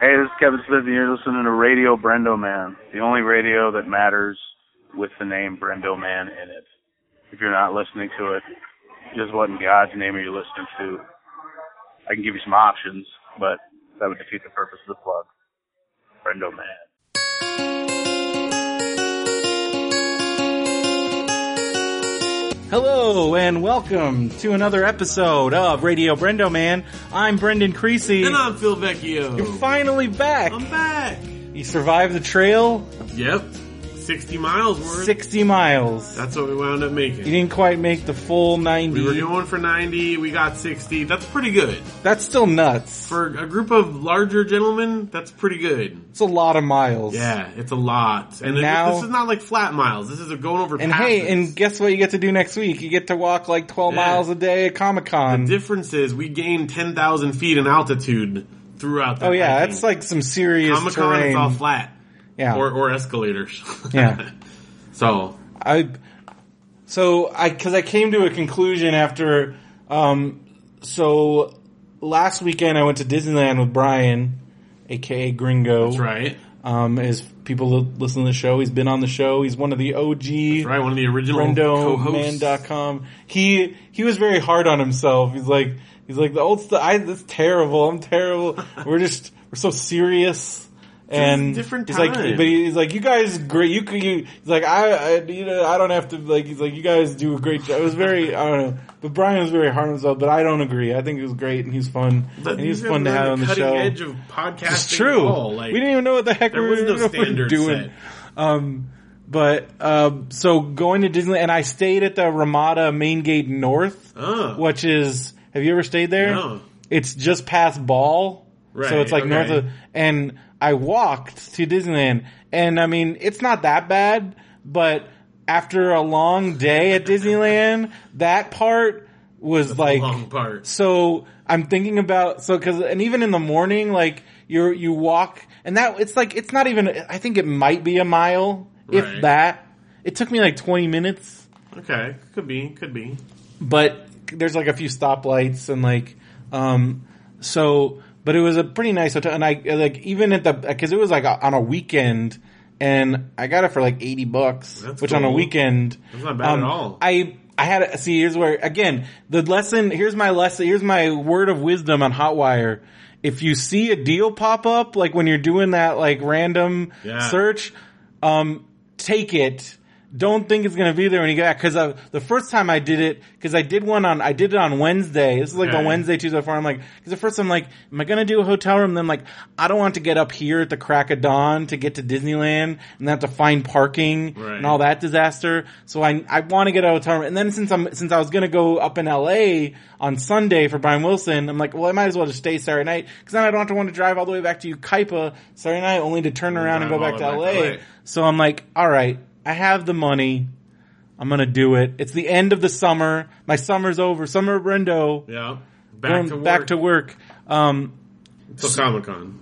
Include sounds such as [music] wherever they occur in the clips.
Hey, this is Kevin Smith, and you're listening to Radio Brendo Man, the only radio that matters with the name Brendo Man in it. If you're not listening to it, just what in God's name are you listening to? I can give you some options, but that would defeat the purpose of the plug. Brendo Man. Hello and welcome to another episode of Radio Brendo Man. I'm Brendan Creasy. And I'm Phil Vecchio. You're finally back. I'm back. You survived the trail, Yep. 60 miles worth. 60 miles. That's what we wound up making. You didn't quite make the full 90. we were going for 90, we got 60. That's pretty good. That's still nuts. For a group of larger gentlemen, that's pretty good. It's a lot of miles. Yeah, it's a lot. And, And now- this is not like flat miles. This is a going over And passes. hey, and guess what you get to do next week? You get to walk like 12 Yeah. miles a day at Comic Con. the difference is we gained 10,000 feet in altitude throughout that oh yeah, hiking. that's like some serious Comic Con, terrain. it's all flat. Yeah. Or, or escalators. [laughs] Yeah. so, I so I because I came to a conclusion after um so last weekend I went to Disneyland with Brian, aka Gringo. that's right. Um, as people listen to the show, he's been on the show. He's one of the OG Right, one of the original. BrendoMan.com. He he was very hard on himself. He's like he's like the old stuff. I that's terrible. I'm terrible. [laughs] we're just we're so serious. And different he's like, but he's like, you guys great. You could, you, he's like, I, I, you know, I don't have to, like, he's like, you guys do a great job. It was very, I don't know, but Brian was very hard on himself, but I don't agree. I think it was great and he's fun. But and he was fun to have on the cutting show. edge of podcasting. It's true. Like, we didn't even know what the heck we was were, no we [laughs] were doing. Um, but um, so going to Disneyland, and I stayed at the Ramada Main Gate North, Oh. which is. Have you ever stayed there? No. It's just past Ball, so it's like okay. north of. And I walked to Disneyland, and I mean it's not that bad, but after a long day at Disneyland, that part was like long part. so I'm thinking about so because and even in the morning, like you you walk and that it's like it's not even. I think it might be a mile, if that. It took me like 20 minutes, Okay, could be, could be. but there's like a few stoplights and like um so. But it was a pretty nice hotel, and I like even at the because it was like on a weekend, and I got it for like 80 bucks, That's which on a weekend That's not bad um, at all. I I had see here's where again the lesson here's my lesson here's my word of wisdom on Hotwire. If you see a deal pop up like when you're doing that like random Yeah. search, um, take it. Don't think it's gonna be there when you get back. Cause uh, the first time I did it, cause I did one on, I did it on Wednesday. This is like the Okay. Wednesday, Tuesday before. I'm like, cause the first I'm like, am I gonna do a hotel room? Then I'm like, I don't want to get up here at the crack of dawn to get to Disneyland and have to find parking Right. and all that disaster. So I, I want to get a hotel room. And then since I'm, since I was gonna go up in LA on Sunday for Brian Wilson, I'm like, well, I might as well just stay Saturday night. Cause then I don't have to want to drive all the way back to Yucaipa Saturday night only to turn around and go back to LA. back to LA. So I'm like, all right, I have the money. I'm gonna do it. It's the end of the summer. My summer's over. Summer of Brendo. Yeah. Back Going to work. back to work. Um, Till Comic Con.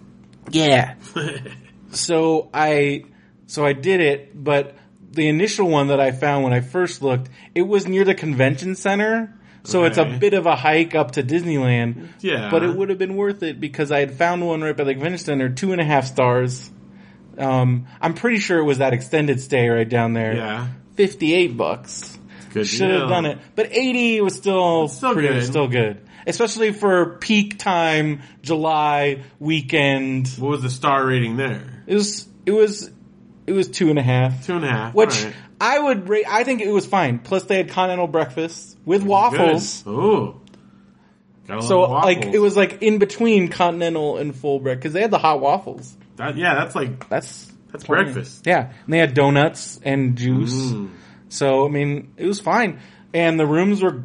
yeah. [laughs] so I, so I did it, but the initial one that I found when I first looked, it was near the convention center. So it's a bit of a hike up to Disneyland. Yeah. But it would have been worth it because I had found one right by the convention center, two and a half stars. Um, I'm pretty sure it was that extended stay right down there. Yeah. 58 bucks. Good Should have done it. But 80 was still, still pretty, good. still good. Especially for peak time, July weekend. What was the star rating there? It was, it was, it was two and a half. Two and a half. Which. I would rate, I think it was fine. Plus they had continental breakfast with waffles. Good. Ooh. So like, it was like in between continental and full breakfast. Cause they had the hot waffles. That, yeah, that's like That's, that's plenty. breakfast. Yeah. And they had donuts and juice. Mm. So, I mean, it was fine. And the rooms were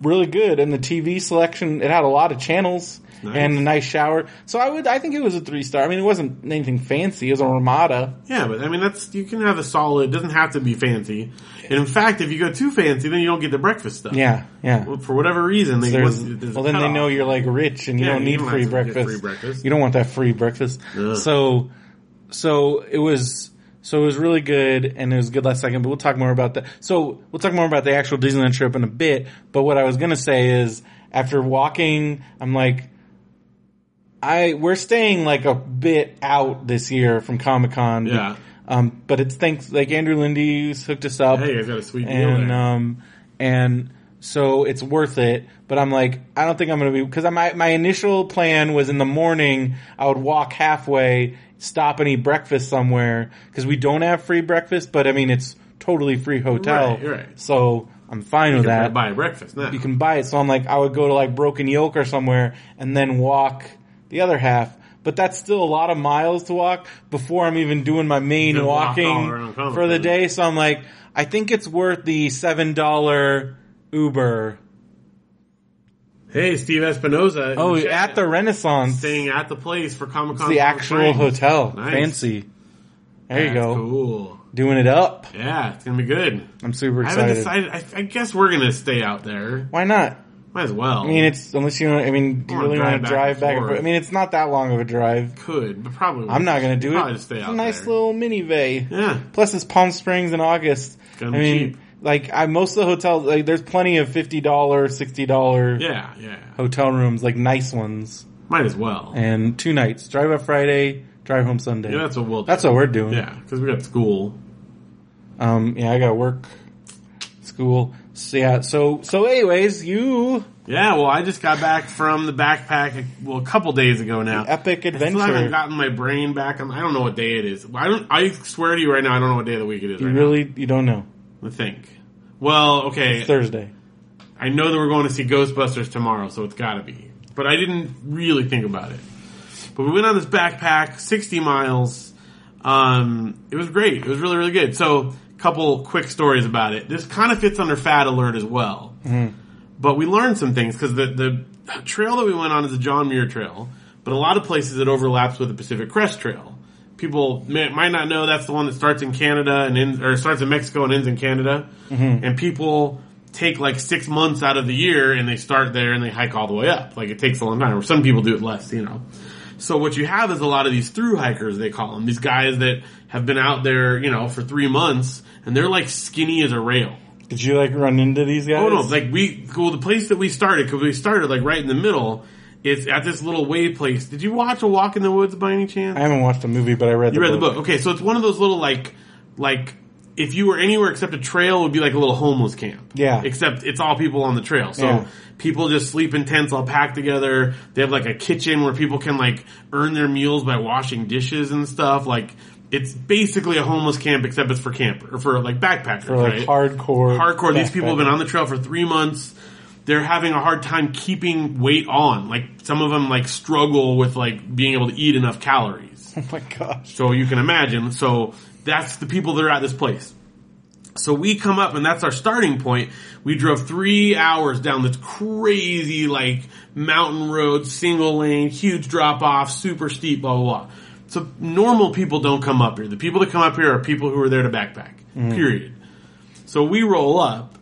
really good. And the TV selection, it had a lot of channels Nice. and a nice shower. So I would, I think it was a three star. I mean, it wasn't anything fancy. It was a Ramada. Yeah, but I mean that's you can have a solid. It doesn't have to be fancy. And in fact, if you go too fancy, then you don't get the breakfast stuff. Yeah, yeah. Well, for whatever reason, they There's- want- there's well, then they know you're like rich and you Yeah, don't you need don't free have to get breakfast. free breakfast. You don't want that free breakfast. Ugh. So, so it was, so it was really good and it was good last second, but we'll talk more about that. So we'll talk more about the actual Disneyland trip in a bit. But what I was going to say is after walking, I'm like, I we're staying like a bit out this year from Comic Con. Yeah. Um, but it's thanks like Andrew Lindy's hooked us up. Hey, guys got a sweet deal and there. um and so it's worth it. But I'm like, I don't think I'm gonna be because my my initial plan was in the morning I would walk halfway, stop and eat breakfast somewhere because we don't have free breakfast. But I mean, it's totally free hotel, Right, right. So I'm fine you with can that. buy breakfast now. You can buy it. So I'm like, I would go to like Broken Yolk or somewhere and then walk the other half. But that's still a lot of miles to walk before I'm even doing my main Just walk walking all around Comic for the day. So I'm like, I think it's worth the seven dollar Uber. Hey, Steve Espinoza. in Oh, chat, at the Renaissance, staying at the place for Comic it's Con. the actual hotel, Nice. fancy. There you go, Cool. doing it up. Yeah, it's gonna be good. I'm super excited. I haven't excited. decided. I, I guess we're gonna stay out there. Why not? Might as well. I mean, it's unless you. I mean, do you really want to drive back? and forth. forth? I mean, it's not that long of a drive. could, but probably. I'm not going to do Probably it. just stay it's out a nice there. little minivan. Yeah. Plus, it's Palm Springs in August. Gonna I be mean, cheap. like I most of the hotels, like there's plenty of fifty dollar, sixty dollar Yeah, yeah. hotel rooms, like nice ones, Might as well. and two nights. Drive up Friday, drive home Sunday. Yeah, that's what we'll. Do. That's what we're doing. Yeah, because we got school. Um. Yeah, I got work, school. So yeah. So so. Anyways, you Yeah, well, I just got back from the backpack. Well, a couple days ago now. epic adventure. I still haven't gotten my brain back. I don't know what day it is. I don't. I swear to you right now, I don't know what day of the week it is. You right really you don't know. I think. Well, okay. Thursday. I know that we're going to see Ghostbusters tomorrow, so it's got to be. But I didn't really think about it. But we went on this backpack, 60 miles. Um, it was great. It was really, really good. So, couple quick stories about it. This kind of fits under Fat Alert as well. Mm-hmm. But we learned some things because the, the trail that we went on is the John Muir trail, but a lot of places it overlaps with the Pacific Crest Trail. People may, might not know that's the one that starts in Canada and ends, or starts in Mexico and ends in Canada. Mm-hmm. And people take like six months out of the year and they start there and they hike all the way up. Like it takes a long time. Or some people do it less, you know. So what you have is a lot of these through hikers, they call them. These guys that have been out there, you know, for three months and they're like skinny as a rail. Did you like run into these guys? Oh no, like we, well, the place that we started, cause we started like right in the middle, it's at this little way place. Did you watch A Walk in the Woods by any chance? I haven't watched the movie, but I read You the read the book. book. Okay, so it's one of those little like, like, if you were anywhere except a trail, it would be like a little homeless camp. Yeah. Except it's all people on the trail. So Yeah. people just sleep in tents all packed together. They have like a kitchen where people can like earn their meals by washing dishes and stuff. Like, it's basically a homeless camp except it's for camper, or for like backpackers, For like right? hardcore. hardcore. These people have been on the trail for three months. They're having a hard time keeping weight on. Like some of them like struggle with like being able to eat enough calories. [laughs] Oh my gosh. So you can imagine. So that's the people that are at this place. So we come up and that's our starting point. We drove three hours down this crazy like mountain road, single lane, huge drop off, super steep, blah, blah, blah. So normal people don't come up here. The people that come up here are people who are there to backpack. Mm. Period. So we roll up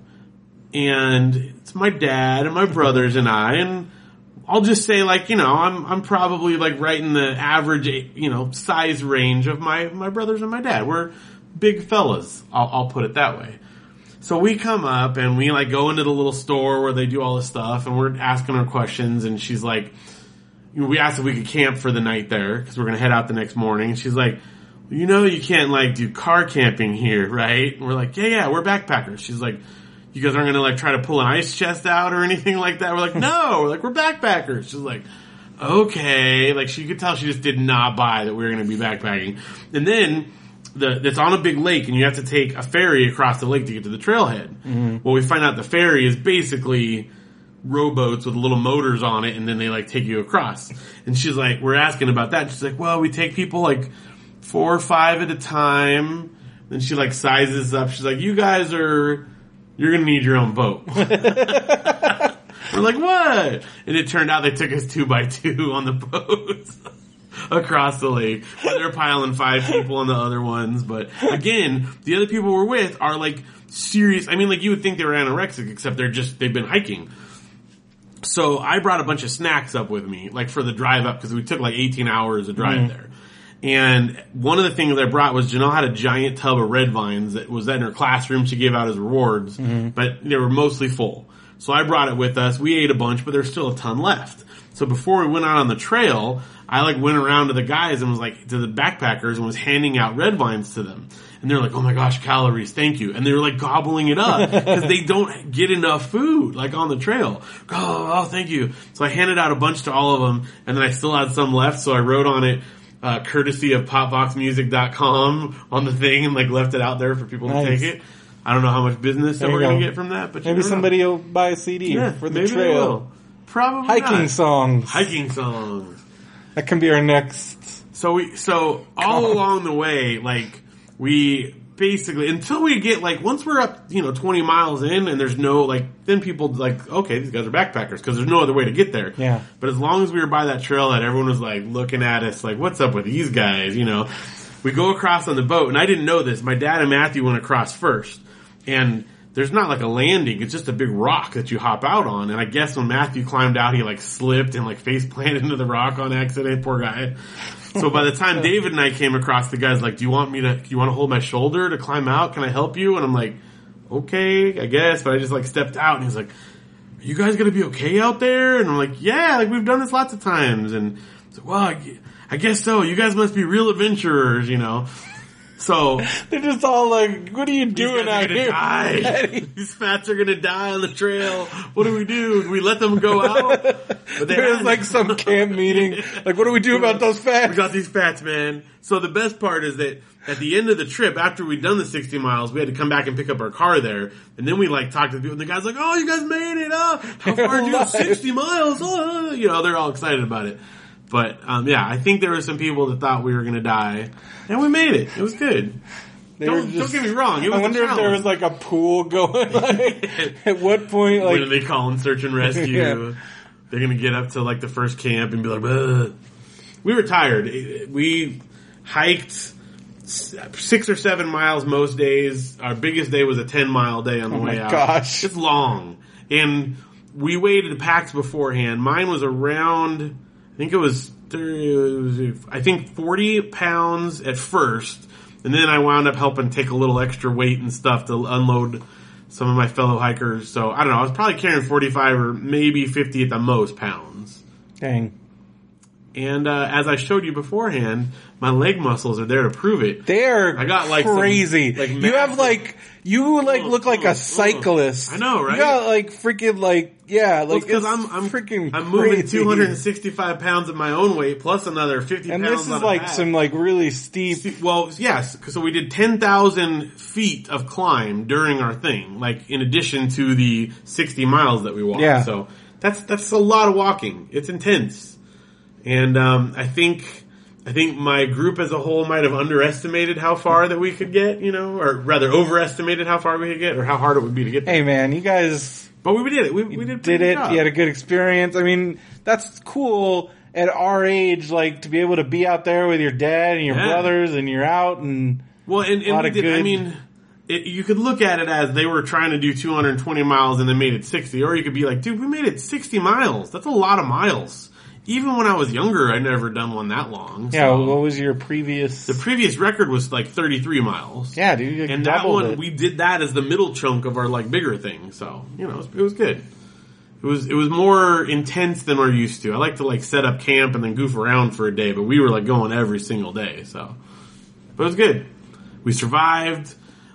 and it's my dad and my brothers and I and I'll just say like, you know, I'm, I'm probably like right in the average, you know, size range of my, my brothers and my dad. We're big fellas. I'll, I'll put it that way. So we come up and we like go into the little store where they do all this stuff and we're asking her questions and she's like, we asked if we could camp for the night there because we're going to head out the next morning. And she's like, you know, you can't like do car camping here, right? And we're like, yeah, yeah, we're backpackers. She's like, you guys aren't going to like try to pull an ice chest out or anything like that. We're like, [laughs] no, we're like, we're backpackers. She's like, okay. Like she could tell she just did not buy that we were going to be backpacking. And then the, it's on a big lake and you have to take a ferry across the lake to get to the trailhead. Mm-hmm. Well, we find out the ferry is basically rowboats with little motors on it and then they like take you across. And she's like, we're asking about that. She's like, well, we take people like four or five at a time. Then she like sizes up. She's like, you guys are, you're gonna need your own boat. [laughs] We're like, what? And it turned out they took us two by two on the boat [laughs] across the lake. They're piling five people on the other ones. But again, the other people we're with are like serious. I mean, like you would think they were anorexic, except they're just, they've been hiking. So I brought a bunch of snacks up with me, like for the drive up, because we took like 18 hours to drive mm-hmm. there. And one of the things I brought was Janelle had a giant tub of red vines that was in her classroom she gave out as rewards, mm-hmm. but they were mostly full. So I brought it with us. We ate a bunch, but there's still a ton left. So before we went out on the trail, I like went around to the guys and was like to the backpackers and was handing out red vines to them. And they're like, "Oh my gosh, calories, thank you!" And they were like gobbling it up [laughs] because they don't get enough food like on the trail. Oh, oh, thank you. So I handed out a bunch to all of them, and then I still had some left. So I wrote on it, uh, courtesy of popboxmusic.com on the thing, and like left it out there for people Nice. to take it. I don't know how much business that we're gonna get from that, but Maybe never know. somebody will buy a CD yeah, for the trail. Probably Hiking not. songs. hiking songs. That can be our next. So we, so all along the way, like we basically until we get like once we're up, you know, twenty miles in, and there's no like, then people like, okay, these guys are backpackers because there's no other way to get there. Yeah. But as long as we were by that trailhead, everyone was like looking at us, like, what's up with these guys? You know, we go across on the boat, and I didn't know this. My dad and Matthew went across first, and. There's not like a landing, it's just a big rock that you hop out on. And I guess when Matthew climbed out, he like slipped and like face planted into the rock on accident, poor guy. So by the [laughs] time David and I came across, the guy's like, "Do you want me to? Do you want to hold my shoulder to climb out? Can I help you?" And I'm like, "Okay, I guess." But I just like stepped out, and he's like, "Are you guys gonna be okay out there?" And I'm like, "Yeah, like we've done this lots of times." And so, well, I, I guess so. You guys must be real adventurers, you know. So [laughs] They're just all like, "What are you doing out here?" die. [laughs] [laughs] These fats are gonna die on the trail. What do we do? Do we let them go out? But they There's like some camp meeting. Like, what do we do about those fats? We got these fats, man. So the best part is that at the end of the trip, after we'd done the 60 miles, we had to come back and pick up our car there. And then we like talked to people and the guy's like, oh, you guys made it up. How far did you go? 60 miles. Oh, you know, they're all excited about it. But, um, yeah, I think there were some people that thought we were going to die and we made it. It was good. Don't, just- don't get me wrong. It was I wonder if there was like a pool going. [laughs] Like, at what point, when like, they call in search and rescue, [laughs] Yeah. they're gonna get up to like the first camp and be like, "Ugh." we were tired. We hiked six or seven miles most days. Our biggest day was a 10 mile day on the Oh way my out. gosh. It's long. And we weighed the packs beforehand. Mine was around, I think it was, 30, I think 40 pounds at first. And then I wound up helping take a little extra weight and stuff to unload some of my fellow hikers. So I don't know. I was probably carrying 45 or maybe 50 at the most pounds. dang. And uh, as I showed you beforehand, my leg muscles are there to prove it. They're I got, like, some, crazy. like, you have like you like Oh, look like oh, a cyclist. I know, right? You got like freaking like yeah, like because it's I'm I'm freaking I'm moving crazy. 265 pounds of my own weight plus another 50 And this is like some like really steep. Well, yes. Cause so we did 10,000 feet of climb during our thing, like in addition to the 60 miles that we walked. Yeah. So that's, that's a lot of walking. It's intense. And, um, I think, I think my group as a whole might have underestimated how far that we could get, you know, or rather overestimated how far we could get or how hard it would be to get there. Hey man, you guys But we did it. We, we did, did it. job. You had a good experience. I mean, that's cool at our age, like to be able to be out there with your dad and your Yeah. brothers, and you're out and Well, and, and lot we of did, I mean, it, you could look at it as they were trying to do 220 miles and they made it 60, or you could be like, dude, we made it 60 miles. That's a lot of miles. Even when I was younger, I'd never done one that long. yeah. so- What was your previous? the previous record was like 33 miles. yeah, dude, you And that one, it. we did that as the middle chunk of our like bigger thing. So, you know, it was, it was good. It was, it was more intense than we're used to. I like to like set up camp and then goof around for a day, but we were like going every single day. So, but it was good. We survived.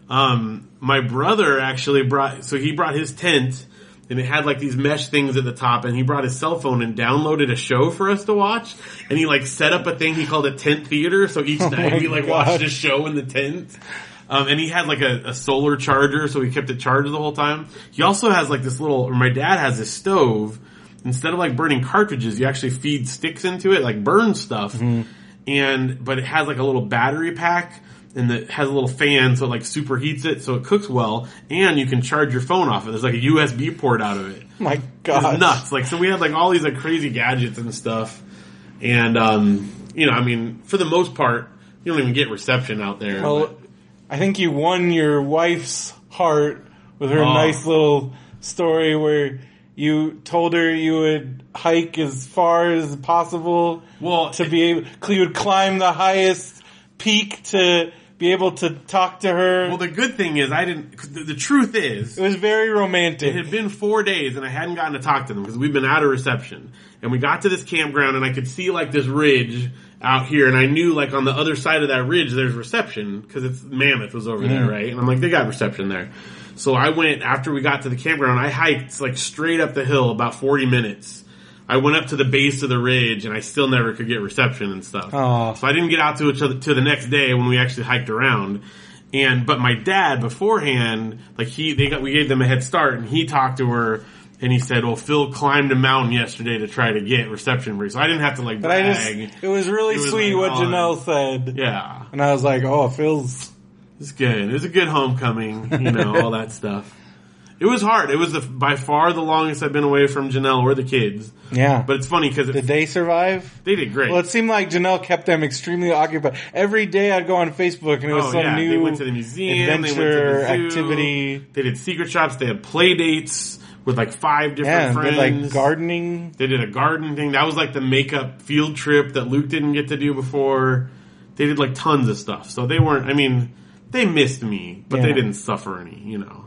Um, my brother actually brought, so he brought his tent and it had like these mesh things at the top and he brought his cell phone and downloaded a show for us to watch. And he like set up a thing he called a tent theater so each [laughs] night we like gosh. watched a show in the tent. Um, and he had like a, a solar charger so he kept it charged the whole time. He also has like this little or my dad has this stove. Instead of like burning cartridges you actually feed sticks into it like burn stuff. And but it has like a little battery pack and it has a little fan so it like superheats it so it cooks well and you can charge your phone off of it there's like a usb port out of it My it's God, nuts. Like, so we had like all these like crazy gadgets and stuff. And, um, you know, I mean, for the most part, you don't even get reception out there. Well, but- I think you won your wife's heart with her Oh. nice little story where you told her you would hike as far as possible well, to be able, you would climb the highest peak to be able to talk to her. Well, the good thing is I didn't. The, the truth is, it was very romantic. It had been four days and I hadn't gotten to talk to them because we've been out of reception. And we got to this campground and I could see like this ridge out here and I knew like on the other side of that ridge there's reception because it's Mammoth was over there, mm-hmm. right? And I'm like, they got reception there. So I went after we got to the campground, I hiked like straight up the hill about 40 minutes. I went up to the base of the ridge and I still never could get reception and stuff. Aw. So I didn't get out to to the, to the next day when we actually hiked around. And but my dad beforehand, like he they got we gave them a head start and he talked to her and he said, "Well, Phil climbed a mountain yesterday to try to get reception for you." So I didn't have to like but I just, it was really It was sweet like, what oh, Janelle said. yeah, And I was like, oh, feels, it's good. It was a good homecoming, you know, all that stuff. It was hard. It was the, by far the longest I've been away from Janelle or the kids. yeah. But it's funny because did they survive? they did great. Well, it seemed like Janelle kept them extremely occupied. Every day I'd go on Facebook and it was Oh, some yeah. new They went to the museum, they went to adventure the zoo. activity. They did secret shops. They had play dates with like five different Yeah, friends. did like gardening. They did a garden thing. That was like the makeup field trip that Luke didn't get to do before. They did like tons of stuff. So they weren't, I mean, they missed me, but they didn't suffer any, you know.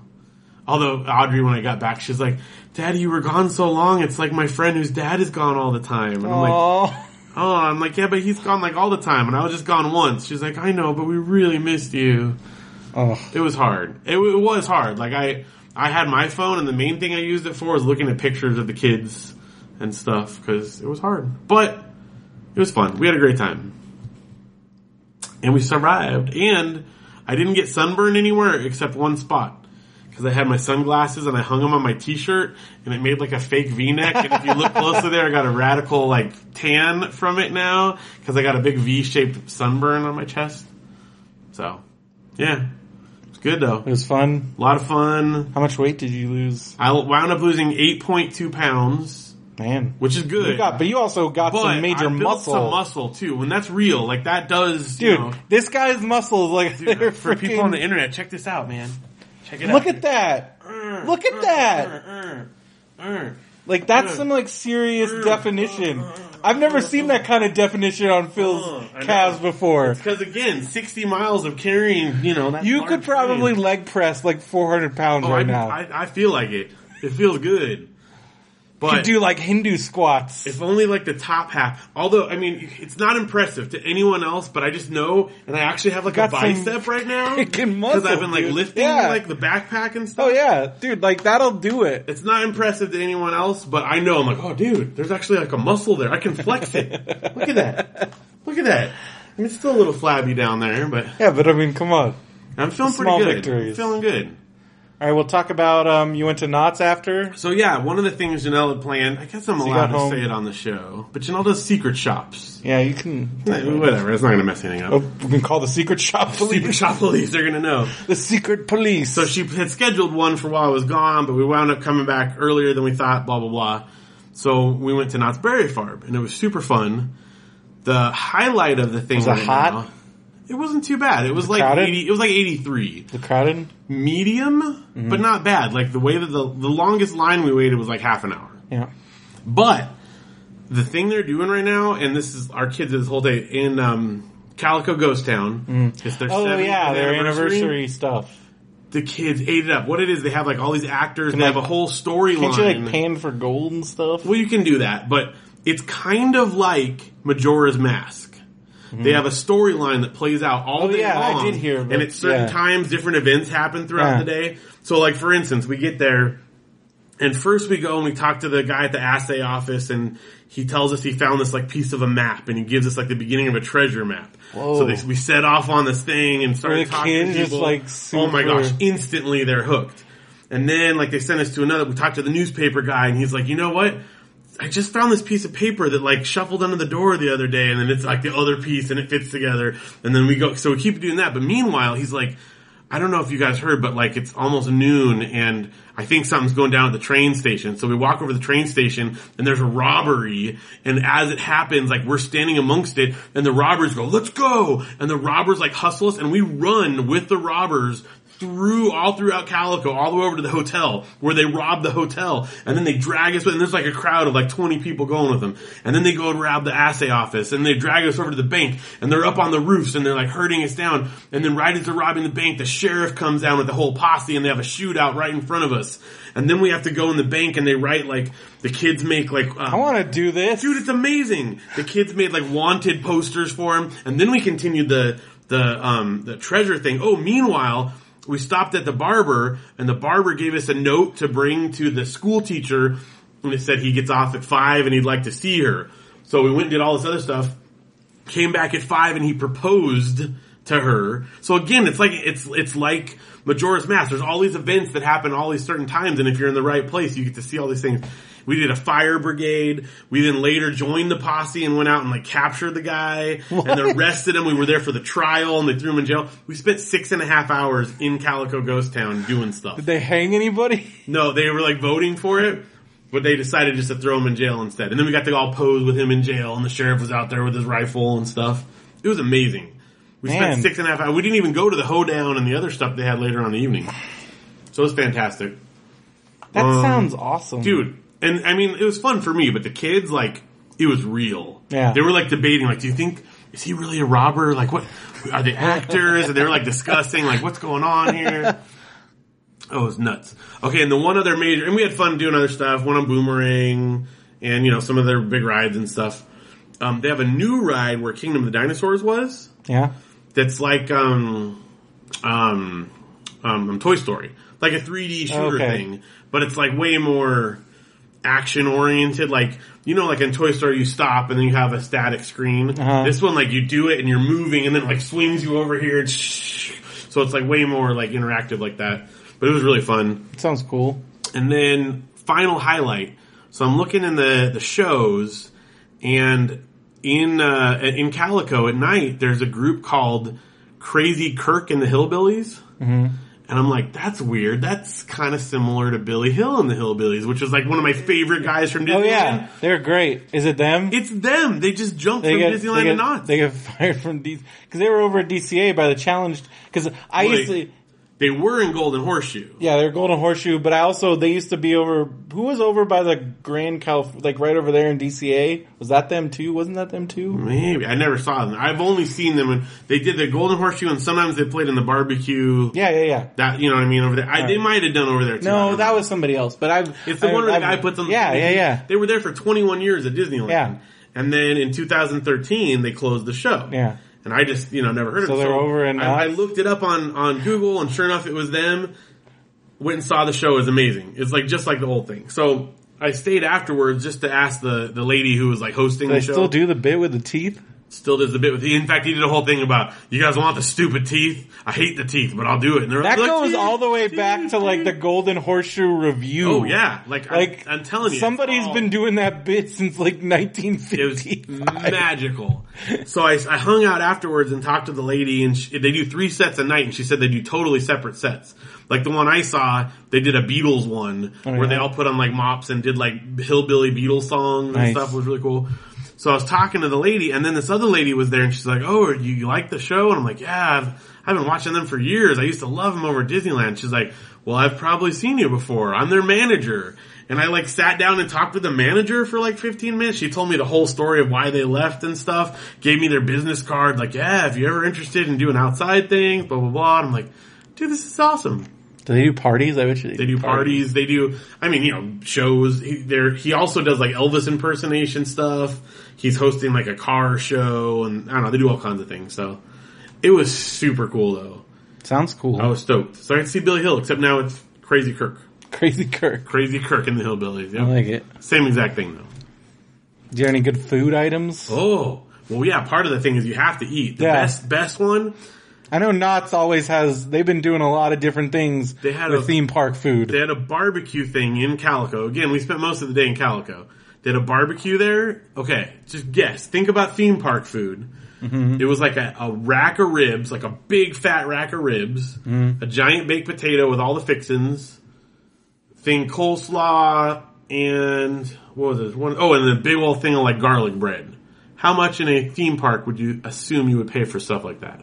Although Audrey, when I got back, she's like, Daddy, you were gone so long. It's like my friend whose dad is gone all the time. And I'm like, Oh, oh, I'm like, yeah, but he's gone like all the time. And I was just gone once. She's like, I know, but we really missed you. oh, It was hard. It, it was hard. Like I, I had my phone, and the main thing I used it for was looking at pictures of the kids and stuff because it was hard. But it was fun. We had a great time, and we survived. And I didn't get sunburned anywhere except one spot. Because I had my sunglasses and I hung them on my t-shirt and it made like a fake v-neck and if you look closely there I got a radical like tan from it now because I got a big v-shaped sunburn on my chest. So, yeah. It's good though. it was fun. A lot of fun. How much weight did you lose? I wound up losing 8.2 pounds, Man. which is good. You got, but you also got but some major I built muscle. some muscle too, and that's real. Like that does, Dude, you know, this guy's muscles, like, dude, for people on the internet, check this out, man. Check it Look out. at that. Uh, Look at uh, that. uh. Like, that's some, like, serious definition. I've never seen that kind of definition on Phil's Uh, calves before. Because again, 60 miles of carrying, you know, that You could probably leg press, like, 400 pounds Oh, right I, now. I, I feel like it. It feels good. You But could do, like, Hindu squats. If only like the top half. Although, I mean, it's not impressive to anyone else, but I just know, and I actually have like a Got some bicep right now. [laughs] Because I've been like dude. lifting Yeah. like the backpack and stuff. Oh, yeah. Dude, like, that'll do it. It's not impressive to anyone else, but I know I'm like, oh dude, there's actually like a muscle there. I can flex it. [laughs] Look at that. Look at that. I mean, it's still a little flabby down there, but Yeah, but I mean, come on. I'm feeling pretty good. victories. I'm feeling good. All right, we'll talk about, um, you went to Knott's after. So yeah, one of the things Janelle had planned, I guess I'm you allowed to home- say it on the show, but Janelle does secret shops. Yeah, you can. Whatever, it's not gonna mess anything up. Oh, we can call the secret shop [laughs] Secret police. shop police, they're gonna know. The secret police. So she had scheduled one for while I was gone, but we wound up coming back earlier than we thought, blah, blah, blah. So we went to Knott's Berry Farm, and it was super fun. The highlight of the thing Was it right hot? now- it wasn't too bad. It was like crowded? 80, it was like 83. the crowded. Medium, Mm-hmm. but not bad. Like the way that the, the longest line we waited was like half an hour. Yeah. But the thing they're doing right now, and this is our kids this whole day in um, Calico Ghost Town. It's their Oh 70th yeah, their anniversary stuff. The kids ate it up. What it is, they have like all these actors. Can, they like, have a whole storyline. Can't you like pan for gold and stuff? Well, you can do that, but it's kind of like Majora's Mask. They have a storyline that plays out all. Oh, day yeah, I long. did hear and at certain yeah. times, different events happen throughout Yeah. the day. So, like for instance, we get there, and first we go and we talk to the guy at the assay office, and he tells us he found this like piece of a map, and he gives us like the beginning of a treasure map. Whoa. So they, we set off on this thing and started the talking to people. like, oh my gosh! Instantly they're hooked. And then like they sent us to another. We talked to the newspaper guy, and he's like, you know what? I just found this piece of paper that like shuffled under the door the other day, and then it's like the other piece, and it fits together. And then we go, so we keep doing that. But meanwhile, he's like, I don't know if you guys heard, but like it's almost noon, and I think something's going down at the train station. So we walk over the train station, and there's a robbery. And as it happens, like we're standing amongst it, and the robbers go, "Let's go!" And the robbers like hustle us, and we run with the robbers through all throughout Calico, all the way over to the hotel where they rob the hotel, and then they drag us. And there's like a crowd of like 20 people going with them, and then they go and rob the assay office, and they drag us over to the bank, and they're up on the roofs, and they're like herding us down. And then right as they're robbing the bank, the sheriff comes down with the whole posse, and they have a shootout right in front of us. And then we have to go in the bank, and they write like the kids make like uh, I want to do this. Dude, it's amazing. The kids made like wanted posters for him, and then we continued the the um the treasure thing. Oh, meanwhile, we stopped at the barber, and the barber gave us a note to bring to the school teacher, and it said he gets off at five and he'd like to see her. So we went and did all this other stuff. Came back at five, and he proposed to her. So again, it's like it's it's like Majora's Mask. There's all these events that happen all these certain times, and if you're in the right place, you get to see all these things. We did a fire brigade. We then later joined the posse and went out and like captured the guy and arrested him. We were there for the trial and they threw him in jail. We spent six and a half hours in Calico Ghost Town doing stuff. Did they hang anybody? No, they were like voting for it, but they decided just to throw him in jail instead. And then we got to all pose with him in jail and the sheriff was out there with his rifle and stuff. It was amazing. We Man. spent six and a half hours. We didn't even go to the hoedown and the other stuff they had later on in the evening. So it was fantastic. That Um, sounds awesome, Dude, and I mean, it was fun for me, but the kids, like, it was real. Yeah. They were like debating, like, do you think, is he really a robber? Like, what, are they actors? and they were like discussing, like, what's going on here? Oh, it was nuts. Okay, and the one other major, and we had fun doing other stuff, one on Boomerang, and, you know, some of their big rides and stuff. Um, they have a new ride where Kingdom of the Dinosaurs was Yeah. that's like um um um Toy Story, like a 3D shooter Okay. thing, but it's like way more action oriented. Like you know, like in Toy Story, you stop and then you have a static screen. Uh-huh. This one, like you do it and you're moving, and then like swings you over here. So it's like way more like interactive like that. But it was really fun. Sounds cool. And then final highlight. So I'm looking in the the shows, and in uh, in Calico at night, there's a group called Crazy Kirk and the Hillbillies. Mm-hmm. And I'm like, that's weird. That's kind of similar to Billy Hill and the Hillbillies, which is like one of my favorite guys from Disneyland. Oh yeah, they're great. Is it them? It's them. They just jumped they from get, Disneyland they get, and not. They get [laughs] fired from D because they were over at DCA by the challenge. Because I used to, They were in Golden Horseshoe. yeah, they're Golden Horseshoe, but I also they used to be over. Who was over by the Grand Calif, like right over there in DCA? Was that them too? Wasn't that them too? Maybe I never saw them. I've only seen them when they did the Golden Horseshoe, and sometimes they played in the barbecue. Yeah, yeah, yeah. That you know what I mean over there. I, They might have done over there too. No, that was somebody else. But I, It's the I, one where the I- guy puts on. The Yeah, yeah, yeah, They were there for 21 years at Disneyland. Yeah. And then in 2013 they closed the show. yeah. And I just you know never heard So of it. they're over in I, I looked it up on on Google, and sure enough, it was them. Went and saw the show. It was amazing. It's like just like the whole thing. So I stayed afterwards just to ask the the lady who was like hosting They the show. still do the bit with the teeth. Still does the bit with. The in fact, he did a whole thing about you guys want the stupid teeth. I hate the teeth, but I'll do it. And they're That like, goes all the way back to like the. Golden Horseshoe Revue. Oh yeah, like, Like I, I'm telling you, somebody's all- been doing that bit since like It was 1950. magical. So I, I hung out afterwards and talked to the lady, and she, they do three sets a night, and she said they do totally separate sets. Like the one I saw, they did a Beatles one Oh, where yeah. they all put on like mops and did like hillbilly Beatles songs and stuff. It was really cool. So I was talking to the lady, and then this other lady was there, and she's like, "Oh, you, you like the show?" And I'm like, "Yeah, I've I've been watching them for years. I used to love them over at Disneyland." She's like, "Well, I've probably seen you before. I'm their manager." And I like sat down and talked with the manager for like 15 minutes. She told me the whole story of why they left and stuff. Gave me their business card. Like, yeah, if you're ever interested in doing outside things, blah blah blah. And I'm like, dude, this is awesome. Do they do parties? I wish They do parties. They do. I mean, you know, shows. He, there. He also does like Elvis impersonation stuff. He's hosting like a car show, and I don't know. They do all kinds of things. So it was super cool, though. Sounds cool. I was stoked. So I to see Billy Hill, except now it's Crazy Kirk. Crazy Kirk. Crazy Kirk and the Hillbillies. Yeah. I like it. Same exact thing, though. Do you have any good food items? Oh, well, yeah. Part of the thing is you have to eat. The Yeah. best, best one. I know Knott's always has. They've been doing a lot of different things They had a- theme park food. They had a barbecue thing in Calico. Again, we spent most of the day in Calico. They had a barbecue there. Okay, just guess. Think about theme park food. Mm-hmm. It was like a, a rack of ribs, like a big fat rack of ribs, mm-hmm. a giant baked potato with all the fixins, thing coleslaw, and what was this one? Oh, and the big old thing of like garlic bread. How much in a theme park would you assume you would pay for stuff like that?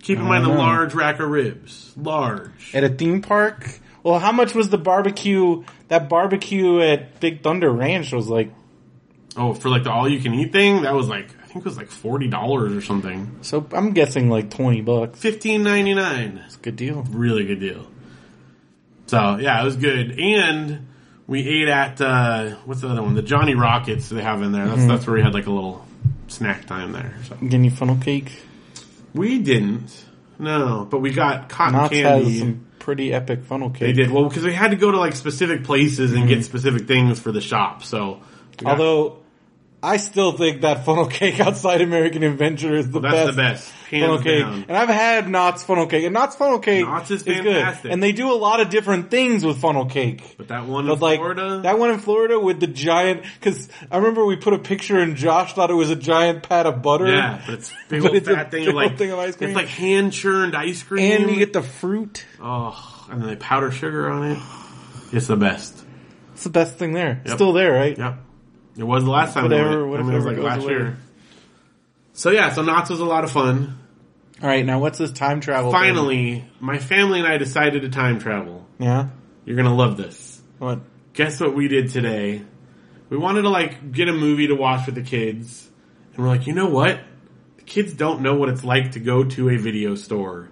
Keep in mind a don't large rack of ribs. Large. At a theme park? Well, how much was the barbecue? That barbecue at Big Thunder Ranch was like, Oh, for like the all you can eat thing, that was like I think it was like forty dollars or something. so I'm guessing like 20 bucks. Fifteen ninety nine. It's a good deal. Really good deal. So yeah, it was good. And we ate at uh what's the other one? The Johnny Rockets they have in there. That's that's where we had like a little snack time there. So Get any funnel cake? we didn't. No, but we got cotton Knott's candy. Pretty epic funnel cake. They did well because we had to go to like specific places and get mm. specific things for the shop. So, we got- Although, I still think that [laughs] funnel cake outside American Adventure is the that's best. the best, Funnel cake, down. and I've had Knott's funnel cake, and Knott's funnel cake Knott's is good, fantastic. and they do a lot of different things with funnel cake. But that one in like Florida, that one in Florida with the giant, because I remember we put a picture and Josh thought it was a giant pat of butter. yeah, but it's [laughs] big But old it's a fat thing big of like thing of ice cream. it's like hand churned ice cream, and you get the fruit. oh, and then they powder sugar on it. It's the best. It's the best thing there. Yep. Still there, right? Yep, it was the last time. Whatever- we went. I whatever mean, it was like last away. year. So yeah, so Knott's was a lot of fun. All right, now what's this time travel? thing? Finally, my family and I decided to time travel. yeah. You're gonna love this. What? guess what we did today? We wanted to like get a movie to watch with the kids, and we're like, you know what? The kids don't know what it's like to go to a video store.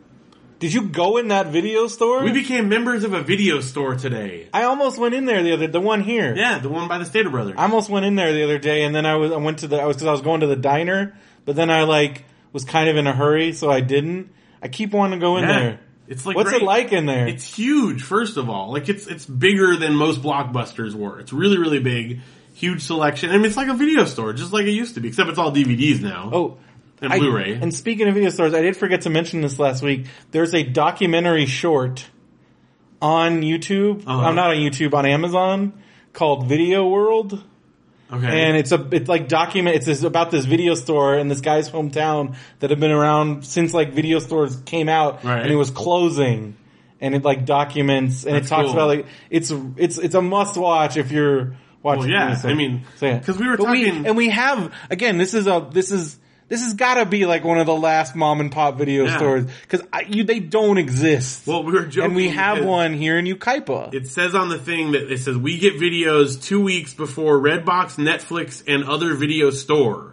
Did you go in that video store? We became members of a video store today. I almost went in there the other, the one here. Yeah, the one by the Stater Brothers. I almost went in there the other day, and then I was I went to the I was because I was going to the diner, but then I like was kind of in a hurry, so I didn't. I keep wanting to go in Yeah. there. It's like What's great. it like in there? It's huge. First of all, like it's it's bigger than most blockbusters were. It's really really big, huge selection. I mean, it's like a video store, just like it used to be, except it's all DVDs now. oh, and I- Blu-ray. And speaking of video stores, I did forget to mention this last week. There's a documentary short on YouTube. Uh-huh. I'm not on YouTube on Amazon called Video World. okay. and it's a it's like document it's this, about this video store in this guy's hometown that had been around since like video stores came out Right. and it was closing and it like documents and That's it talks cool. about like it's it's it's a must watch if you're watching Well, yeah. I mean, So, yeah. 'cause we were But talking- and we have again this is a this is this has got to be like one of the last mom and pop video Yeah. stores because you they don't exist well, we were joking. and we have one here in Yucaipa. It says on the thing that it says we get videos two weeks before Redbox, Netflix, and other video store.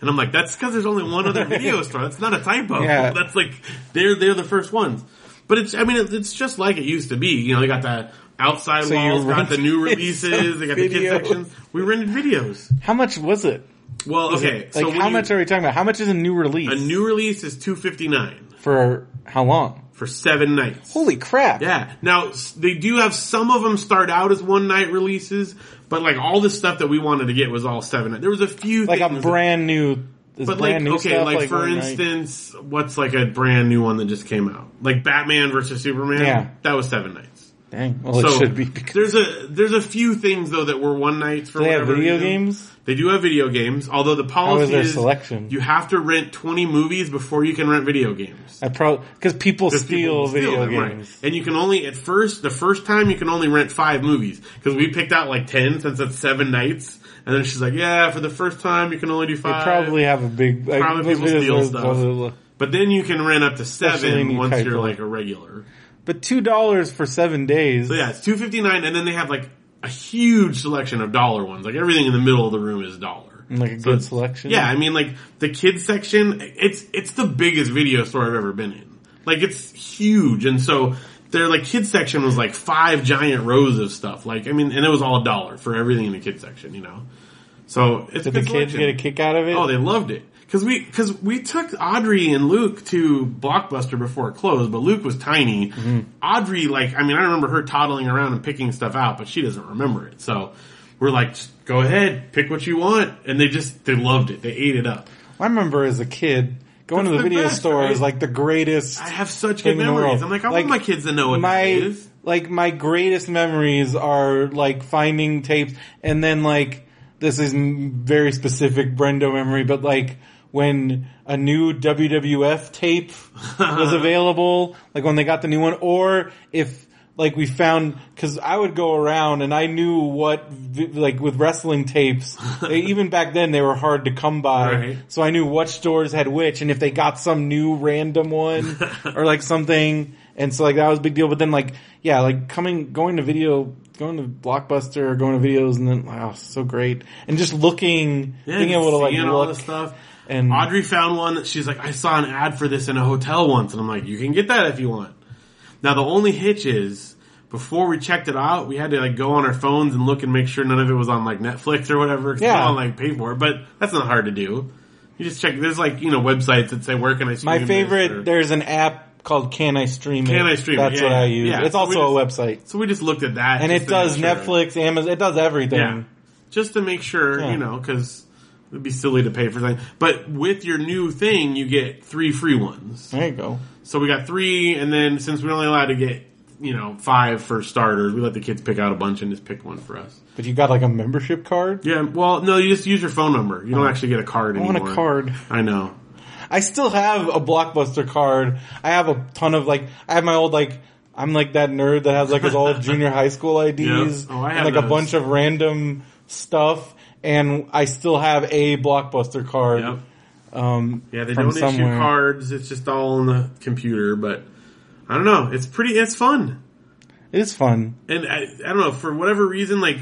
And I'm like, that's because there's only one other video [laughs] store. That's not a typo. Yeah. [laughs] That's like they're they're the first ones. But it's I mean it- it's just like it used to be. You know, they got the outside So walls, got the new [laughs] releases, they got the video. kids section. We rented videos. how much was it? Well, okay, Like so how you- much are we talking about? How much is a new release? a new release is two fifty nine for how long? for seven nights. Holy crap! Yeah. Now they do have some of them start out as one night releases, but like all the stuff that we wanted to get was all seven. There was a few like a brand new, but brand like new okay, stuff. like, for one night. instance, what's like a brand new one that just came out, like Batman versus Superman. Yeah. that was seven nights. Dang, well so it should be. Because there's a there's a few things though that were one nights for they have video reason. games. They do have video games, although the policy is their is selection? you have to rent 20 movies before you can rent video games. I probably because people 'Cause steal people video them, right. games. And you can only, at first, the first time you can only rent five movies. Cause we picked out like 10 since it's seven nights. And then she's like, yeah, for the first time you can only do They five. probably have a big. Probably people steal stuff. But then you can rent up to seven once you're like a regular. But two dollars for seven days. So yeah, it's 259 and then they have like a huge selection of dollar ones. Like everything in the middle of the room is dollar. like a So good selection. Yeah, I mean, like the kids section, it's it's the biggest video store I've ever been in. Like it's huge, and so their like kids section was like five giant rows of stuff. Like I mean, and it was all a dollar for everything in the kids section, you know. So it's Did good the kids selection. get a kick out of it? Oh, they loved it because we because we took Audrey and Luke to Blockbuster before it closed, but Luke was tiny. Mm-hmm. Audrey, like, I mean, I remember her toddling around and picking stuff out, but she doesn't remember it. So we're like, go ahead, pick what you want, and they just they loved it. They ate it up. I remember as a kid going to the the video best, store right? is like the greatest. I have such good memories. I'm like, I Like, want my kids to know what my is. like my greatest memories are like finding tapes and then like this is very specific Brendo memory, but like when a new WWF tape was [laughs] available, like when they got the new one, or if like we found because I would go around and I knew what like with wrestling tapes. they, [laughs] even back then they were hard to come by, Right. so I knew what stores had which, and if they got some new random one [laughs] or like something, and so like that was a big deal. But then like yeah, like coming going to video. Going to Blockbuster or going to videos and then wow, so great. And just looking, Yeah, being able to like look this stuff. And Audrey found one that she's like, I saw an ad for this in a hotel once, and I'm like, you can get that if you want. Now the only hitch is, before we checked it out, we had to like go on our phones and look and make sure none of it was on like Netflix or whatever. Yeah. don't like pay for it, but that's not hard to do. You just check. There's like you know websites that say where can I stream My this?" favorite, or- there's an app called Can I Stream It. Can I Stream It? That's Yeah, what I use. Yeah, It's so also a website. so we just looked at that, And it does make sure. Netflix, Amazon, it does everything. Yeah. Just to make sure, you know, because it'd be silly to pay for things. But with your new thing, you get three free ones. There you go. So we got three, and then since we're only allowed to get, you know, five for starters, we let the kids pick out a bunch and just pick one for us. But you got like a membership card? Yeah, well, no, you just use your phone number. You don't oh. actually get a card I anymore. want a card. I know. I still have a Blockbuster card. I have a ton of like, I have my old like, I'm like that nerd that has like his old [laughs] junior high school IDs Yeah. Oh, I and have like a those. bunch of random stuff. And I still have a Blockbuster card. Yep. Um, Yeah, they don't somewhere. issue cards. It's just all on the computer. But I don't know. It's pretty. It's fun. It is fun. and I, I don't know for whatever reason, like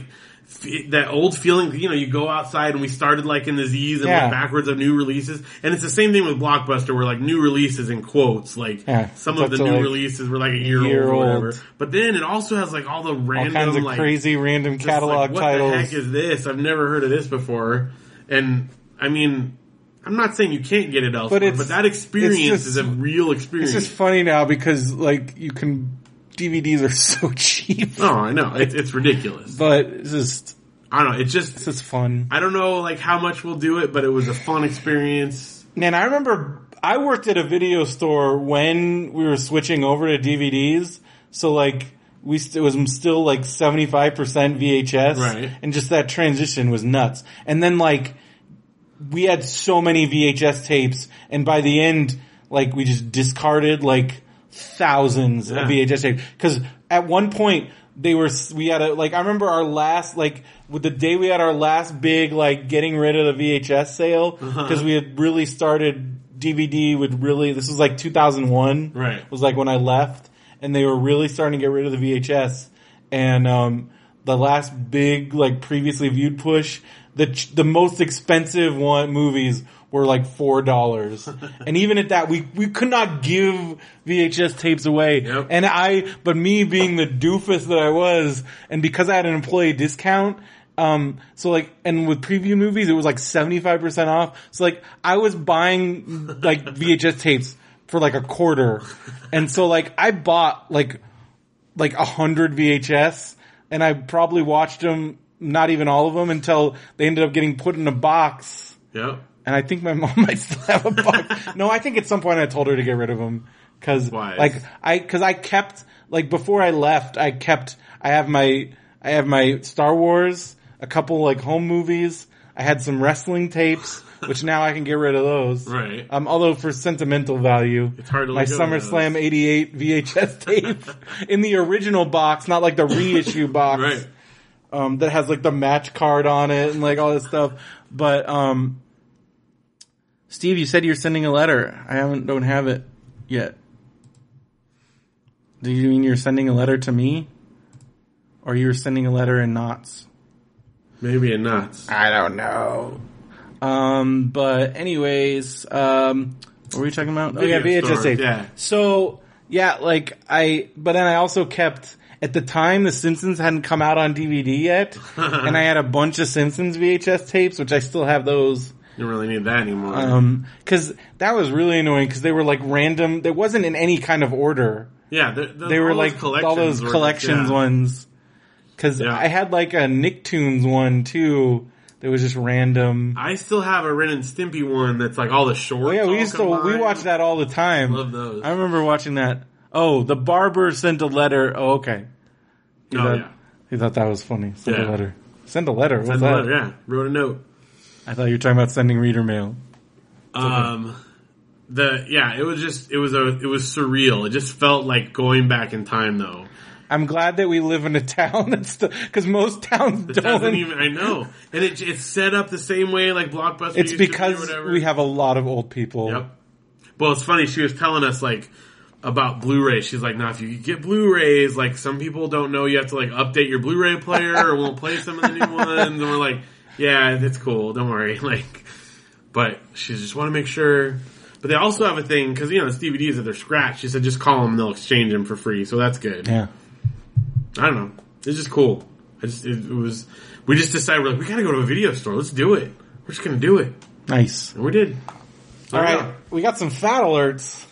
that old feeling. You know, you go outside and we started like in the Z's and Yeah. like backwards of new releases, and it's the same thing with Blockbuster, where like new releases in quotes, like Yeah, some of the new like, releases were like a year, year old or whatever. But then it also has like all the All random of like crazy random just, like, catalog what titles. the heck is this? I've never heard of this before, and I mean. I'm not saying you can't get it elsewhere, but, it's- that experience just- is a real experience. It's just funny now because like you can DVDs are [laughs] so cheap, oh, I know. It's, it's ridiculous. but it's just I don't know. It's just it's just fun. I don't know like how much we'll do it, but it was a fun experience. Man, I remember I worked at a video store when we were switching over to DVDs, so like we st- it was still like seventy five percent VHS, Right. And just that transition was nuts. And then like we had so many VHS tapes, and by the end, like we just discarded like thousands Yeah. of VHS tapes because at one point they were we had a like I remember our last like with the day we had our last big like getting rid of the VHS sale Uh-huh. because we had really started DVD with really this was like 2001 Right. was like when I left and they were really starting to get rid of the VHS and um the last big like previously viewed push the ch- the most expensive one movies were like four dollars [laughs] and even at that we we could not give VHS tapes away Yep. and I but me being the doofus that I was and because I had an employee discount um, so like, and with preview movies, it was like 75% off. So like, I was buying like [laughs] VHS tapes for like a quarter. And so like, I bought like, like a hundred VHS and I probably watched them, not even all of them until they ended up getting put in a box. Yep. And I think my [laughs] mom might still have a box. no, I think at some point I told her to get rid of them. Cause like, I, cause I kept, like before I left, I kept, I have my, I have my Star Wars, a couple like home movies. I had some wrestling tapes, which now I can get rid of those. Right. Um, although for sentimental value, It's hard to my SummerSlam '88 VHS tape in the original box, not like the reissue [laughs] box, Right. um, that has like the match card on it and like all this stuff. But um, Steve, you said you're sending a letter. I haven't, don't have it yet. Do you mean you're sending a letter to me, or you're sending a letter in knots? Maybe in knots. I don't know. Um, but anyways, um, what were we talking about? oh yeah, VHS store, tape. yeah. So yeah, like I, but then I also kept at the time the Simpsons hadn't come out on DVD yet, [laughs] and I had a bunch of Simpsons VHS tapes, which I still have those. You don't really need that anymore. Um, cause that was really annoying because they were like random. There wasn't in any kind of order. yeah, the, the, They were like all those were collections yeah. ones. Cause Yeah. I had like a Nicktoons one too. That was just random. I still have a Ren and Stimpy one that's like all the shorts. Oh yeah, we used to we combined. watched that all the time. Love those. I remember watching that. Oh, the barber sent a letter. Oh, okay. He Oh, thought, yeah. He thought that was funny. Send Yeah. a letter. Send a letter. What's Send a that? letter, yeah. Wrote a note. I thought you were talking about sending reader mail. Um, the yeah, it was just it was a it was surreal. It just felt like going back in time though, I'm glad that we live in a [laughs] town that's because most towns It don't. doesn't even. I know, and it, it's set up the same way like Blockbuster. it's used to be or because whatever. we have a lot of old people. Yep. Well, it's funny. She was telling us like about Blu-ray. She's like, "Now, if you get Blu-rays, like some people don't know you have to like update your Blu-ray player or won't play some of the new ones." And we're like, "Yeah, it's cool. Don't worry." [laughs] Like, but she just want to make sure. But they also have a thing because you know it's DVDs that they're scratched. She said just call them; and they'll exchange them for free. So that's good. Yeah. I don't know. It's just cool. I just it, it was. We just decided we're like we gotta go to a video store. Let's do it. We're just gonna do it, Nice. and we did. All There we right, we got some fat alerts.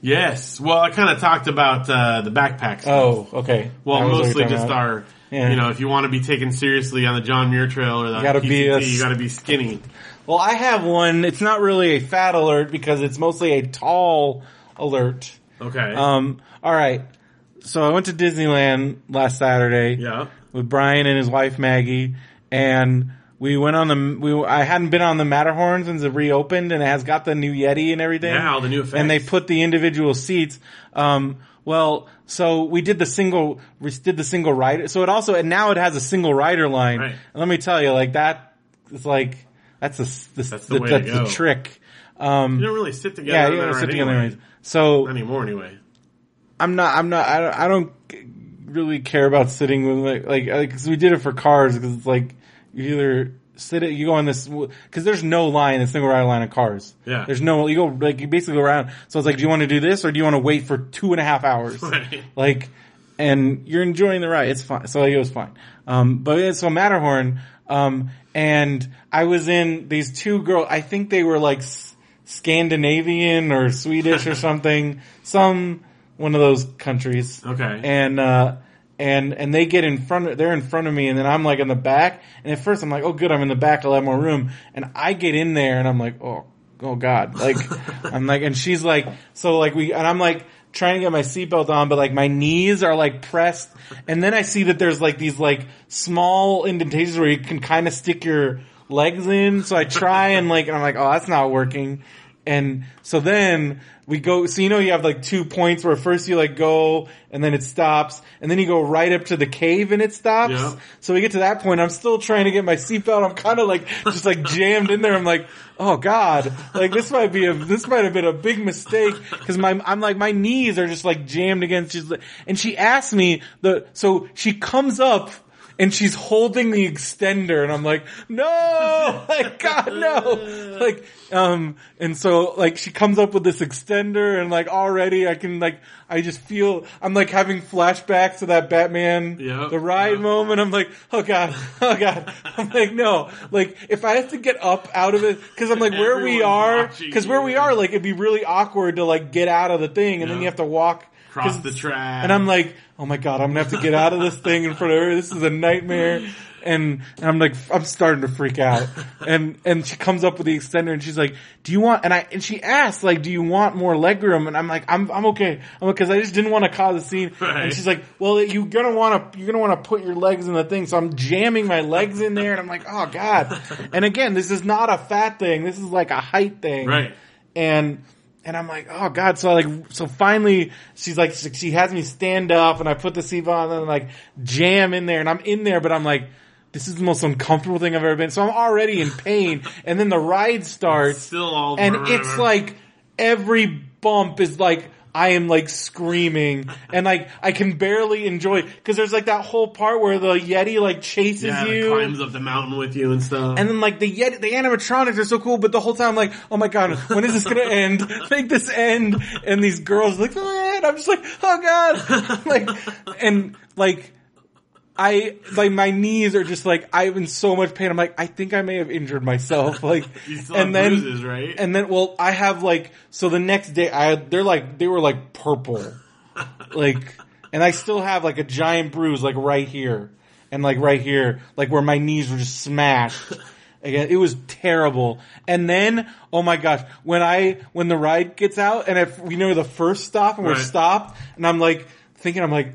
Yes. Well, I kind of talked about uh, the backpacks. Oh, okay. well, That was what you're mostly just about. our. Yeah. You know, if you want to be taken seriously on the John Muir Trail or the gotta PCT, be a- you got to be skinny. Well, I have one. It's not really a fat alert because it's mostly a tall alert. Okay. Um, all right. So I went to Disneyland last Saturday yeah. with Brian and his wife Maggie, and we went on the. We I hadn't been on the Matterhorn since it reopened, and it has got the new Yeti and everything. Yeah, all the new effects. And they put the individual seats. Um, well, so we did the single. We did the single rider. So it also and now it has a single rider line. Right. And let me tell you, like that. It's like that's the the, That's the to that's the trick. Um, You don't really sit together. yeah, you gotta sit together anyway. So Not anymore, anyway. I'm not. I'm not. I don't. I don't really care about sitting with like like because we did it for cars because it's like you either sit it you go on this because there's no line in single rider line of cars. Yeah. There's no you go like you basically go around. So it's like, do you want to do this or do you want to wait for two and a half hours? [laughs] Right. Like, and you're enjoying the ride. It's fine. So like, it was fine. Um, but it's so Matterhorn. Um, and I was in these two girls. I think they were like S- Scandinavian or Swedish or [laughs] something. Some one of those countries. Okay. And uh, and and they get in front. Of, they're in front of me, and then I'm like in the back. And at first, I'm like, oh, good, I'm in the back. I'll have more room. And I get in there, and I'm like, oh, oh God, like [laughs] I'm like, and she's like, so like we, and I'm like trying to get my seatbelt on, but like my knees are like pressed, and then I see that there's like these like small indentations where you can kind of stick your legs in. So I try and like, and I'm like, oh, that's not working. And so then we go, so you know you have like two points where first you like go and then it stops and then you go right up to the cave and it stops. Yeah. So we get to that point, I'm still trying to get my seatbelt. I'm kind of like, just like jammed in there. I'm like, oh God, like this might be a, this might have been a big mistake because my, I'm like, my knees are just like jammed against, she's like, and she asked me the, so she comes up and she's holding the extender and I'm like, no, [laughs] like God, no. Like, um, and so like she comes up with this extender and like already I can like, I just feel, I'm like having flashbacks to that Batman, Yep, the ride yep. moment. I'm like, oh God, oh God. [laughs] I'm like, no, like if I have to get up out of it, cause I'm like where we are, cause where you. we are, like it'd be really awkward to like get out of the thing and then you have to walk Cross 'cause- the track. and I'm like, oh my god, I'm gonna have to get out of this thing in front of her. This is a nightmare. And, and I'm like, I'm starting to freak out. And, and she comes up with the extender and she's like, do you want, and I, and she asks, like, do you want more leg room? And I'm like, I'm, I'm okay. I'm because I just didn't want to cause a scene. Right. And she's like, well, you're gonna want to, you're gonna want to put your legs in the thing. So I'm jamming my legs in there and I'm like, oh god. And again, this is not a fat thing. This is like a height thing right. and and I'm like, oh god. So I like, so finally, she's like, she has me stand up, and I put the seatbelt on, and I'm like jam in there, and I'm in there, but I'm like, this is the most uncomfortable thing I've ever been. So I'm already in pain, [laughs] and then the ride starts, Still all. and it's like every bump is like. I am like screaming and like I can barely enjoy because there's like that whole part where the Yeti like chases yeah, you climbs up the mountain with you and stuff. and then like the Yeti, the animatronics are so cool, but the whole time I'm like, oh my god, when is this gonna end? [laughs] Make this end. And these girls like, oh and I'm just like, oh god, [laughs] like, and like. I like my knees are just like I'm in so much pain. I'm like I think I may have injured myself. [laughs] Like and then bruises, right? and then well I have like so the next day I they're like they were like purple, [laughs] like and I still have like a giant bruise like right here and like right here like where my knees were just smashed. [laughs] Again, it was terrible. And then, oh my gosh, when I when the ride gets out and if we know the first stop and we're Right. stopped and I'm like thinking I'm like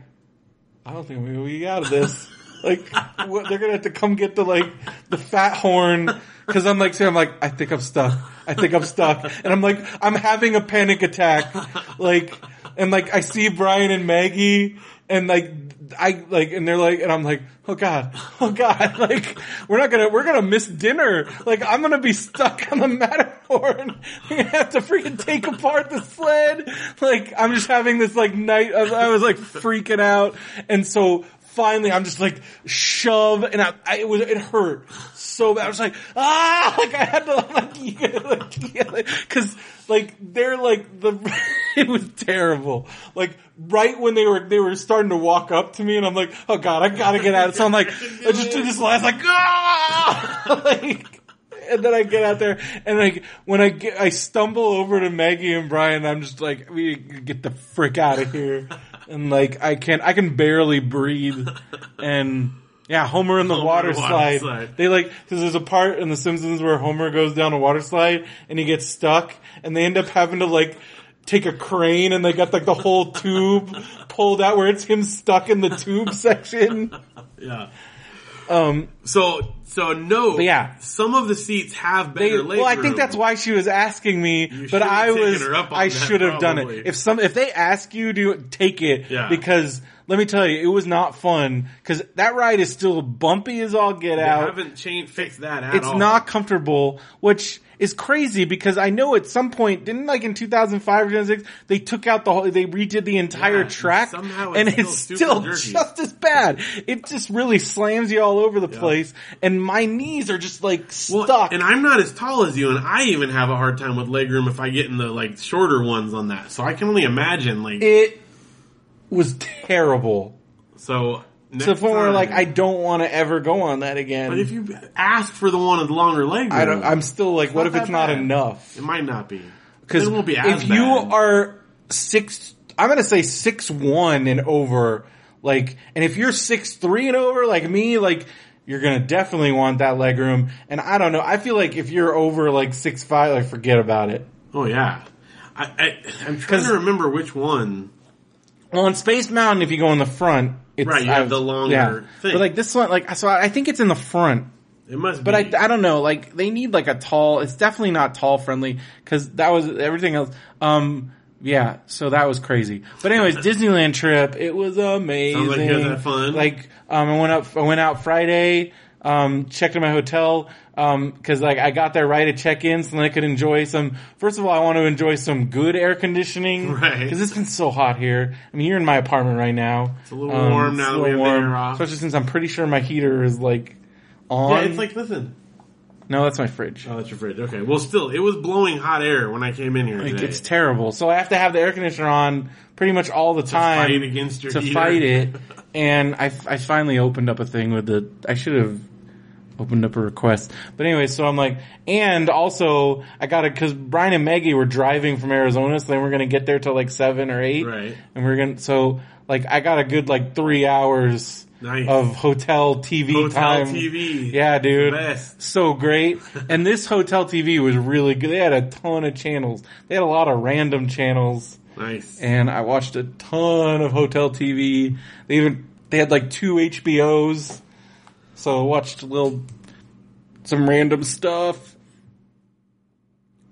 I don't think gonna get out of this. like, what, they're gonna have to come get the like the fat horn because I'm like, saying, I'm like, I think I'm stuck. I think I'm stuck, and I'm like, I'm having a panic attack. Like, and like, I see Brian and Maggie, and like, I like, and they're like, and I'm like, oh god, [laughs] oh god, [laughs] like we're not gonna, we're gonna miss dinner. Like I'm gonna be stuck on the [laughs] Matterhorn. Gonna have to freaking take apart the sled. Like I'm just having this like night. I was like freaking out, and so finally I'm just like shove, and I, I it was it hurt so bad. I was like ah, [laughs] like I had to like [laughs] like because like they're like the [laughs] it was terrible. Like right when they were they were starting to walk up to me, and I'm like, oh god, I gotta get out. So I'm like, I just did this last like ah, like. And then I get out there, and like when I get, I stumble over to Maggie and Brian. I'm just like, we get the frick out of here, and like I can't, I can barely breathe, and yeah, Homer in the Homer water, water slide. slide. They like because there's a part in The Simpsons where Homer goes down a water slide and he gets stuck, and they end up having to like take a crane and they got like the whole tube pulled out where it's him stuck in the tube [laughs] section. Yeah. Um, So so no. Yeah. Some of the seats have they, better leg well, I think that's why she was asking me, You but I was, her up on I should have done it. If some, if they ask you to take it, Yeah. because let me tell you, it was not fun because that ride is still bumpy as all get They out. haven't changed fixed that at it's all. not comfortable, which is crazy because I know at some point, didn't like in 2005 or 2006, they took out the whole, they redid the entire Yeah, track somehow it's and still it's still jerky. just as bad. It just really slams you all over the place and my knees are just like Well, stuck. and I'm not as tall as you, and I even have a hard time with legroom if I get in the like shorter ones on that. So I can only imagine like it was terrible. so. To the next point where like I don't want to ever go on that again. But if you ask for the one with longer leg I don't, I'm still like, what if it's that not bad. enough? it might not be Because it won't be as if you are six, I'm gonna say six one and over, like, and if you're six three and over, like me, like, you're gonna definitely want that leg room. And I don't know, I feel like if you're over like six five, like, forget about it. Oh yeah, I, I I'm trying to remember which one. Well, on Space Mountain, if you go in the front, it's Right, you have the longer yeah. thing. But like this one, like, so I think it's in the front. It must, But be. I, I don't know, like, they need like a tall, it's definitely not tall friendly, cause that was everything else. Um, yeah, so that was crazy. But anyways, [laughs] Disneyland trip, it was amazing. Sounds like you fun. Like, um, I went up, I went out Friday, um, checked in my hotel, um, cause like I got there right at check-in so then I could enjoy some, first of all, I want to enjoy some good air conditioning. [laughs] Right. Cause it's been so hot here. I mean, you're in my apartment right now. It's a little warm now that we have the air off. Especially since I'm pretty sure my heater is like on. yeah, it's like listen. No, that's my fridge. Oh, that's your fridge. Okay, well, still, it was blowing hot air when I came in here Like, today. it's terrible. So I have to have the air conditioner on pretty much all the time to fight against your to heater. fight it. [laughs] And I, I finally opened up a thing with the. I should have opened up a request. But anyway, so I'm like, and also I got it because Brian and Maggie were driving from Arizona, so they were going to get there till like seven or eight, Right. And we are gonna so like I got a good like three hours. Nice. Of hotel TV Hotel time. TV. Yeah, dude. So great. [laughs] And this hotel TV was really good. They had a ton of channels. They had a lot of random channels. Nice. And I watched a ton of hotel TV. They even, they had like two HBOs. So I watched a little, some random stuff.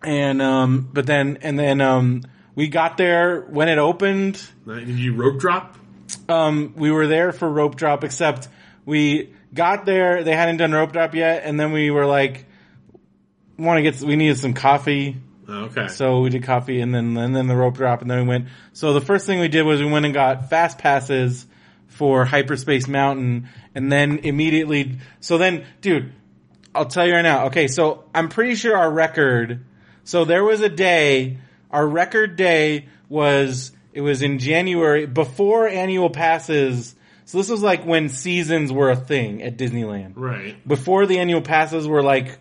And, um, but then, and then, um, we got there when it opened. Did you rope drop? um, we were there for rope drop, except we got there, they hadn't done rope drop yet, and then we were like, want to get, we needed some coffee, Oh, okay. so we did coffee, and then, and then the rope drop, and then we went, so the first thing we did was we went and got fast passes for Hyperspace Mountain, and then immediately, so then, dude, I'll tell you right now, okay, so I'm pretty sure our record, so there was a day, our record day was, it was in January, before annual passes, so this was like when seasons were a thing at Disneyland. Right. before the annual passes were like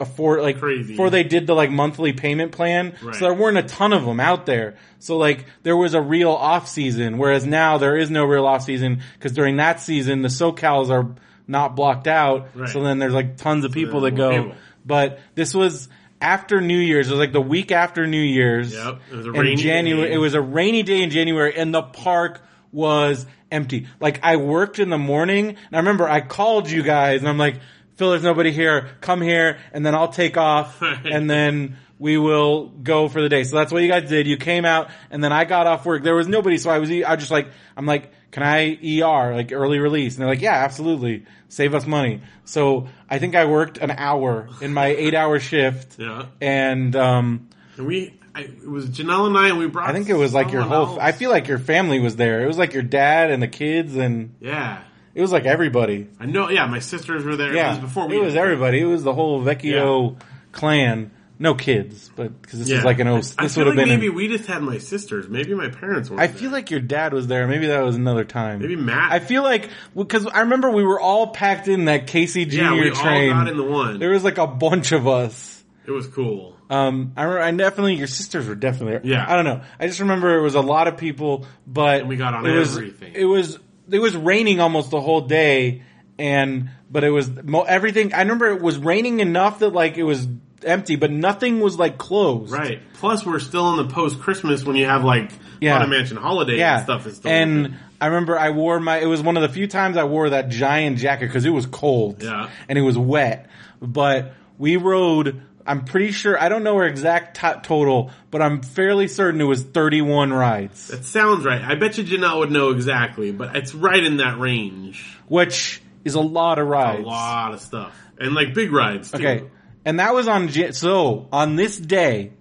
afford like Crazy. before they did the like monthly payment plan Right. so there weren't a ton of them out there so like there was a real off season whereas now there is no real off season because during that season the SoCals are not blocked out Right. so then there's like tons of people that go people. but this was after New Year's. It was like the week after New Year's. Yep. It was a rainy January. day. It was a rainy day in January, and the park was empty. Like I worked in the morning, and I remember I called you guys, and I'm like, "Phil, there's nobody here. Come here, and then I'll take off, [laughs] and then." We will go for the day. So that's what you guys did. You came out and then I got off work. There was nobody. So I was, I was just like, I'm like, can I ER, like early release? And they're like, yeah, absolutely. Save us money. So I think I worked an hour in my eight hour shift. [laughs] Yeah. And, um, And we, I, it was Janelle and I, and we brought. I think it was like your whole, else. I feel like your family was there. It was like your dad and the kids and Yeah. It was like everybody. I know. Yeah, my sisters were there. Yeah. It was before we. It was everybody. It was the whole Vecchio clan. No kids, but because this Yeah. was like an, oh, I this feel would have like been, maybe in- we just had my sisters. Maybe my parents were. I feel like your dad was there. Maybe that was another time. maybe Matt. I feel like because I remember we were all packed in that Casey Jr. yeah, we train. all got in the one. there was like a bunch of us. it was cool. Um, I remember, I definitely your sisters were definitely there. Yeah. I don't know. I just remember it was a lot of people, but And we got on it was, everything. It was it was raining almost the whole day, and but it was mo- everything. I remember it was raining enough that like it was empty, but nothing was like closed. Right. Plus, we're still in the post Christmas when you have like Yeah. Haunted Mansion holiday Yeah, and stuff. Is still and open. I remember I wore my. It was one of the few times I wore that giant jacket because it was cold. Yeah. and it was wet. But we rode. I'm pretty sure. I don't know her exact to total, but I'm fairly certain it was 31 rides, that sounds right. I bet you Janelle would know exactly, but it's right in that range. which is a lot of rides. A lot of stuff and like big rides. Too. Okay, and that was on. So on this day,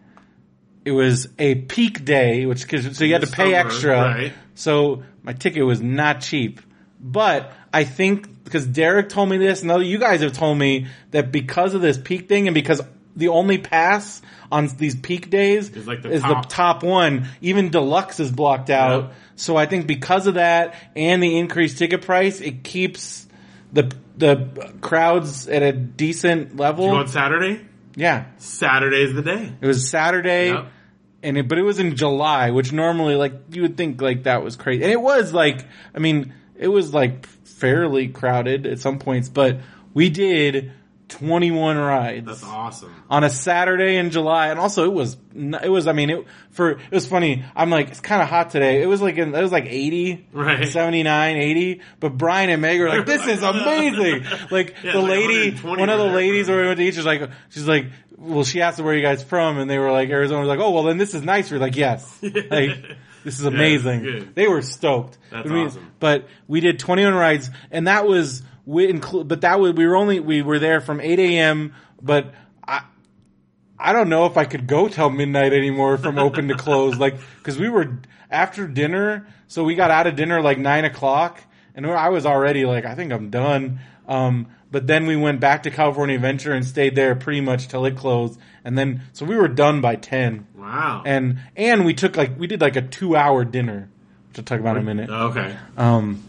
it was a peak day, which cause, so you had to pay Summer, extra. right. So my ticket was not cheap, but I think because Derek told me this, and other you guys have told me that because of this peak thing, and because the only pass on these peak days Is like the is top. the top one, even deluxe is blocked out. Yep. So I think because of that and the increased ticket price, it keeps the the crowds at a decent level. On Saturday? Yeah, Saturday's the day. it was Saturday, Yep. and it, but it was in July, which normally like you would think like that was crazy, and it was like I mean it was like fairly crowded at some points, but we did twenty one rides That's awesome. on a Saturday in July, and also it was it was I mean it for it was funny. I'm like it's kind of hot today. It was like in, it was like 80, Right. 79, 80. But Brian and Meg were like, "This is amazing!" Like [laughs] Yeah, the like oh, lady, one of the ladies where we went to each was like, she's like, "Well, she asked where you guys from," and they were like, "Arizona." Was like, "Oh, well, then this is nice." We're like, "Yes." [laughs] Like this is amazing. good. They were stoked. That's I mean, awesome. But we did 21 rides, and that was we include. But that was we were only we were there from 8 a.m. But I I don't know if I could go till midnight anymore from open to close. Like because we were after dinner, so we got out of dinner like nine o'clock, and I was already like I think I'm done. Um, but then we went back to California Adventure and stayed there pretty much till it closed, and then so we were done by ten Wow. and and we took like we did like a two hour dinner, which I'll talk about in a minute. okay. Um,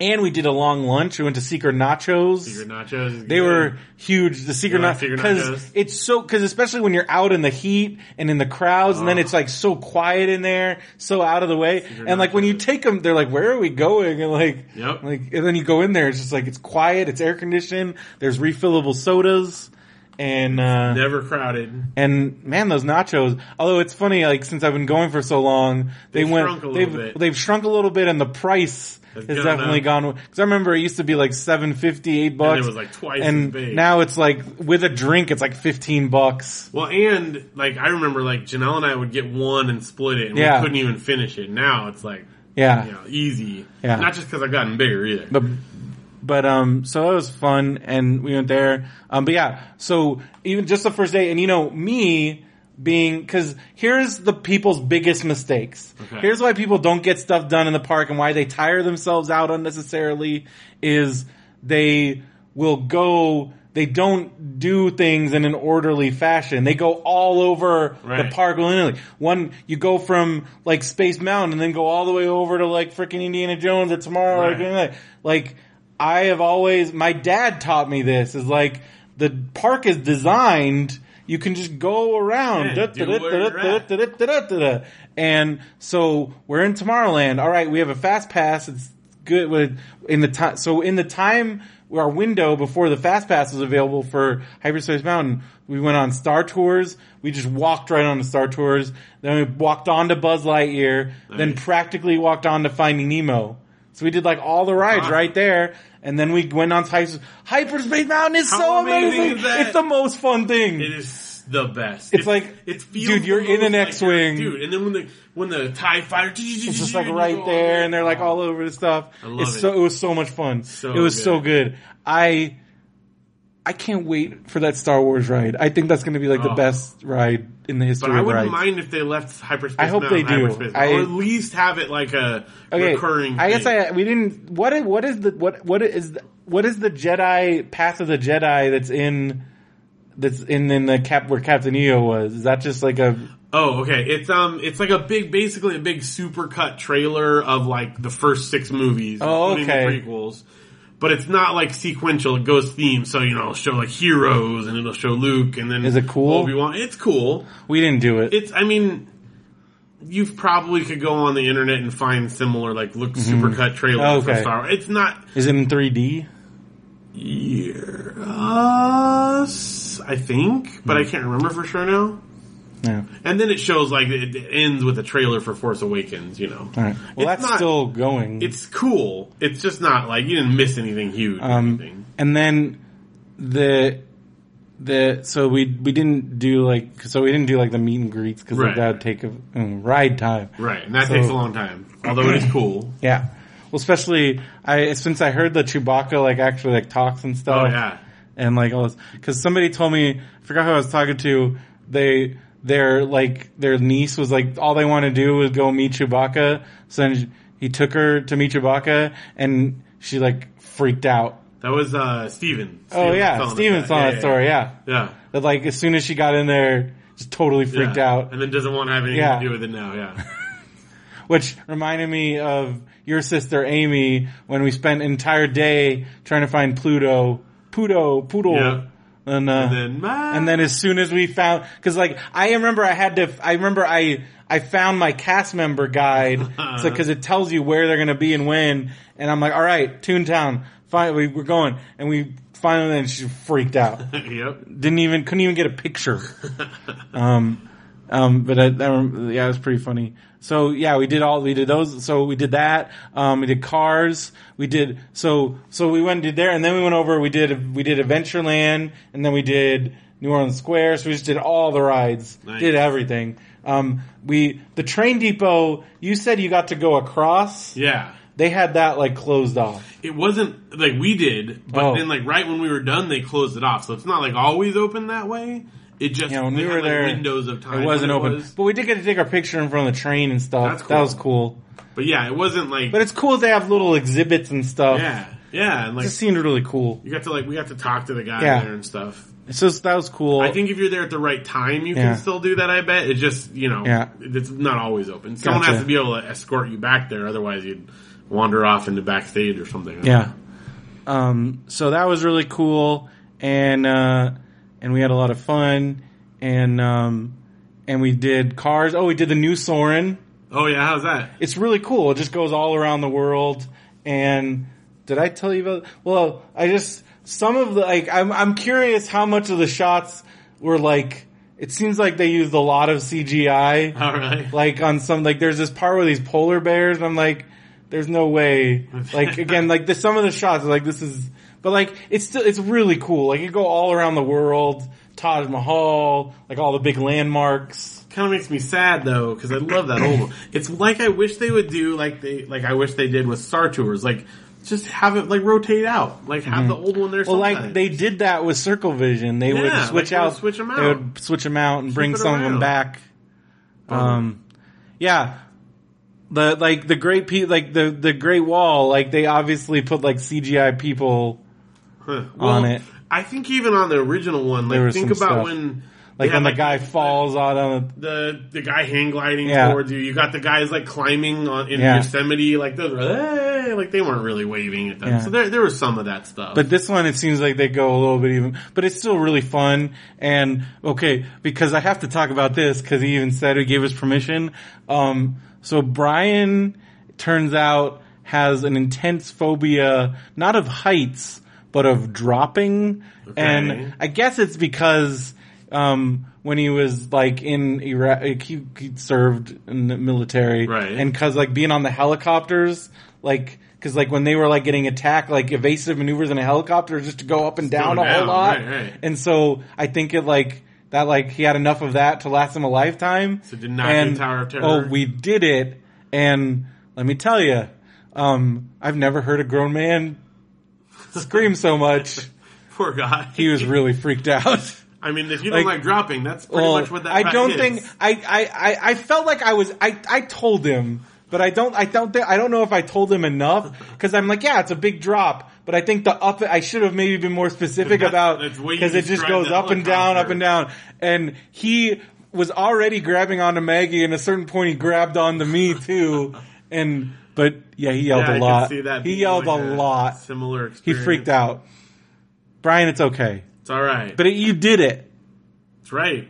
and we did a long lunch. We went to Secret Nachos. Secret nachos. They good. were huge. The secret like nachos Secret because it's so because especially when you're out in the heat and in the crowds, and then Oh. it's like so quiet in there, so out of the way. and like when you take them, they're like, "Where are we going?" And like, Yep. like and then you go in there, it's just like it's quiet, it's air conditioned. There's refillable sodas, and uh, never crowded. and man, those nachos. Although it's funny, like since I've been going for so long, they They've went. shrunk a little they've bit. they've shrunk a little bit, and the price Gone definitely up. gone. Because I remember it used to be like seven fifty, eight bucks. it was, like, twice and as big. now it's like with a drink, it's like fifteen bucks. Well, and like I remember, like Janelle and I would get one and split it, and Yeah. we couldn't even finish it. Now it's like Yeah, you know easy. Yeah. Not just because I've gotten bigger either. but but um, so that was fun, and we went there. Um, but yeah, so even just the first day, and you know me being because here's the people's biggest mistakes. Okay. Here's why people don't get stuff done in the park and why they tire themselves out unnecessarily is they will go. They don't do things in an orderly fashion. They go all over Right. the park willy-nilly. One, you go from like Space Mountain and then go all the way over to like freaking Indiana Jones or tomorrow. Right. Like, like I have always, my dad taught me this is like the park is designed. You can just go around. And so we're in Tomorrowland. All right, we have a fast pass. It's good with in the time. So in the time our window before the fast pass was available for Hyperspace Mountain, we went on Star Tours. We just walked right on to Star Tours. Then we walked on to Buzz Lightyear. Then practically walked on to Finding Nemo. So we did like all the rides right there. And then we went on to Hyperspace, Hyperspace Mountain is How so amazing amazing. is? It's the most fun thing. It is the best. It's like, it feels dude, you're in an like X-wing. dude. And then when the when the Tie Fighter, It's just like right [laughs] there, and they're like all over the stuff. I love it's it. so it was so much fun. It was so good. I I can't wait for that Star Wars ride. I think that's going to be like the Oh. best ride in the history But I wouldn't mind if they left hyperspace. I hope Mountain they do. I- or at least have it like a Okay, recurring. I guess. I we didn't. What is, what is the what what is the, what is the Jedi Path of the Jedi that's in that's in in the cap where Captain EO was? Is that just like a Oh, okay. It's um, it's like a big, basically a big supercut trailer of like the first six movies, Oh, including okay. the prequels. But it's not like sequential; it goes theme. So you know, it'll show like heroes, and it'll show Luke, and then Is it cool? Obi Wan. It's cool. we didn't do it? It's, I mean, you probably could go on the internet and find similar like look supercut trailers Oh, for. Star Wars. It's not. Is it in 3D? Yeah, uh, I think, but I can't remember for sure now. Yeah. And then it shows like it ends with a trailer for Force Awakens. You know, right. Well, It's that's not- still going. it's cool. It's just not like you didn't miss anything huge. or Um, anything. and then the the so we we didn't do like so we didn't do like the meet and greets because Right. that would take a mm, ride time. Right, and that so- takes a long time. Although it is cool. [laughs] Yeah. Well, especially I since I heard that Chewbacca like actually like talks and stuff. Oh yeah, and like all this because somebody told me I forgot who I was talking to. They their like their niece was like all they want to do was go meet Chewbacca. So then he took her to meet Chewbacca, and she like freaked out. that was uh Steven. Oh yeah, Steven that. saw Yeah, that story. Yeah. Yeah, that like as soon as she got in there, just totally freaked Yeah. out. and then doesn't want to have anything to do with it now. Yeah, [laughs] Which reminded me of your sister Amy when we spent an entire day trying to find Pluto, Pluto, Poodle, Yeah. And uh, and then And then as soon as we found, cause like, I remember I had to, I remember I, I found my cast member guide, [laughs] so, cause it tells you where they're gonna be and when, and I'm like, alright, Toontown, fine, we, we're going, and we finally, and she freaked out. [laughs] yep. Didn't even, couldn't even get a picture. [laughs] Um, um, but I, rem- yeah, it was pretty funny. So yeah, we did all, we did those, so we did that, um, we did Cars, we did, so, so we went and did there, and then we went over, we did, we did Adventureland, and then we did New Orleans Square, so we just did all the rides, Nice. did everything. Um, we, the train depot, you said you got to go across, Yeah. they had that like closed off. It wasn't like we did, but Oh. then like right when we were done, they closed it off. So it's not like always open that way. It just Yeah, when they we had, were like, there, windows of time. It wasn't when open, was. but we did get to take our picture in front of the train and stuff. That's That was cool. But yeah, it wasn't like But it's cool they have little exhibits and stuff. yeah, yeah, and It just seemed really cool. you got to like we got to talk to the guy Yeah. there and stuff. So that was cool. I think if you're there at the right time, you Yeah. can still do that. I bet it's just you know, Yeah. it's not always open. Someone Gotcha. has to be able to escort you back there, otherwise you'd wander off into backstage or something. yeah. Um, so that was really cool, and uh, and we had a lot of fun, and um, and we did cars. Oh, we did the new Soarin'. Oh yeah, how's that? It's really cool. It just goes all around the world. And did I tell you about? Well, I just some of the like I'm I'm curious how much of the shots were like. It seems like they used a lot of CGI. All right. like on some like there's this part where these polar bears and I'm like there's no way [laughs] like again like the some of the shots like this is but like it's still it's really cool like you go all around the world Taj Mahal like all the big landmarks kind of makes me sad though because I love that old one. It's like I wish they would do like they like I wish they did with Star Tours. Like just have it like rotate out. Like have the old one there. well like they did that with Circle Vision they Yeah, would switch like they would out they would switch them out and bring it some of them back um yeah the like the great pe like the the Great Wall like they obviously put like CGI people Huh. on Well, it. I think even on the original one, like think about stuff. when like when the guy falls out on the the guy hang gliding Yeah. towards you. You got the guys like climbing on in Yeah. Yosemite, like those, "Hey," like they weren't really waving at them. Yeah. So there there was some of that stuff. But this one, it seems like they go a little bit even, but it's still really fun. And okay, because I have to talk about this because he even said he gave us permission. Um, so Brian turns out has an intense phobia, not of heights, but of dropping. And I guess it's because, um, when he was like in Iraq, he, he served in the military, Right. And cause like being on the helicopters, like, cause like when they were like getting attacked, like evasive maneuvers in a helicopter just to go up and down a whole lot. right, right. And so I think it like that like he had enough of that to last him a lifetime. So did not do Tower of Terror? Oh, we did it, and let me tell you, um, I've never heard a grown man [laughs] scream so much. [laughs] Poor guy. He was really freaked out. I mean, if you don't like- like, dropping, that's pretty Well, much what that I don't is. think I, I, I, I felt like I was I, I told him, but I don't I don't think I don't know if I told him enough because I'm like yeah it's a big drop, but I think the up I should have maybe been more specific [laughs] about that's the way you because it just goes up and down, up and down, and he was already grabbing onto Maggie, and at a certain point he grabbed onto me too, and but yeah he yelled Yeah, a lot. he yelled like a lot. Similar Experience. He freaked out. Brian, it's okay, It's all right. but it, you did it. It's right.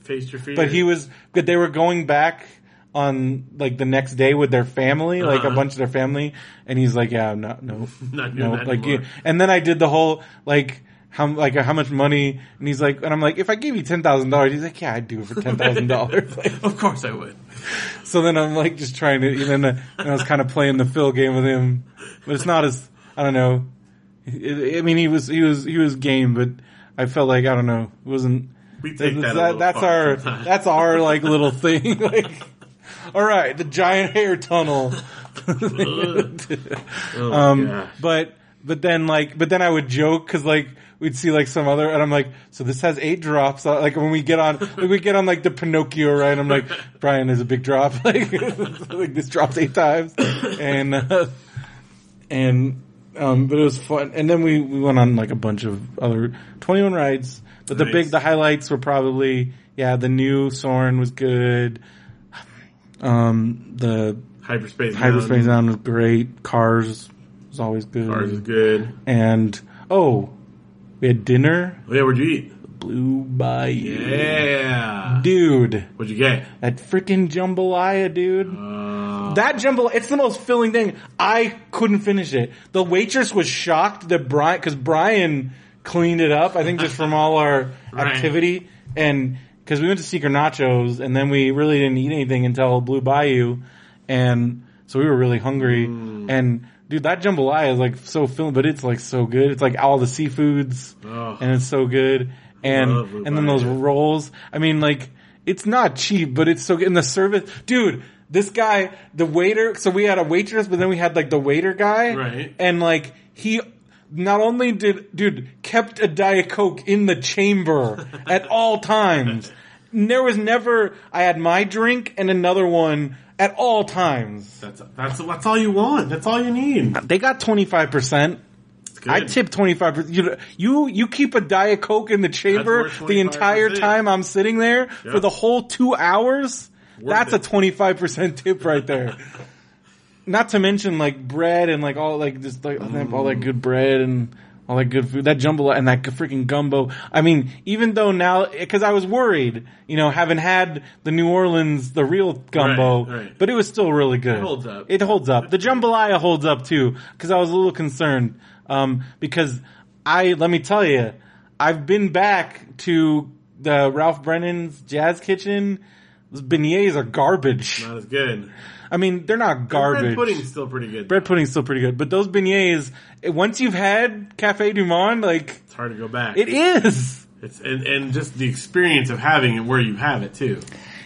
Face your fears. But he was, but they were going back on like the next day with their family, like a Uh-huh. bunch of their family, and he's like, "Yeah, no, no, [laughs] Not doing no." that Like, anymore. and then I did the whole like how like how much money, and he's like, and I'm like, if I gave you ten thousand dollars, he's like, "Yeah, I'd do it for ten thousand dollars." [laughs] Of course I would. So then I'm like just trying to, and then uh, and I was kind of playing the Phil game with him, but it's not as I don't know. It, I mean, he was he was he was game, but I felt like I don't know, it wasn't. We take that. That- that's our sometimes. that's our like little thing. [laughs] like, all right, the giant hair tunnel. [laughs] Oh, um, but but then like but then I would joke because like we'd see like some other and I'm like so this has eight drops Uh, like when we get on like, [laughs] we get on like the Pinocchio ride I'm like Brian there's a big drop [laughs] like [laughs] like this drops eight times and uh, and um but it was fun and then we we went on like a bunch of other 21 rides but the big the highlights were probably yeah the new Soarin' was good um the hyperspace. Hyperspace Mountain. Mountain was great. Cars was always good. Ours is good. And oh, we had dinner. Oh yeah, where'd you eat? Blue Bayou. Yeah. Dude, What'd you get? that freaking jambalaya, dude. Uh, that jambalaya, it's the most filling thing. I couldn't finish it. The waitress was shocked that Brian, cause Brian cleaned it up, I think just from all our [laughs] Right. activity. And cause we went to Secret Nachos and then we really didn't eat anything until Blue Bayou. And so we were really hungry. Mm. And dude, that jambalaya is like so filling, but it's like so good. It's like all the seafoods Oh. and it's so good. And, and then those rolls. I mean, like, it's not cheap, but it's so good. And the service, dude, this guy, the waiter, so we had a waitress, but then we had like the waiter guy. Right. And like, he, not only did, dude, kept a Diet Coke in the chamber [laughs] at all times. There was never, I had my drink and another one at all times. that's that's that's all you want. That's all you need. They got 25%. I tip twenty five percent. You you you keep a diet coke in the chamber the entire time I'm sitting there for the whole two hours. that's a twenty five percent tip right there. [laughs] Not to mention like bread and like all like just like mm. all that good bread and all that good food. That jambalaya and that freaking gumbo. I mean, even though now because I was worried, you know, having had the New Orleans the real gumbo, Right, right. but it was still really good. It holds up. It holds up. The jambalaya holds up too, because I was a little concerned. Um, because I let me tell you, I've been back to the Ralph Brennan's Jazz Kitchen. Those beignets are garbage. Not as good. I mean, they're not garbage. Bread pudding's still pretty good. Bread pudding's still pretty good, but those beignets, eh, once you've had Cafe Du Monde, like It's hard to go back. it is. It's and and just the experience of having it where you have it too.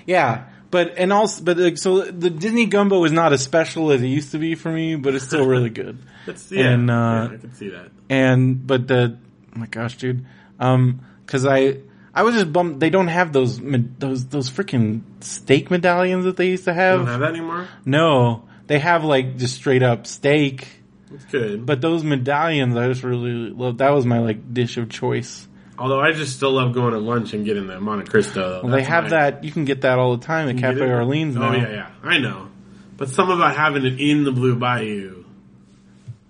Yeah, but and also, but like, so the Disney gumbo is not as special as it used to be for me, but it's still really [laughs] good. It's yeah, And, uh, yeah, I can see that. and but the oh my gosh, dude, um, because I I was just bummed they don't have those those those freaking steak medallions that they used to have. don't have that anymore. No, they have like just straight up steak, It's good. but those medallions I just really love. That was my like dish of choice. Although I just still love going to lunch and getting the Monte Cristo. Well, they have my- that. You can get that all the time at Cafe? Orleans oh, now. Oh yeah, yeah, I know. But something about having it in the Blue Bayou.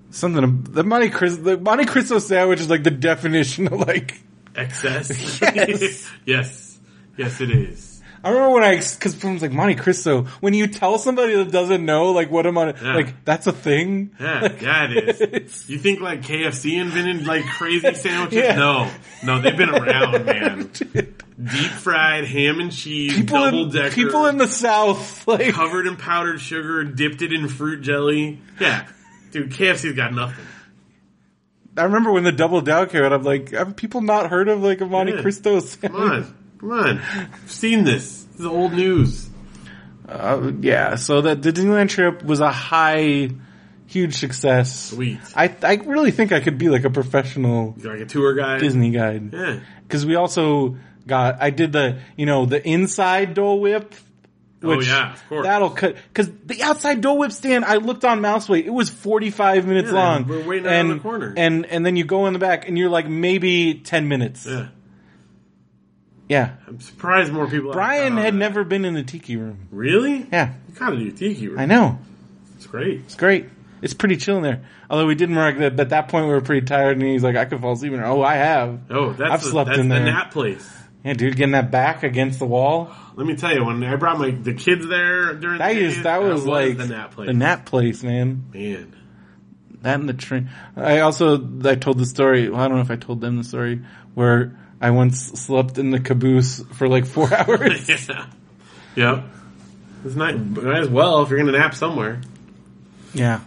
Something the Monte Cristo the Monte Cristo sandwich is like the definition of like. Excess. [laughs] [laughs] Yes. yes. Yes, it is. I remember when I, cause someone's like, Monte Cristo, when you tell somebody that doesn't know, like, what a Monte, Yeah. like, that's a thing? Yeah, [laughs] Like, yeah, it is. You think like KFC invented like crazy sandwiches? Yeah. No, no, they've been around, man. Deep fried ham and cheese, people double decker, people in the South, like, covered in powdered sugar, dipped it in fruit jelly. Yeah, dude, KFC's got nothing. I remember when the double down came out, I'm like, have people not heard of like a Monte Yeah. Cristo Come on, Come on. I've seen this. This is old news. Uh, yeah, so that the Disneyland trip was a high, huge success. Sweet. I I really think I could be like a professional like a tour guide. Disney guide Yeah. because we also got I did the you know the inside Dole Whip. Oh, yeah, of course. That'll cut because the outside Dole Whip stand. I looked on MouseWait; it was forty five minutes Yeah, long. we're waiting and, the corner. and and then you go in the back, and you're like maybe ten minutes. Yeah. Yeah. I'm surprised more people. Brian had that. never been in the tiki room. Really? Yeah, You gotta do Tiki Room. I know. It's great. It's great. It's pretty chill in there. Although we didn't work that, at that point we were pretty tired, and he's like, "I could fall asleep in there." Oh, I have. Oh, that's I've slept that's in the nap place. Yeah, dude, getting that back against the wall. Let me tell you, when I brought my the kids there during That the is that was like the nap place. the nap place, man. Man, That and the train. I also I told the story. Well, I don't know if I told them the story where I once slept in the caboose for like four [laughs] hours. [laughs] yeah, yep. It's not might as well if you're gonna nap somewhere. yeah.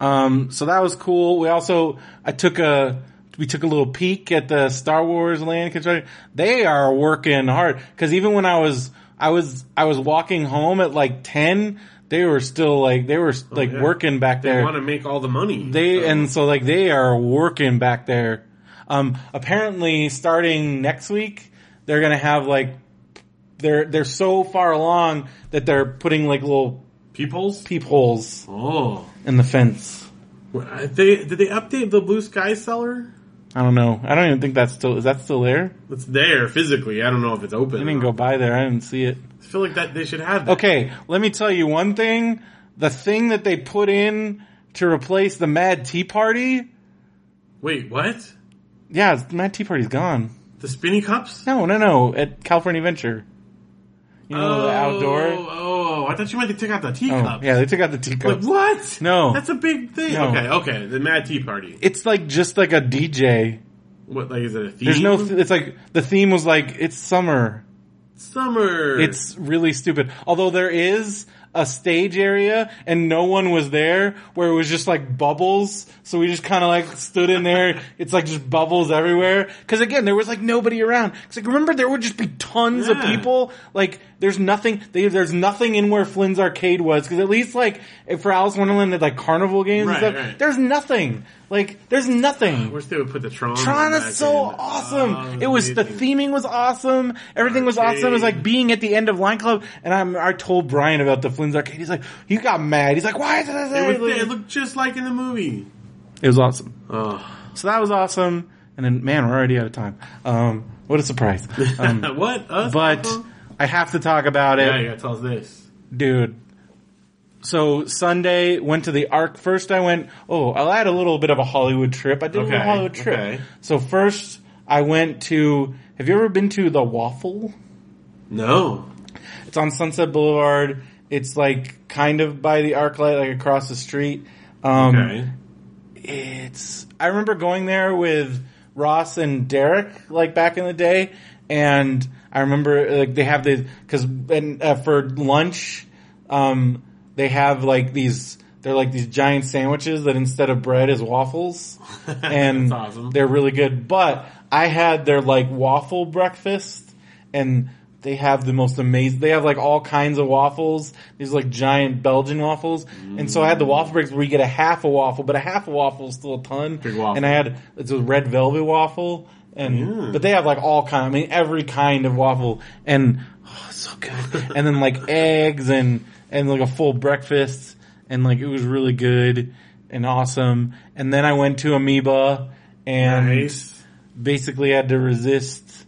Um. So that was cool. We also I took a we took a little peek at the Star Wars land construction. They are working hard because even when I was I was I was walking home at like ten, they were still like they were like Oh, yeah. working back They there. want to make all the money. They so- and so like they are working back there. Um, apparently, starting next week, they're gonna have like they're they're so far along that they're putting like little peoples. peepholes Oh, in the fence. they did they update the blue sky cellar? I don't know. I don't even think that's still is that still there. It's there physically. I don't know if it's open. I didn't go by there. I didn't see it. I feel like that they should have. That. Okay, let me tell you one thing. The thing that they put in to replace the Mad Tea Party, Wait, what? yeah, Mad Tea Party's gone. The spinny cups? No, no, no. At California Adventure. You know, the outdoor. Oh, oh, I thought you meant they took out the Oh, teacups. yeah, they took out the Like, teacups. what? No. That's a big thing. No. Okay, okay. The Mad Tea Party. It's like just like a DJ. What, like, is it a theme? There's no, th- it's like, the theme was like, it's summer. Summer. It's really stupid. Although there is a stage area and no one was there where it was just like bubbles. So we just kind of like stood in there. [laughs] It's like just bubbles everywhere. Cause again, there was like nobody around. Cause like remember there would just be tons of people. Like there's nothing, they, there's nothing in where Flynn's arcade was. Cause at least like for Alice Wonderland they had like carnival games Right, and stuff. right. There's nothing. Like there's nothing. I wish they would put the Tron. Tron back is so in. awesome. Oh, it was the theming was awesome. Everything was awesome. It was like being at the end of Line Club, and I'm, I told Brian about the Flynn's arcade. He's like, he got mad. He's like, why is it? It, was, it looked just like in the movie. It was awesome. Oh. So that was awesome. And then, man, we're already out of time. Um, what a surprise. [laughs] Um, what? Us? but Uh-huh. I have to talk about it, yeah, you gotta tell us this. dude. So Sunday went to the Arc. First, I went. Oh, I had a little bit of a Hollywood trip. I did a Okay, little Hollywood trip. okay. So first, I went to. Have you ever been to the Waffle? No. It's on Sunset Boulevard. It's like kind of by the Arc Light, like across the street. Um, Okay. It's. I remember going there with Ross and Derek, like back in the day, and I remember like they have the because and uh, for lunch, um, they have like these. They're like these giant sandwiches that instead of bread is waffles, [laughs] and awesome. they're really good. But I had their like waffle breakfast, and they have the most amazing. They have like all kinds of waffles. These like giant Belgian waffles, and so I had the mm. waffle breaks where you get a half a waffle, but a half a waffle is still a ton. Big waffle. And I had it's a red velvet waffle, and Yeah. but they have like all kind. I mean, every kind of waffle, and oh, so good. [laughs] and then like eggs and and like a full breakfast, and like it was really good and awesome. And then I went to Amoeba and Nice. basically had to resist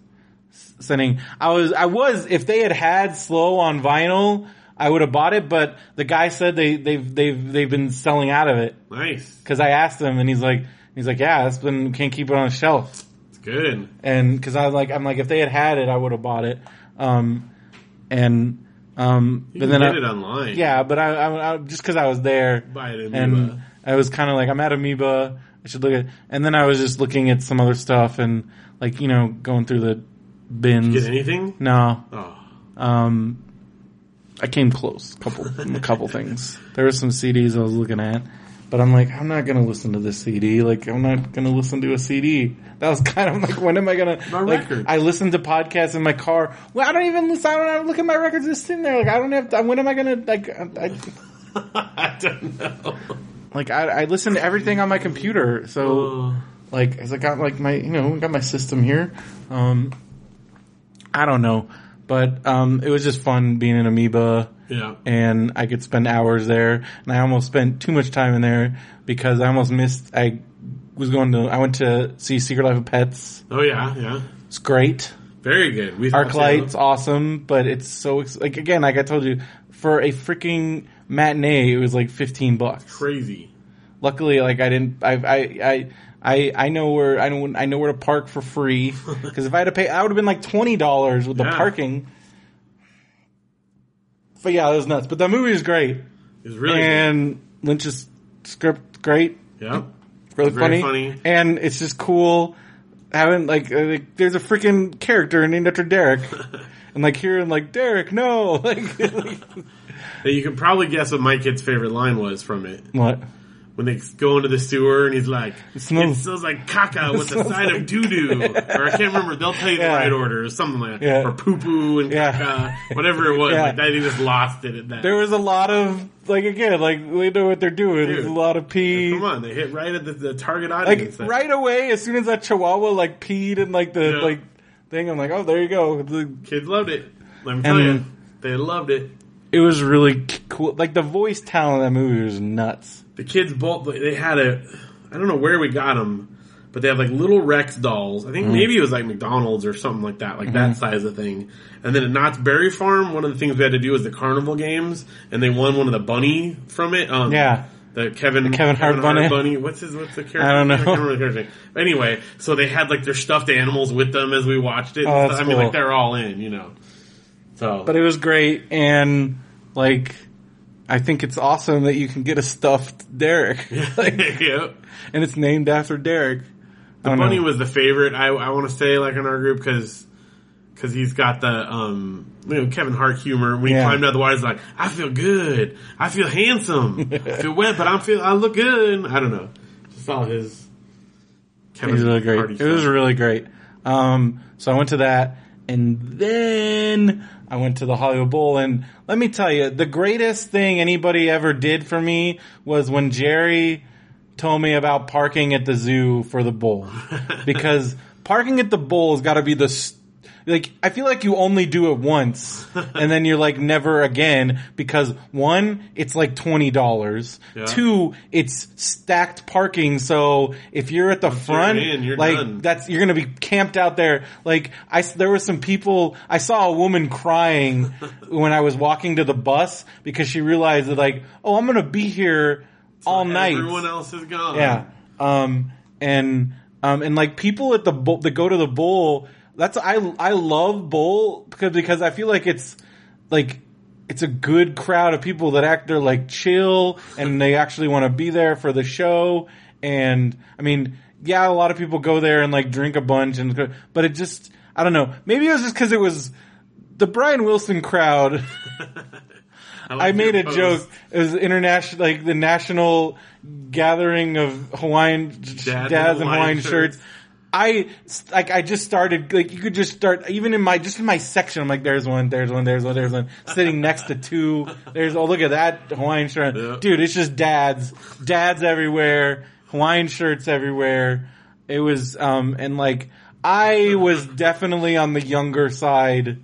sending. I was, I was, if they had had slow on vinyl, I would have bought it, but the guy said they, they've, they've, they've been selling out of it. Nice. Cause I asked him and he's like, he's like, yeah, it's been, can't keep it on a shelf. It's good. And cause I was like, I'm like, if they had had it, I would have bought it. Um, and, um, You but then get I, it online. yeah, but I, I, I just cause I was there Buy it and I was kind of like, I'm at Amoeba. I should look at, and then I was just looking at some other stuff and like, you know, going through the bins. Get anything? No, Oh. um, I came close. Couple, [laughs] a couple things. There were some CDs I was looking at, But I'm like, I'm not gonna listen to this CD. Like, I'm not gonna listen to a CD. That was [laughs] kind of like, when am I gonna? My like, record. I listen to podcasts in my car. Well, I don't even listen. I don't have, look at my records just sitting there. Like, I don't have. When am I gonna like? I, [laughs] I don't know. like, I, I listen to everything on my computer. So, Oh. like, as I got like my, you know, got my system here. Um, I don't know, but um, it was just fun being an amoeba Yeah. and I could spend hours there. And I almost spent too much time in there because I almost missed. I was going to. I went to see Secret Life of Pets. Oh yeah, yeah. It's great. Very good. We ArcLight's so. awesome, but it's so ex- like again, like I told you, for a freaking matinee, it was like fifteen bucks. crazy. Luckily, like I didn't. I I I. I, I know where I know I know where to park for free [laughs] because if I had to pay, I would have been like twenty dollars with the parking. But yeah, it was nuts. But the movie is great It was really and Lynch's script great. Yeah. really funny, funny. and it's just cool having like, uh, like there's a freaking character named after Derek, [laughs] and like hearing like Derek, no, [laughs] like, like you can probably guess what my kid's favorite line was from it. what? When they go into the sewer and he's like, it smells- smells, like caca [laughs] with a smells side like- of doo doo. or I can't remember. They'll tell you Yeah. the right order or something like that. Yeah. Or poo poo and Yeah. caca. Whatever it was. Yeah. Like that, he just lost it at that. There was a lot of like again, like they know what they're doing. There's a lot of pee. Come on, they hit right at the, the target Like audience. there. right away, as soon as that Chihuahua like peed and like the Yeah. like thing, I'm like, oh, there you go. The- Kids loved it. Let me tell you. They loved it. It was really cool. Like the voice talent of that movie was nuts. The kids both they had a I don't know where we got them, but they have like little Rex dolls. I think Mm-hmm. maybe it was like McDonald's or something like that, like that size of thing. And then at Knott's Berry Farm, one of the things we had to do was the carnival games, and they won one of the bunny from it. Um, Yeah. The Kevin, Kevin Hart bunny? What's his, what's the character? I don't know. can't remember the character. Anyway, so they had like their stuffed animals with them as we watched it. Oh, that's I mean, like they're all in, you know. So, But it was great, and like, I think it's awesome that you can get a stuffed Derek, [laughs] [laughs] like, yeah. and it's named after Derek. The bunny was the favorite. I, I want to say like in our group because because he's got the um you know Kevin Hart humor. When he Yeah. climbed out the water, he's like, "I feel good. I feel handsome. I feel wet, but I'm feel I look good." I don't know. Just all his. Kevin It was really great. It was really great. Um, so I went to that, and then I went to the Hollywood Bowl, and let me tell you, the greatest thing anybody ever did for me was when Jerry told me about parking at the zoo for the bowl, [laughs] because parking at the bowl has got to be the like I feel like you only do it once [laughs] and then you're like never again because one, it's like twenty dollars. Yeah. Two, it's stacked parking, so if you're at the front, in, you're like done. that's you're gonna be camped out there. Like I, there were some people. I saw a woman crying [laughs] when I was walking to the bus because she realized that like, oh, I'm gonna be here all night. Everyone else is gone. Yeah. Um, and, um, and like people at the bowl, that go to the bowl, that's, I, I love bowl because, because I feel like it's like, it's a good crowd of people that act, they're like chill and they actually want to be there for the show. And I mean, yeah, a lot of people go there and like drink a bunch and, but it just, I don't know. Maybe it was just cause it was the Brian Wilson crowd. [laughs] like I made a pose. joke. It was international, like the national gathering of Hawaiian dads, in in Hawaiian Hawaiian shirts. shirts. I like. I just started. Like you could just start even in my just in my section. I'm like, there's one, there's one, there's one, there's one. Sitting next to two. There's oh look at that Hawaiian shirt, Yeah. dude. It's just dads, dads everywhere. Hawaiian shirts everywhere. It was um and like I was definitely on the younger side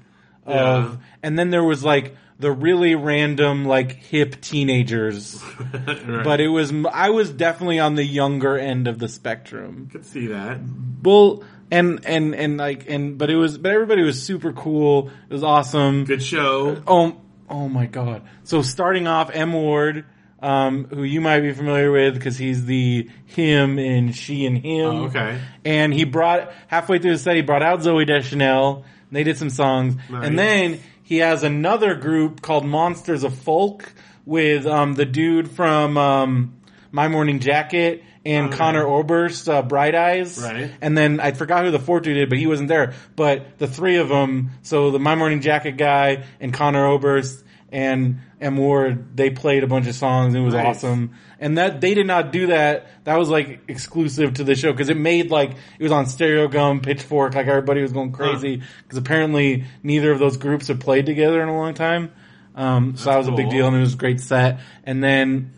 of Yeah. and then there was like the really random like hip teenagers [laughs] Right. but it was i was definitely on the younger end of the spectrum could see that. Well and and and like and but it was but everybody was super cool it was awesome Good show. oh oh my god so starting off m ward um, who you might be familiar with because he's the him and she and him Oh, okay. and he brought halfway through the set he brought out Zooey Deschanel. And they did some songs, Nice. and then he has another group called Monsters of Folk with um, the dude from um, My Morning Jacket and Okay. Conor Oberst, uh, Bright Eyes. Right. And then I forgot who the fourth dude did, but he wasn't there. But the three of them, so the My Morning Jacket guy and Conor Oberst and M Ward they played a bunch of songs. And it was awesome, and that they did not do that. That was like exclusive to the show because it made like it was on Stereogum, Pitchfork, like everybody was going crazy because apparently neither of those groups have played together in a long time. Um, so that was a big deal, and it was a great set. And then,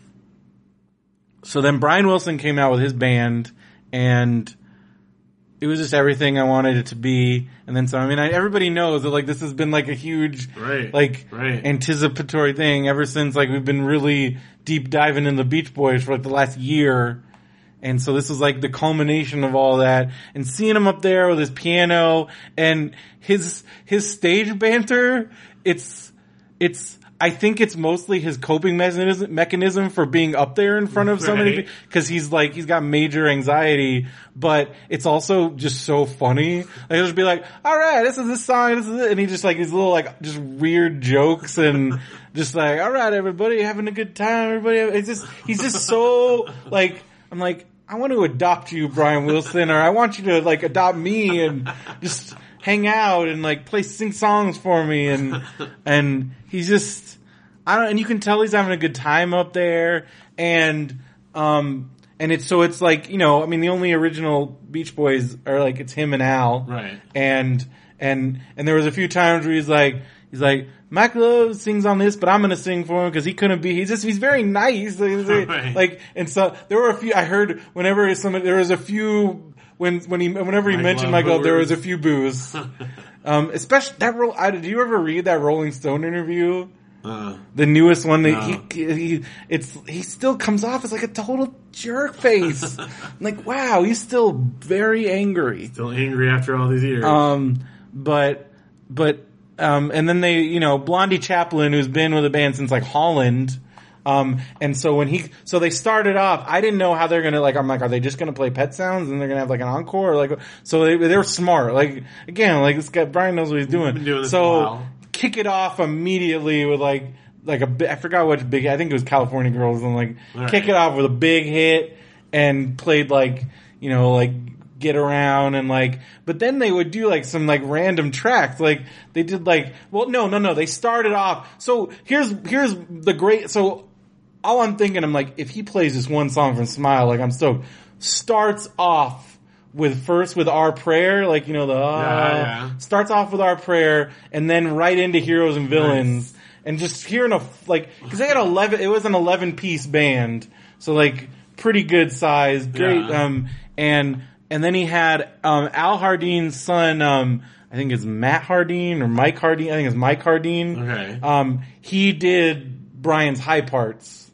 so then Brian Wilson came out with his band, and it was just everything I wanted it to be. And then so, I mean, I, everybody knows that like this has been like a huge, Right. like Right. anticipatory thing ever since like we've been really deep diving in the Beach Boys for like the last year. And so this was like the culmination of all that and seeing him up there with his piano and his, his stage banter, it's, it's, I think it's mostly his coping mechanism, mechanism for being up there in front of so many Right. people because he's like he's got major anxiety, but it's also just so funny. Like he'll just be like, "All right, this is this song, this is it," and he just like these little like just weird jokes and [laughs] just like, "All right, everybody having a good time, everybody." It's just he's just so like I'm like I want to adopt you, Brian Wilson, or I want you to like adopt me and just hang out and like play sing songs for me and [laughs] and he's just I don't and you can tell he's having a good time up there and um and it's so it's like you know I mean the only original Beach Boys are like it's him and Al Right. and and and there was a few times where he's like he's like Mike Love sings on this but I'm gonna sing for him because he couldn't be he's just he's very nice very- [laughs] Right. like and so there were a few I heard whenever some there was a few when when he whenever he Mike mentioned Michael, there was a few boos [laughs] um especially that roll I, did you ever read that Rolling Stone interview Uh, the newest one that No. he, he it's he still comes off as like a total jerk face [laughs] like wow he's still very angry still angry after all these years. um, but, but, um, and then they, you know, Blondie Chaplin, who's been with the band since like Holland. Um, and so when he, so they started off, I didn't know how they're gonna, like, I'm like, are they just gonna play Pet Sounds and they're gonna have like an encore? Like, so they, they're smart. Like, again, like this guy, Brian knows what he's doing. doing so, kick it off immediately with like, like a I forgot what big, I think it was California Girls and like, right. kick it off with a big hit and played like, you know, like, get around and like, but then they would do like some like random tracks. Like they did like, well, no, no, no. They started off. So here's, here's the great, so all I'm thinking, I'm like, if he plays this one song from Smile, like I'm stoked. Starts off with first with our prayer, like, you know, the, uh, Yeah, yeah. starts off with our prayer and then right into heroes and villains and just hearing a, like, cause they had 11, it was an 11 piece band. So like pretty good size, great, Yeah. um, and, and then he had, um, Al Jardine's son, um, I think it's Matt Jardine or Mike Jardine. I think it's Mike Jardine. Okay. Um, he did Brian's high parts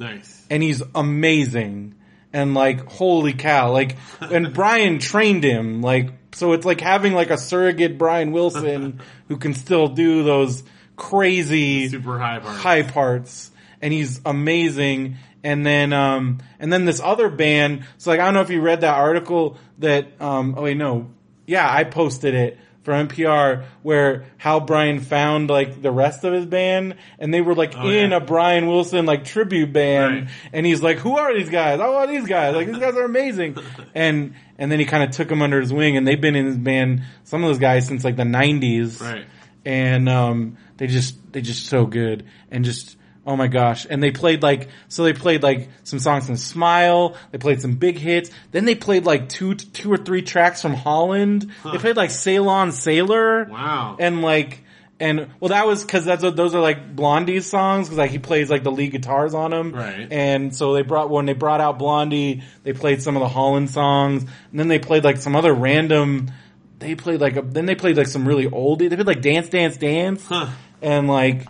nice. and he's amazing. And like, holy cow, like, and [laughs] Brian trained him, like, so it's like having like a surrogate Brian Wilson [laughs] who can still do those crazy Super high part. high parts and he's amazing. And then, um, and then this other band, so like, I don't know if you read that article that, um, oh wait, no. Yeah, I posted it for NPR where how Brian found like the rest of his band and they were like Oh, in yeah. a Brian Wilson like tribute band Right. and he's like, who are these guys? Oh, these guys. Like, these guys are amazing. [laughs] and, and then he kind of took them under his wing and they've been in his band, some of those guys since like the nineties Right. and um, they just they just so good and just oh my gosh. And they played like so they played like some songs from Smile. They played some big hits. Then they played like two two or three tracks from Holland. They played like Sail On Sailor. Wow. and like and well that was because that's what those are like Blondie's songs because like he plays like the lead guitars on them Right. and so they brought when they brought out Blondie they played some of the Holland songs. And then they played like some other random they played like a, then they played like some really old they played like Dance Dance Dance. Huh. and like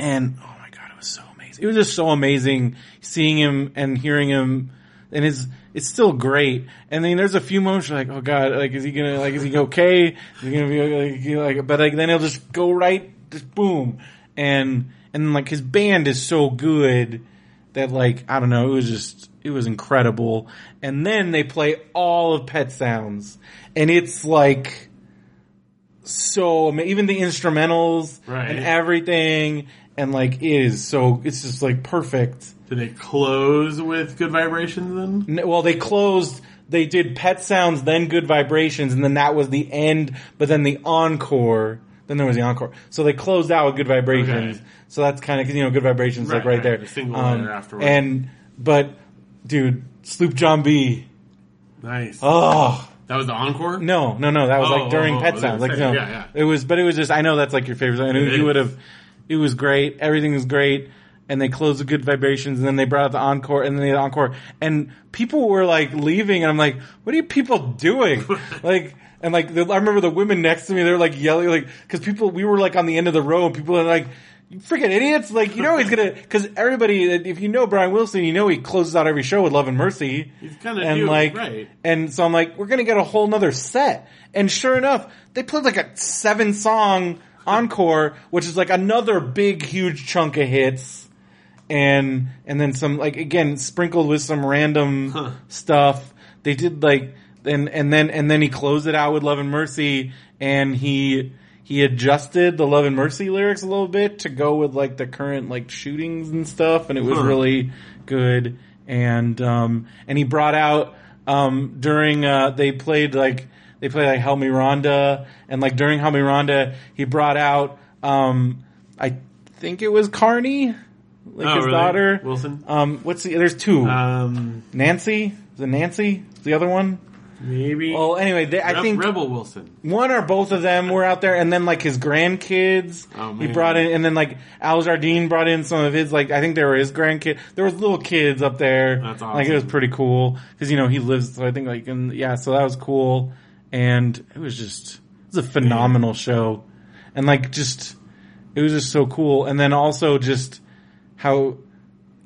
and oh my god it was so amazing. It was just so amazing seeing him and hearing him. And it's it's still great. And then there's a few moments you're like oh god like is he gonna like is he okay? Is he gonna be like, like but like then he'll just go right just boom. And and like his band is so good that like I don't know it was just it was incredible. And then they play all of Pet Sounds. And it's like so even the instrumentals Right. and everything and like it is so it's just like perfect Did they close with good vibrations then? N- well they closed they did pet sounds then good vibrations and then that was the end but then the encore then there was the encore. So they closed out with Good Vibrations. Okay. So that's kind of because you know Good Vibrations like Right, right, right, there. the single Um, afterwards. And but dude, Sloop John B. Nice. Oh That was the encore. no, no, no. That was Oh, like during oh, oh, I Pet was Sounds. gonna Like say, no, yeah, yeah. it was, but it was just. I know that's like your favorite. knew It you is. would have. It was great. Everything was great. And they closed with good vibrations, and then they brought out the encore, and then the encore, and people were like leaving, and I'm like, "What are you people doing?" [laughs] like, and like, the, I remember the women next to me, they were like yelling, like, because people, we were like on the end of the row, and people are like, "You freaking idiots!" Like, you know, he's gonna, because everybody, if you know Brian Wilson, you know he closes out every show with Love and Mercy, He's kinda and do, like, right. and so I'm like, we're gonna get a whole nother set. And sure enough, they played like a seven song encore, which is like another big, huge chunk of hits. And, and then some, like, again, sprinkled with some random Huh. stuff. They did like, and, and then, and then he closed it out with Love and Mercy and he, he adjusted the Love and Mercy lyrics a little bit to go with like the current like shootings and stuff. And it was Huh. really good. And, um, and he brought out, um, during, uh, they played like, they played like Help Me Rhonda, and like during Help Me Rhonda, he brought out, um, I think it was Carnie, like Oh, his really? daughter. Wilson. Um, what's the, there's two. Um, Nancy? Is it Nancy? Is the other one? maybe. Well, anyway, they, I Re- think Rebel Wilson. one or both of them were out there, and then like his grandkids, Oh, he brought in, and then like Al Jardine brought in some of his, like I think they were his grandkids. There was little kids up there. That's awesome. Like it was pretty cool because you know he lives. So I think like in yeah, so that was cool, and it was just it was a phenomenal show, and like just it was just so cool, and then also just how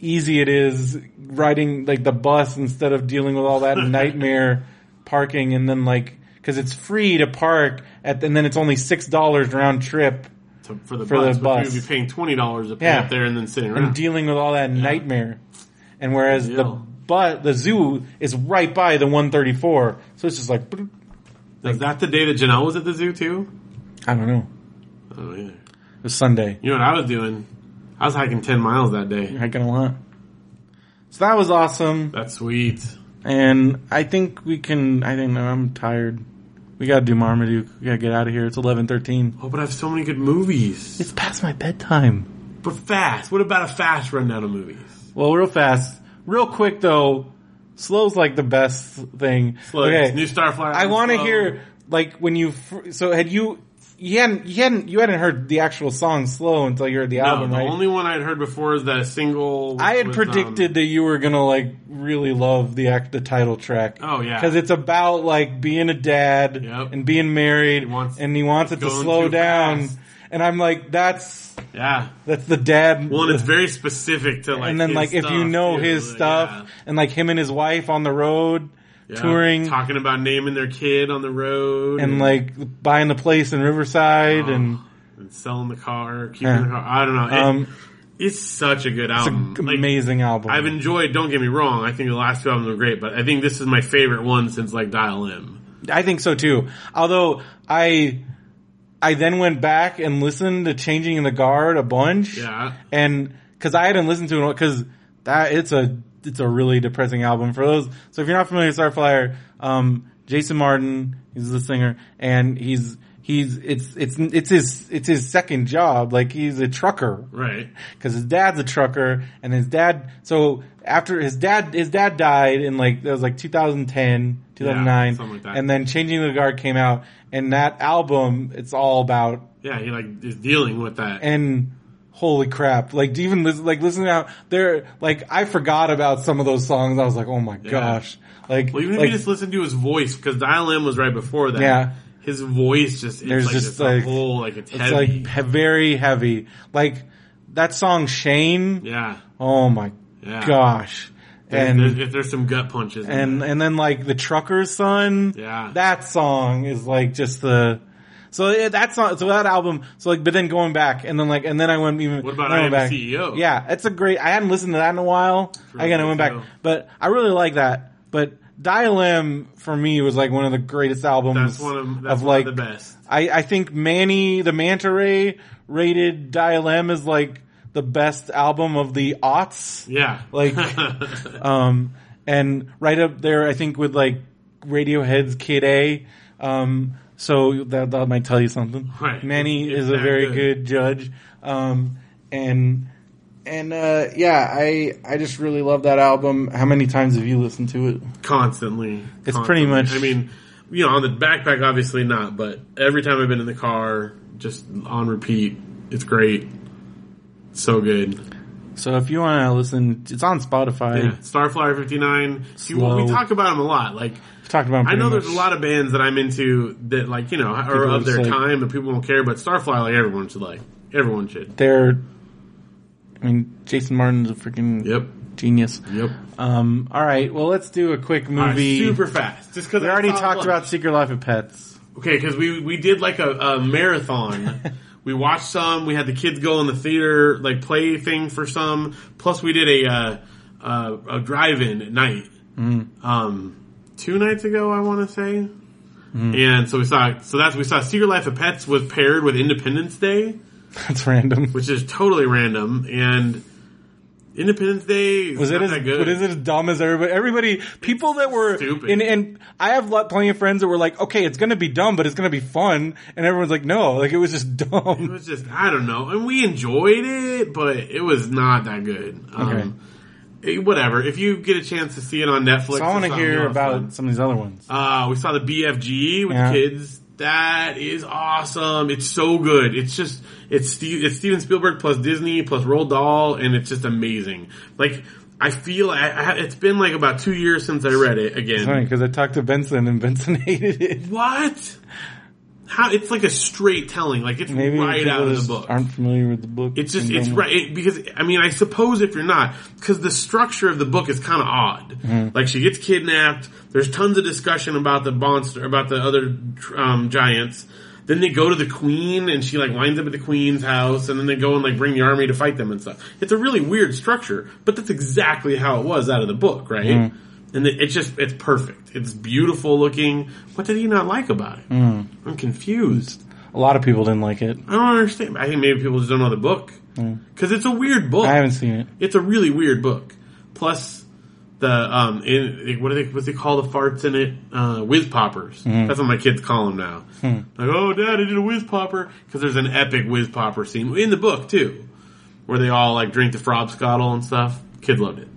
easy it is riding like the bus instead of dealing with all that [laughs] nightmare parking. And then like because it's free to park at and then it's only six dollars round trip To, for the For the bus, bus. You would be paying twenty dollars to pay Yeah. up there and then sitting and dealing with all that nightmare. And whereas the but the zoo is right by the 134 so it's just like Is that the day that Janelle was at the zoo too? I don't know Oh yeah. it was Sunday You know what I was doing? I was hiking ten miles that day. hiking a lot so that was awesome That's sweet. and I think we can I think I'm tired we gotta do Marmaduke we gotta get out of here it's 11:13 Oh, but I have so many good movies. it's past my bedtime But fast. What about a fast rundown of movies? Well, real fast, real quick though. Slow's like the best thing. Slow. New Starflyer. I want to hear like when you. fir- So had you? You hadn't. You hadn't. You hadn't heard the actual song "Slow" until you heard the No, album, the right? only one I'd heard before is that single. I had with, predicted um, that you were gonna like really love the act, the title track. Oh, yeah. because it's about like being a dad Yep. and being married, He wants- and he wants it to slow down. fast. And I'm like, that's yeah. that's the dad. Well, and it's very specific to like. and then like if you know too. his Like, stuff yeah. and like him and his wife on the road Yeah. touring talking about naming their kid on the road and like buying the place in Riverside Oh, and and selling the car, keeping Yeah. the car. I don't know. It- um it's such a good it's album. an Like, amazing album. I've enjoyed. Don't get me wrong. I think the last two albums were great, but I think this is my favorite one since like Dial M. I think so too. Although I I then went back and listened to Changing in the Guard a bunch. Yeah. And cuz I hadn't listened to it cuz that it's a it's a really depressing album for those. So if you're not familiar with Starflyer, um Jason Martin, he's the singer and he's he's it's it's it's his it's his second job. Like he's a trucker Right. because his dad's a trucker and his dad so after his dad his dad died in like that was like 2010 2009 Yeah, something like that. and then changing the guard came out and that album it's all about Yeah, he like is dealing with that. and holy crap like even listen, like listening out there like i forgot about some of those songs i was like oh my gosh like, well, even if you just listen to his voice, because Dial M was right before that. Yeah. His voice just it's There's like just, like- a whole like it's, it's heavy. like he- very heavy like that song shane yeah. oh my Yeah. gosh There's, and there's, if there's some gut punches. and and then like the trucker's son Yeah. that song is like just the so yeah, that song so that album so like but then going back and then like and then i went even What about I I went back CEO? yeah it's a great i hadn't listened to that in a while really again i went back too. but i really like that but Dial M for me was like one of the greatest albums that's one of that's of one like of the best. I, I think Manny the Manta Ray rated Dial M as like the best album of the aughts Yeah. like [laughs] um and right up there i think with like radiohead's kid a um so that that might tell you something. Right. Manny It's is a very good. good, judge, um, and and uh, yeah, I I just really love that album. How many times have you listened to it? constantly. It's constantly. pretty much- I mean, you know, on the backpack, obviously not, but every time I've been in the car, just on repeat. It's great. So good. So if you want to listen, it's on Spotify. Yeah. Starflyer 59. See, well, we talk about them a lot. Like, talked about. I know there's much. a lot of bands that I'm into that, like, you know, are People of their like- time and people won't care, but Starflyer, like, everyone should like. Everyone should. They're. I mean, Jason Martin's a freaking Yep. genius. Yep. Um, all right, well, let's do a quick All right, movie. super fast. Just because we already talked about Secret Life of Pets. Okay, because we we did like a, a marathon. [laughs] we watched some. We had the kids go in the theater, like play thing for some. Plus, we did a uh, uh, a drive-in at night. Um, two nights ago, I want to say. And so we saw. So that's we saw. Secret Life of Pets was paired with Independence Day, [laughs] That's random. which is totally random. And Independence Day Was it as that good? but is it as dumb as everybody? Everybody, people that were stupid. and and I have lot, plenty of friends that were like, okay, it's gonna be dumb, but it's gonna be fun, and everyone's like, no, like it was just [laughs] dumb. It was just I don't know, and we enjoyed it, but it was not that good. Um, eh, whatever. If you get a chance to see it on Netflix, So I want to hear about fun. some of these other ones. Uh, we saw the BFG with Yeah. kids. That is awesome. It's so good. It's just it's Steve, it's Steven Spielberg plus Disney plus Roald Dahl, and it's just amazing. Like I feel I, I, it's been like about two years since I read it again. Funny because I talked to Benson and Benson [laughs] hated it. What? How it's like a straight telling, like it's Maybe right out of the book. aren't familiar with the book. It's just it's right it, because I mean I suppose if you're not because the structure of the book is kind of odd. Mm-hmm. Like she gets kidnapped. There's tons of discussion about the monster about the other um, giants. Then they go to the queen and she like winds up at the queen's house and then they go and like bring the army to fight them and stuff. It's a really weird structure, but that's exactly how it was out of the book, right? Mm-hmm. And it's just it's perfect. It's beautiful looking. What did he not like about it? Mm-hmm. I'm confused. A lot of people didn't like it. I don't understand. I think maybe people just don't know the book because it's a weird book. I haven't seen it. It's a really weird book. Plus, the um, in, what do they what do they call the farts in it? Uh, whiz poppers. That's what my kids call them now. Like, oh, dad, I did a whiz popper because there's an epic whiz popper scene in the book too, where they all like drink the frobscottle and stuff. Kid loved it.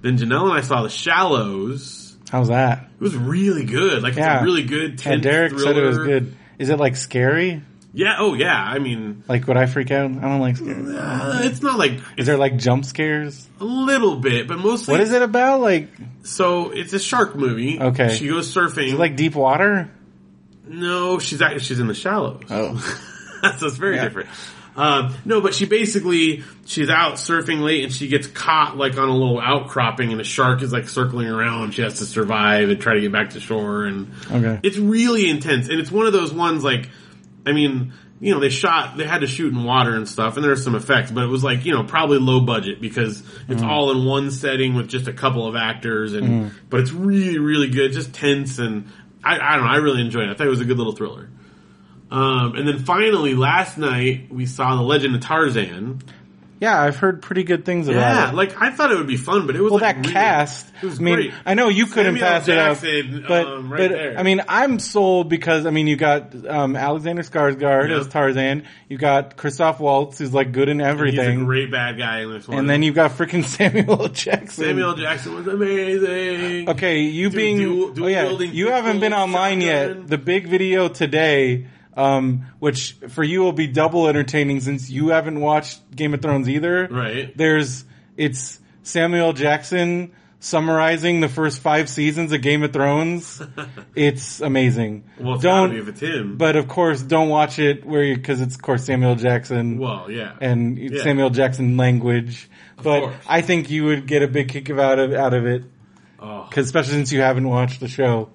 Then Janelle and I saw The Shallows. How's that? It was really good. Like Yeah. it's a really good. Tense Derek said it was good. Is it like scary? Yeah. Oh yeah. I mean, Like would I freak out? I don't like scary. uh, it's not like Is there like jump scares? a little bit, but mostly What is it about? Like So it's a shark movie. Okay. She goes surfing. like deep water? no, she's actually she's in the shallows. Oh. [laughs] so it's very Yeah. different. Um, no, but she basically she's out surfing late and she gets caught like on a little outcropping and a shark is like circling around. She has to survive and try to get back to shore and Okay. it's really intense and it's one of those ones like I mean you know they shot they had to shoot in water and stuff and there there's some effects but it was like you know probably low budget because it's all in one setting with just a couple of actors and but it's really really good just tense and I, I don't know I really enjoyed it. I thought it was a good little thriller. Um, and then finally last night we saw the Legend of Tarzan Yeah, I've heard pretty good things about yeah it. like I thought it would be fun but it was Well, like that really- cast. it was I mean, great. I know you couldn't Samuel pass Jackson, it up, but um, right but there. I mean, I'm sold because I mean, you got um, Alexander Skarsgård as Tarzan, you got Christoph Waltz, who's like good in he's a everything, great bad guy in this one and then you've got freaking [laughs] Samuel Jackson. Samuel Jackson was amazing Okay, you being dual- dual oh yeah, you haven't been online yet. The big video today, um, which for you will be double entertaining since you haven't watched Game of Thrones either. Right. There's it's Samuel Jackson summarizing the first five seasons of Game of Thrones. [laughs] it's amazing. Well, it's don't, if it's him. but of course, don't watch it where because it's of course Samuel Jackson well, yeah. and Yeah. Samuel Jackson language. But course. I think you would get a big kick out of out of it oh, because especially since you haven't watched the show,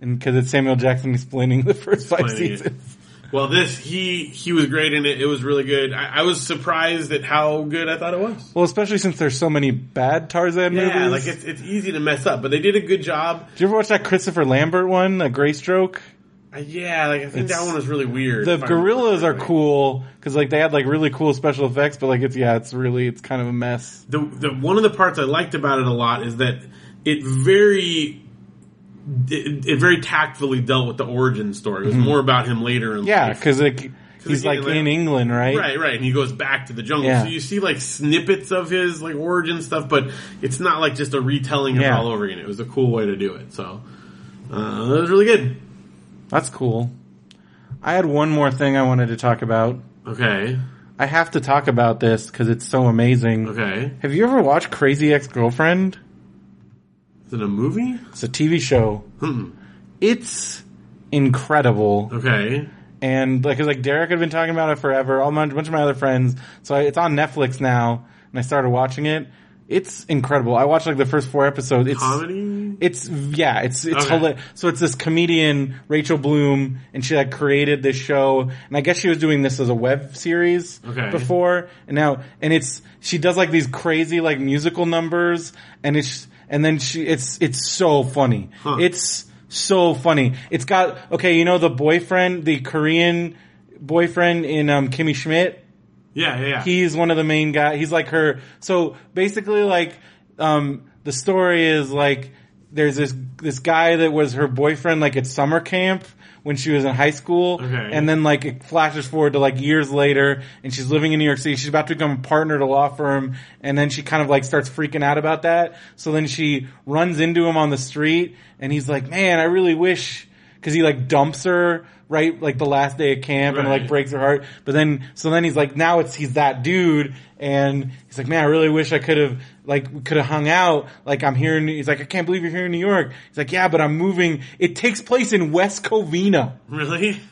and because it's Samuel Jackson explaining the first five Explaining it. seasons. well, this he he was great in it. It was really good. I, I was surprised at how good I thought it was. Well, especially since there's so many bad Tarzan movies. Yeah, movies. like it's it's easy to mess up, but they did a good job. Did you ever watch that Christopher Lambert one, a Greystoke? Uh, yeah, like I think It's- that one was really weird. The if I remember gorillas are correctly. cool because like they had like really cool special effects, but like it's yeah, it's really it's kind of a mess. The, the one of the parts I liked about it a lot is that it very it, it very tactfully dealt with the origin story. It was more about him later in Mm-hmm. Yeah, because he's like like- in England, right? Right, right, and he goes back to the jungle. Yeah. So you see like snippets of his like origin stuff, but it's not like just a retelling of Yeah. all over again. It was a cool way to do it. So uh, it was really good. That's cool. I had one more thing I wanted to talk about. Okay, I have to talk about this because it's so amazing. okay. Have you ever watched Crazy Ex-Girlfriend? Is it a movie? It's a TV show. Hmm. It's incredible. Okay. And like, 'cause, like Derek had been talking about it forever. All my, a bunch of my other friends. So I, it's on Netflix now, and I started watching it. It's incredible. I watched like the first four episodes. It's Comedy. It's yeah, it's it's Okay. hila- so it's this comedian Rachel Bloom, and she like created this show, and I guess she was doing this as a web series Okay. before, and now and it's she does like these crazy like musical numbers, and it's and then she it's it's so funny. Huh. It's so funny. It's got okay, you know the boyfriend, the Korean boyfriend in um Kimmy Schmidt Yeah, yeah, yeah. he's one of the main guy. He's like her. So basically, like, um, the story is like there's this this guy that was her boyfriend, like at summer camp when she was in high school, Okay. and then like it flashes forward to like years later, and she's living in New York City. She's about to become a partner at a law firm, and then she kind of like starts freaking out about that. So then she runs into him on the street, and he's like, "Man, I really wish." Cause he like dumps her right like the last day of camp and like breaks her heart. But then, so then he's like, now it's, he's that dude. And he's like, man, I really wish I could have, like, we could have hung out. Like, I'm here in, he's like, I can't believe you're here in New York. He's like, yeah, but I'm moving. It takes place in West Covina. really? [laughs]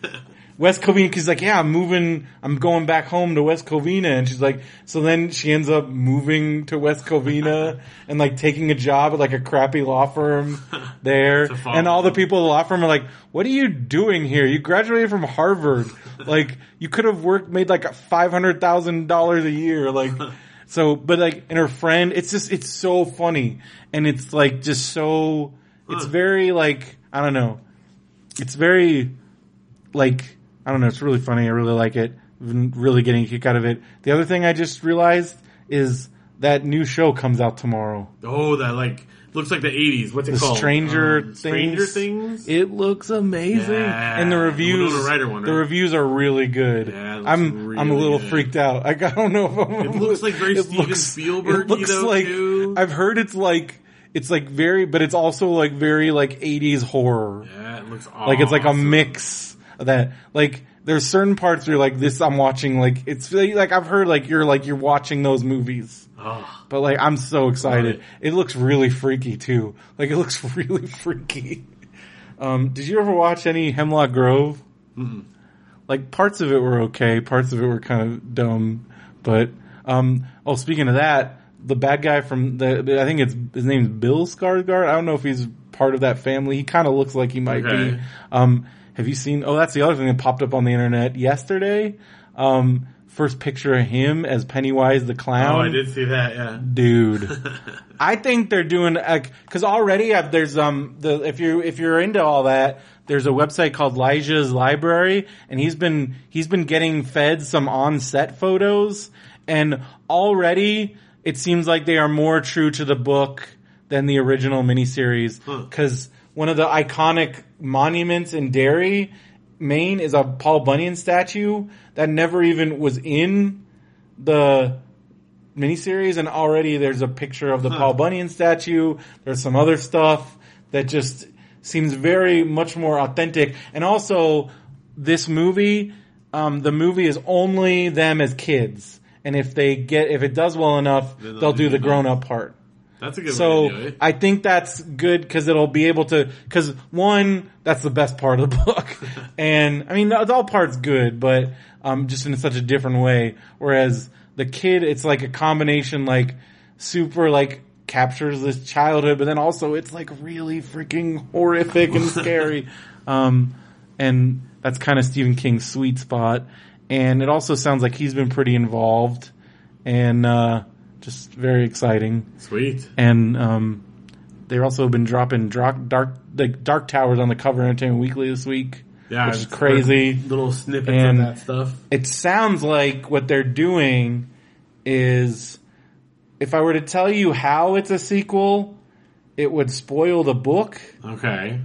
West Covina, cause he's like, yeah, I'm moving, I'm going back home to West Covina. And she's like, so then she ends up moving to West Covina [laughs] and like taking a job at like a crappy law firm [laughs] there. And all the people at the law firm are like, what are you doing here? You graduated from Harvard. like, you could have worked, made like $500,000 a year. Like, so, but like, and her friend, it's just, it's so funny. And it's like, just so, it's very like, I don't know. It's very, like I don't know. It's really funny. I really like it. I've been really getting a kick out of it. The other thing I just realized is that new show comes out tomorrow. oh, that like looks like the '80s. What's it The called? Stranger Um, Things. Stranger Things. It looks amazing, Yeah. and the reviews. Ryder one, The reviews are really good. Yeah, it looks I'm I'm a little good. freaked out. Like, I don't know if I'm. It looks like very Steven Spielberg-y It looks though, like too. I've heard it's like it's like very, but it's also like very like 80s horror. Yeah, it looks awesome. Like it's like a mix of that. Like there's certain parts where you're like this. I'm watching like it's like I've heard like you're like you're watching those movies. Oh, But like I'm so excited. Right. It looks really freaky too. Like it looks [laughs] really freaky. Um, did you ever watch any Hemlock Grove? Like parts of it were okay, parts of it were kind of dumb. But um, oh, speaking of that, the bad guy from the I think it's his name's Bill Skarsgård. I don't know if he's part of that family. He kind of looks like he might Okay. be. Um, have you seen? Oh, that's the other thing that popped up on the internet yesterday. Um, first picture of him as Pennywise the clown oh, I did see that. Yeah. dude. [laughs] I think they're doing because already I've, there's um the if you if you're into all that there's a website called Lilja's Library and he's been he's been getting fed some on set photos and already it seems like they are more true to the book than the original miniseries Huh. One of the iconic monuments in Derry, Maine, is a Paul Bunyan statue that never even was in the miniseries, and already there's a picture of the Huh. Paul Bunyan statue. There's some other stuff that just seems very much more authentic, and also this movie, um, the movie is only them as kids. And if they get, if it does well enough, they'll they'll do the- grown up part. That's a good So way to do it. I think that's good because it'll be able to. Because one, that's the best part of the [laughs] book, and I mean the, all parts good, but um, just in such a different way. Whereas the kid, it's like a combination, like super like captures this childhood, but then also it's like really freaking horrific and [laughs] scary. Um, and that's kind of Stephen King's sweet spot. And it also sounds like he's been pretty involved and uh, just very exciting Sweet. and um, they've also been dropping dark, dark, like Dark Towers on the cover of Entertainment Weekly this week. Yeah, which is crazy. Little snippets And- of that stuff. It sounds like what they're doing is, if I were to tell you how it's a sequel, it would spoil the book, Okay.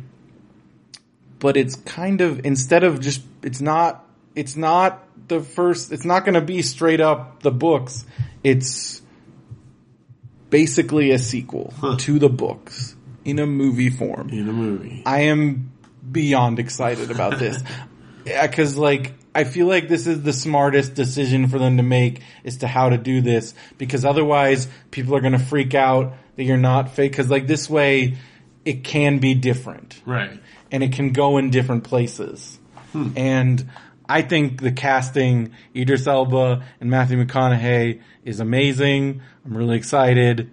but it's kind of instead of just it's not it's not the first it's not going to be straight up the books. It's basically a sequel Huh. to the books in a movie form. In a movie. I am beyond excited about this. [laughs] Yeah, cause like, I feel like this is the smartest decision for them to make as to how to do this because otherwise people are gonna freak out that you're not fake cause like this way it can be different Right. and it can go in different places. Hmm. And I think the casting, Idris Elba and Matthew McConaughey is amazing. I'm really excited.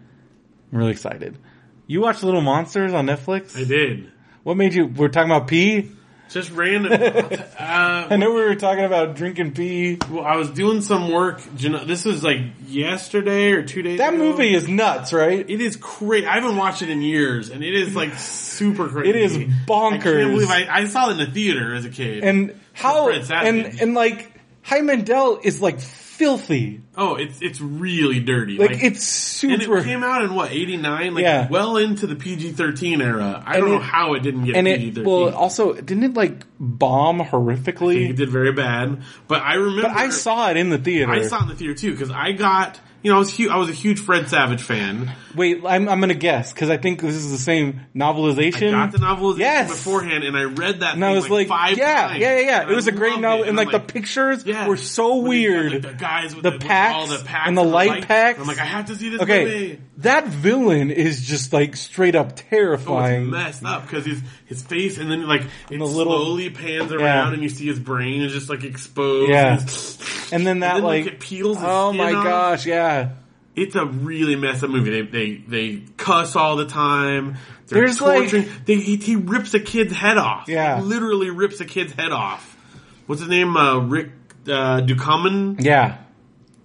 I'm really excited. You watched Little Monsters on Netflix? I did. What made you? We're talking about pee. Just random. [laughs] uh, I know we were talking about drinking pee. well, I was doing some work. This was like yesterday or two days That ago. movie is nuts, right? It is crazy. I haven't watched it in years, and it is like super crazy. It is I bonkers. can't believe I, I saw it in the theater as a kid. And how and and like Howie Mandel is like filthy. oh, it's it's really dirty. Like, it's and super. it came out in what eighty nine, like Yeah. well into the PG thirteen era. I And don't know how it didn't get and PG it thirteen. well also didn't it like bomb horrifically? it did very bad, but I remember. but I saw it in the theater. I saw it in the theater too because I got you know I was hu- I was a huge Fred Savage fan. Wait, I'm I'm gonna guess because I think this is the same novelization. Got the novelization Yes. beforehand, and I read that. And I was like, five yeah, times, yeah, yeah, yeah. It was I a great novel, and I'm like the pictures Yeah. were so When he's got, weird. like, the guys with The the, with packs all the packs and the light packs. I'm like, I have to see this okay, movie. that villain is just like straight up Oh, terrifying. it's messed up because his his face, and then like it the little- slowly pans around, Yeah. and you see his brain is just like exposed. Yeah. [laughs] and, and then that and then, like, it peels. His oh my off. gosh, yeah. It's a really messed up movie. They they they cuss all the time. They're There's, like- torturing. they, he, he rips a kid's head off. Yeah. Like, literally rips a kid's head off. What's his name? Uh, Rick uh, Ducommun Yeah.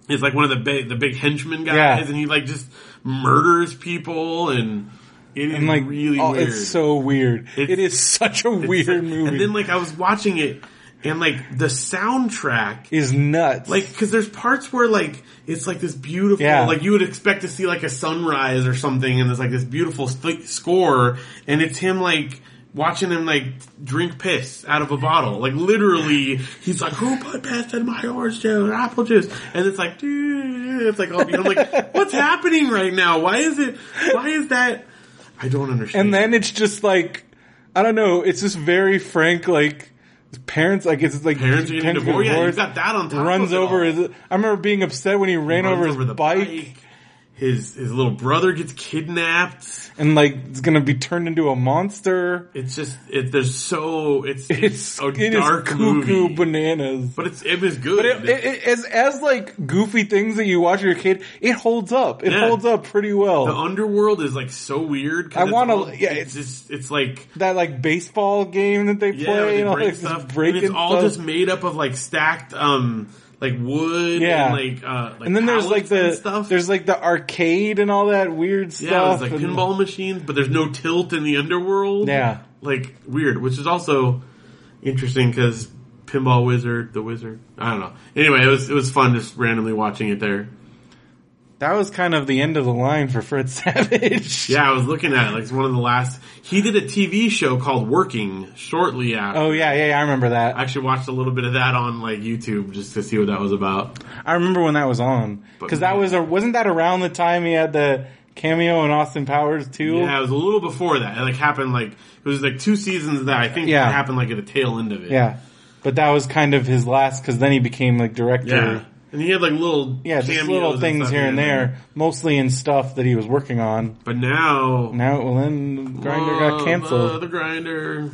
is like one of the big the big henchman guys, Yeah. and he like just murders people and. It is And like, really oh, weird. it's so weird. It's- it is such a weird like- movie. And then like I was watching it, and like the soundtrack is nuts. like because there's parts where like it's like this beautiful Yeah. like you would expect to see like a sunrise or something and there's like this beautiful st- score and it's him like watching him like drink piss out of a bottle. Like literally he's like who put piss in my orange juice apple juice? And it's like "Dude," it's like all I'm like [laughs] what's happening right now? Why is it why is that? I don't understand. And then it's just like, I don't know, it's just very frank, like, parents, like, it's like, parents are getting get divorced? Yeah you got that on top runs over his, I remember being upset when he ran over his bike, His his little brother gets kidnapped. and like, it's gonna be turned into a monster. It's just it, there's so it's it's, It's, a it dark cuckoo movie, bananas. but it's it was good. But it, it, it, as, as like goofy things that you watch as your kid, it holds up. It Yeah. holds up pretty well. the underworld is like so weird. I wanna- yeah, it's just it's like that like baseball game that they yeah, play they and all this stuff. breaking and it's all stuff. just made up of like stacked um like wood Yeah. and like uh like and then there's like the stuff. there's like the arcade and all that weird stuff. yeah, there's like and- pinball machines, but there's no tilt in the underworld. Yeah. like weird, which is also interesting because Pinball Wizard, the Wizard. I don't know. Anyway, it was it was fun just randomly watching it there. That was kind of the end of the line for Fred [laughs] Savage. Yeah, I was looking at it. Like it's one of the last. He did a TV show called Working shortly after. Oh yeah, yeah, yeah, I remember that. I actually watched a little bit of that on like YouTube just to see what that was about. I remember when that was on because that was a, wasn't that around the time he had the cameo in Austin Powers too? Yeah, it was a little before that. It like happened like it was like two seasons that I think Yeah. happened like at the tail end of it. Yeah. But that was kind of his last because then he became like director. yeah. And he had like little Yeah, just little things here and there, mostly in stuff that he was working on. But now, Now, well, then Grinder got canceled. the grinder.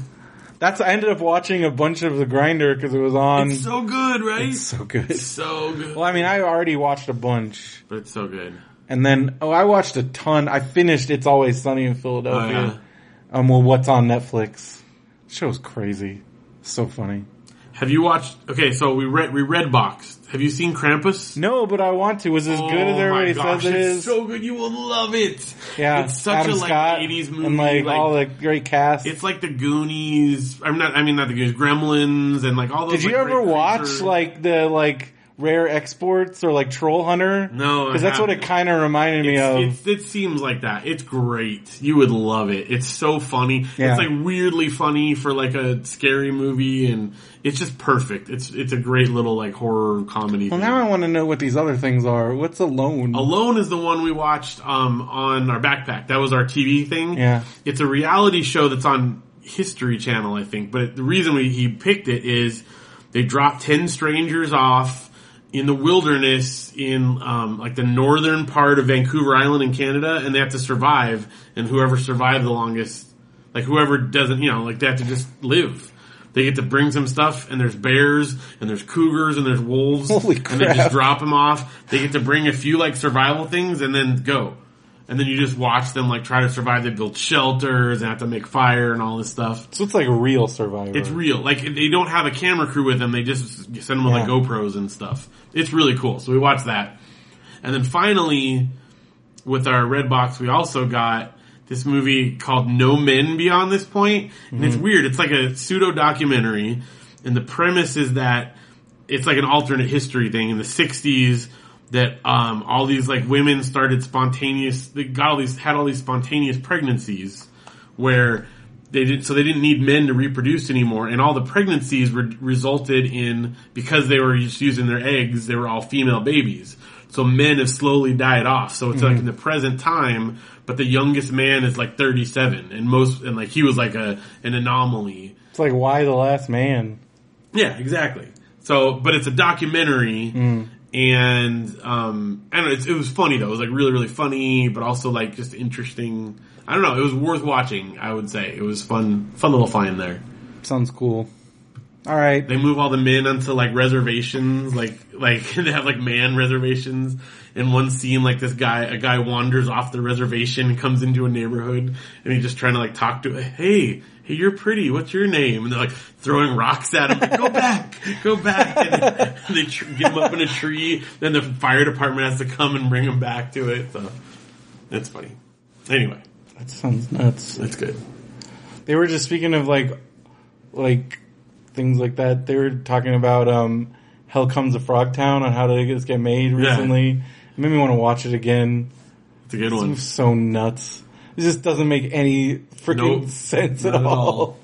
That's I ended up watching a bunch of the Grinder because it was on. It's so good, right? It's so good. so good. Well, I mean, I already watched a bunch, But it's so good. and then oh, I watched a ton. I finished It's Always Sunny in Philadelphia. Oh, Um, well, what's on Netflix? Show's crazy, so funny. Have you watched? Okay, so we read we read boxed. Have you seen Krampus? No, but I want to. Was it as good as Oh everybody my gosh, says it it's so good. You will love it. yeah, it's such Adam a like Scott 80s movie. and like, like, all the great cast. it's like the Goonies. I'm not. I mean, not the Goonies. Gremlins and like all those. Did you like, ever watch creatures. like the like Rare Exports or like Troll Hunter? No, because that's what it kind of reminded me of. It's, it seems like that. It's great. You would love it. It's so funny. Yeah. It's like weirdly funny for like a scary movie, and it's just perfect. It's it's a great little like horror comedy. well, thing. now I want to know what these other things are. What's Alone? Alone is the one we watched um, on our backpack. That was our TV thing. Yeah. It's a reality show that's on History Channel, I think. But the reason we, he picked it is they dropped 10 strangers off in the wilderness in um, like the northern part of Vancouver Island in Canada and they have to survive and whoever survived the longest like whoever doesn't you know like they have to just live. They get to bring some stuff and there's bears and there's cougars and there's wolves Holy and they just drop them off. They get to bring a few like survival things and then go and then you just watch them like try to survive they build shelters and have to make fire and all this stuff so it's like a real Survivor. it's real. Like they don't have a camera crew with them. They just send them with like GoPros and stuff. It's really cool. So we watched that, and then finally, with our red box, we also got this movie called No Men Beyond This Point. Point, and it's mm-hmm. weird. It's like a pseudo documentary, and the premise is that it's like an alternate history thing in the '60s. That um, all these like women started spontaneous, they got all these had all these spontaneous pregnancies, where they did so they didn't need men to reproduce anymore, and all the pregnancies re- resulted in because they were just using their eggs, they were all female babies. So men have slowly died off. So it's like in the present time, but the youngest man is like 37, and most and like he was like a an anomaly. It's like Why the Last Man. Yeah, exactly. So, but it's a documentary, and um, I don't know. It's, it was funny though. It was like really, really funny, but also like just interesting. I don't know. It was worth watching. I would say it was fun, fun little find there. Sounds cool. All right. They move all the men onto like reservations, like like [laughs] they have like man reservations. In one scene, like this guy, a guy wanders off the reservation, comes into a neighborhood, and he's just trying to like talk to, hey, hey, you're pretty. What's your name? And they're like throwing rocks at him. Like, go back, go back. And [laughs] they tr- get him up in a tree. Then the fire department has to come and bring him back to it. So it's funny. Anyway, That sounds nuts. that's good. They were just speaking of like, like things like that. They were talking about um, Hell Comes to Frogtown on how to get, get made recently. It made me want to watch it again. It's a good one. so nuts. It just doesn't make any freaking Nope. sense at all. all.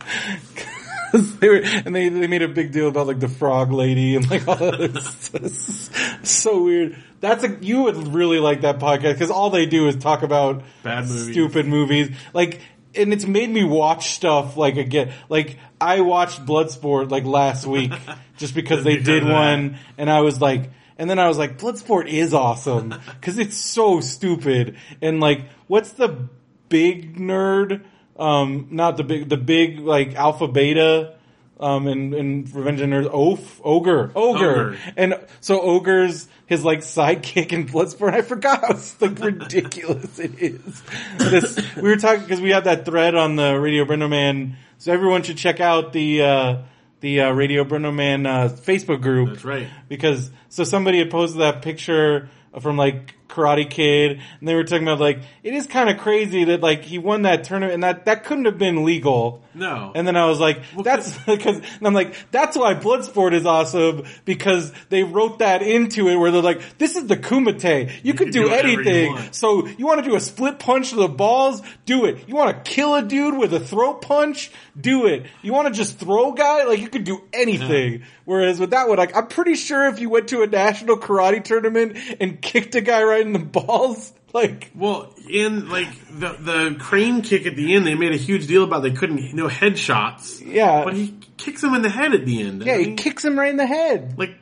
[laughs] they were, and they, they made a big deal about like the frog lady and like all this. [laughs] It's so weird. That's a, you would really like that podcast because all they do is talk about Bad movies. stupid movies. Like, and it's made me watch stuff like again. Like I watched Bloodsport like last week [laughs] just because they did that. one, and I was like, and then I was like, Bloodsport is awesome because it's so stupid. And like, what's the big nerd? Um, not the big, the big like alpha beta. Um, in, in Revenge of the Nerds, Oaf, Ogre, Ogre. Ogre. And so Ogre's his like sidekick in Bloodsport. I forgot how [laughs] like ridiculous it is. This, we were talking because we have that thread on the Radio Brendo Man, so everyone should check out the uh, the uh, Radio Brendo Man uh, Facebook group. That's right. Because so somebody had posted that picture from like Karate Kid, and they were talking about like it is kind of crazy that like he won that tournament, and that that couldn't have been legal. No. And then I was like, that's because, [laughs] and I'm like, that's why Bloodsport is awesome because they wrote that into it where they're like, this is the Kumite. You, could can do, do whatever you anything. So you want to do a split punch to the balls? Do it. You want to kill a dude with a throat punch? Do it. You want to just throw guy? Like you could do anything. Whereas with that one, like, I'm pretty sure if you went to a national karate tournament and kicked a guy right in the balls, [laughs] like, Well, in like the the crane kick at the end, they made a huge deal about they couldn't no headshots. Yeah. but he kicks him in the head at the end. yeah, I he kicks him right in the head. like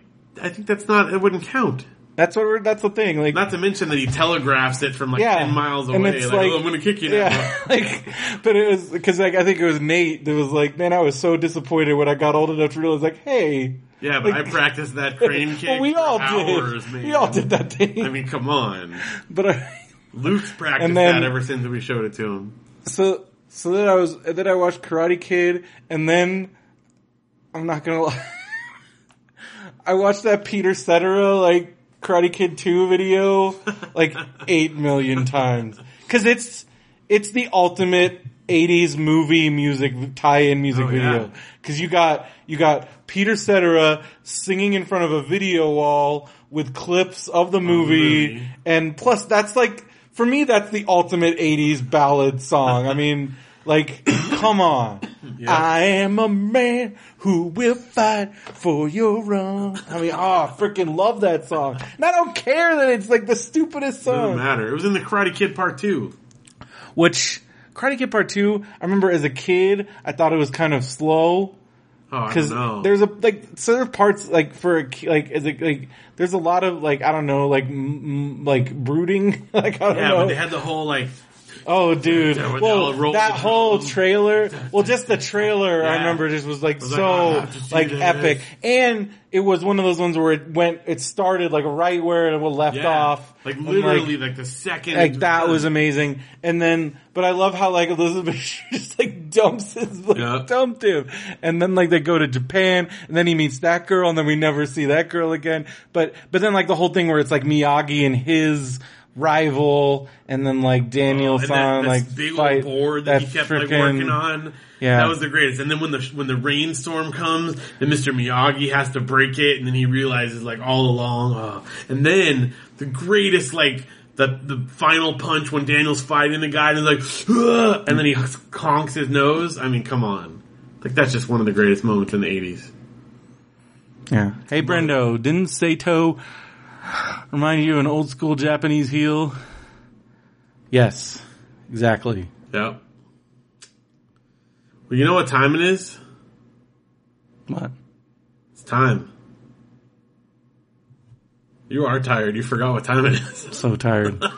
I think that's not it wouldn't count. That's what we're, that's the thing. Like, Not to mention that he telegraphs it from like Yeah. ten miles away. Like, like- oh, I'm to kick you now. Yeah, [laughs] like, but it was because like I think it was Nate that was like, man, I was so disappointed when I got old enough to realize, like, hey, Yeah, but Like- I practiced that crane kick [laughs] well, [laughs] we all hours, did, man. we all did that thing. I mean, come on. but I, Luke's [laughs] practiced then- that ever since we showed it to him. so so then I was then I watched Karate Kid, and then I'm not gonna lie, I watched that Peter Cetera like Karate Kid Two video like eight million times because it's it's the ultimate. 80s movie music tie-in music Oh, yeah. video because you got you got Peter Cetera singing in front of a video wall with clips of the movie, movie. and plus that's like for me that's the ultimate '80s ballad song. I mean, like, [coughs] come on. I am a man who will fight for your wrong. I mean, oh, I freaking love that song. And I don't care that it's like the stupidest song. Doesn't matter. It was in the Karate Kid Part Two. Which Karate Kid Part Two, I remember as a kid, I thought it was kind of slow. Oh, because don't there's a like certain parts like for a, like is it like there's a lot of like I don't know like m- m- like brooding. [laughs] Like I don't yeah, know. but they had the whole like Oh, dude! Yeah, when they all Well, that whole trailer. [laughs] Well, just the trailer. I remember just was like was like, oh, so see like epic, and it was one of those ones where it went. It started like right where it left yeah, off. like literally like, the second like that was amazing. And then, but I love how like Elizabeth [laughs] just like dumps his, like, Yeah. dumped him. And then like they go to Japan and then he meets that girl and then we never see that girl again. But, but then like the whole thing where it's like Miyagi and his rival and then like oh, Daniel Oh, and that, like this big fight old board that, he that kept like working on. Yeah. that was the greatest. And then when the when the rainstorm comes, then Mr. Miyagi has to break it, and then he realizes like all along. Oh. And then the greatest like the the final punch when Daniel's fighting the guy, and he's like, "Ugh," and then he conks his nose. I mean, come on, like that's just one of the greatest moments in the eighties. Yeah. Hey Brendo, didn't Sato remind you of an old school Japanese heel? Yes. Exactly. Yep. Well, you know what time it is? What? It's time. You are tired. You forgot what time it is. So tired. [laughs]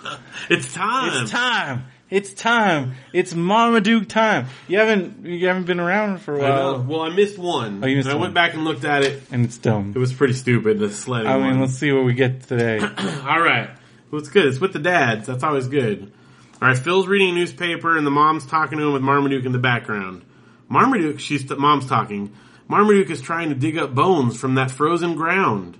It's time. It's time. It's time. It's Marmaduke time. You haven't you haven't been around for a while, Well, I missed one. Oh, you missed I one. went back and looked at it. and it's dumb. It was pretty stupid. The sledding I mean, one. let's see what we get today. [clears throat] All right. Well, it's good. It's with the dads. That's always good. All right. Phil's reading a newspaper, and the mom's talking to him with Marmaduke in the background. Marmaduke, she's mom's talking. Marmaduke is trying to dig up bones from that frozen ground.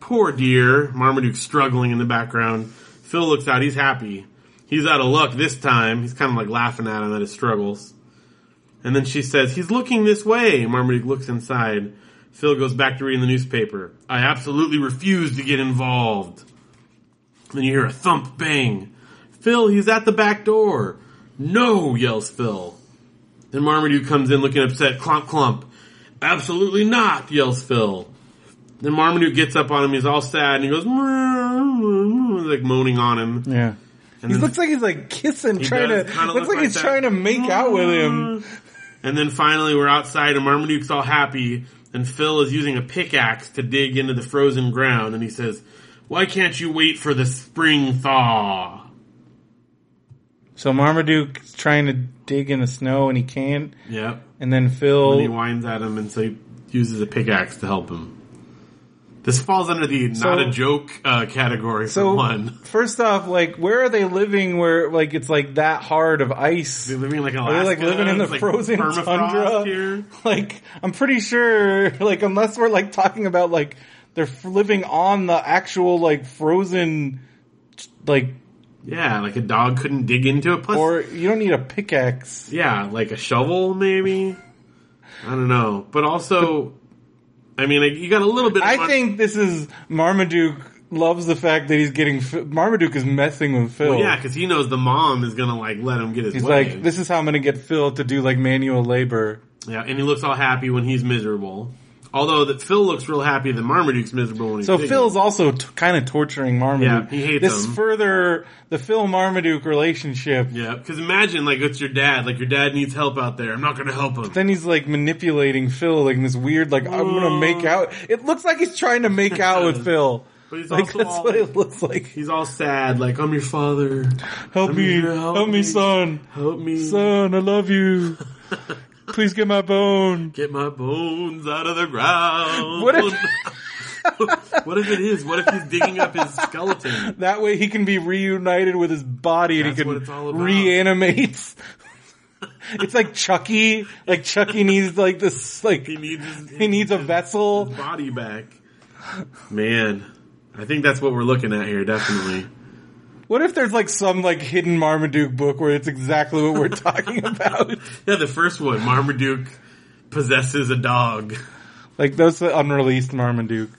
Poor dear. Marmaduke's struggling in the background. Phil looks out. He's happy. He's out of luck this time. He's kind of like laughing at him at his struggles. And then she says, he's looking this way. Marmaduke looks inside. Phil goes back to reading the newspaper. I absolutely refuse to get involved. Then you hear a thump bang. Phil, he's at the back door. No, yells Phil. Then Marmaduke comes in looking upset. Clump, clump. Absolutely not, yells Phil. Then Marmaduke gets up on him. He's all sad and he goes, like moaning on him. Yeah. And He looks like he's like kissing, trying does to. Looks look like he's that. trying to make out with him. And then finally we're outside and Marmaduke's all happy and Phil is using a pickaxe to dig into the frozen ground and he says, why can't you wait for the spring thaw? So Marmaduke's trying to dig in the snow and he can't, Yep. and then And he whines at him and so he uses a pickaxe to help him. This falls under the So- not a joke uh, category for So one. first off, like, where are they living? Where like it's like that hard of ice? They're living like in Are Alaska. they like living in the like frozen tundra? Here. Like, I'm pretty sure, like, unless we're like talking about like they're living on the actual like frozen, like, Yeah, like a dog couldn't dig into it. Plus, or you don't need a pickaxe. yeah, like a shovel maybe. I don't know, but also, I mean, like, you got a little bit. Of I think this is Marmaduke loves the fact that he's getting Marmaduke is messing with Phil. Well, yeah, because he knows the mom is gonna like let him get his He's way. like, this is how I'm gonna get Phil to do like manual labor. yeah, and he looks all happy when he's miserable. Although that Phil looks real happy that Marmaduke's miserable when he's So digging. Phil's also t- kind of torturing Marmaduke. Yeah, he hates this him. further the Phil Marmaduke relationship. Yeah, because imagine like it's your dad. Like your dad needs help out there. I'm not gonna help him. Then he's like manipulating Phil like in this weird like I'm gonna make out. It looks like he's trying to make [laughs] out with Phil. But he's Like also that's all, what it looks like. he's all sad. Like I'm your father. Help I'm me, help, help me, me. son, Help me. son, I love you. [laughs] Please get my bone. Get my bones out of the ground. What if- [laughs] what if it is? What if he's digging up his skeleton? That way he can be reunited with his body and That's he what can it's all about. reanimate. [laughs] it's like Chucky. Like Chucky needs like this like He needs his, he needs a his vessel. body back. Man, I think that's what we're looking at here. Definitely. What if there's like some like hidden Marmaduke book where it's exactly what we're talking [laughs] about? Yeah, the first one, Marmaduke possesses a dog. Like that's the unreleased Marmaduke.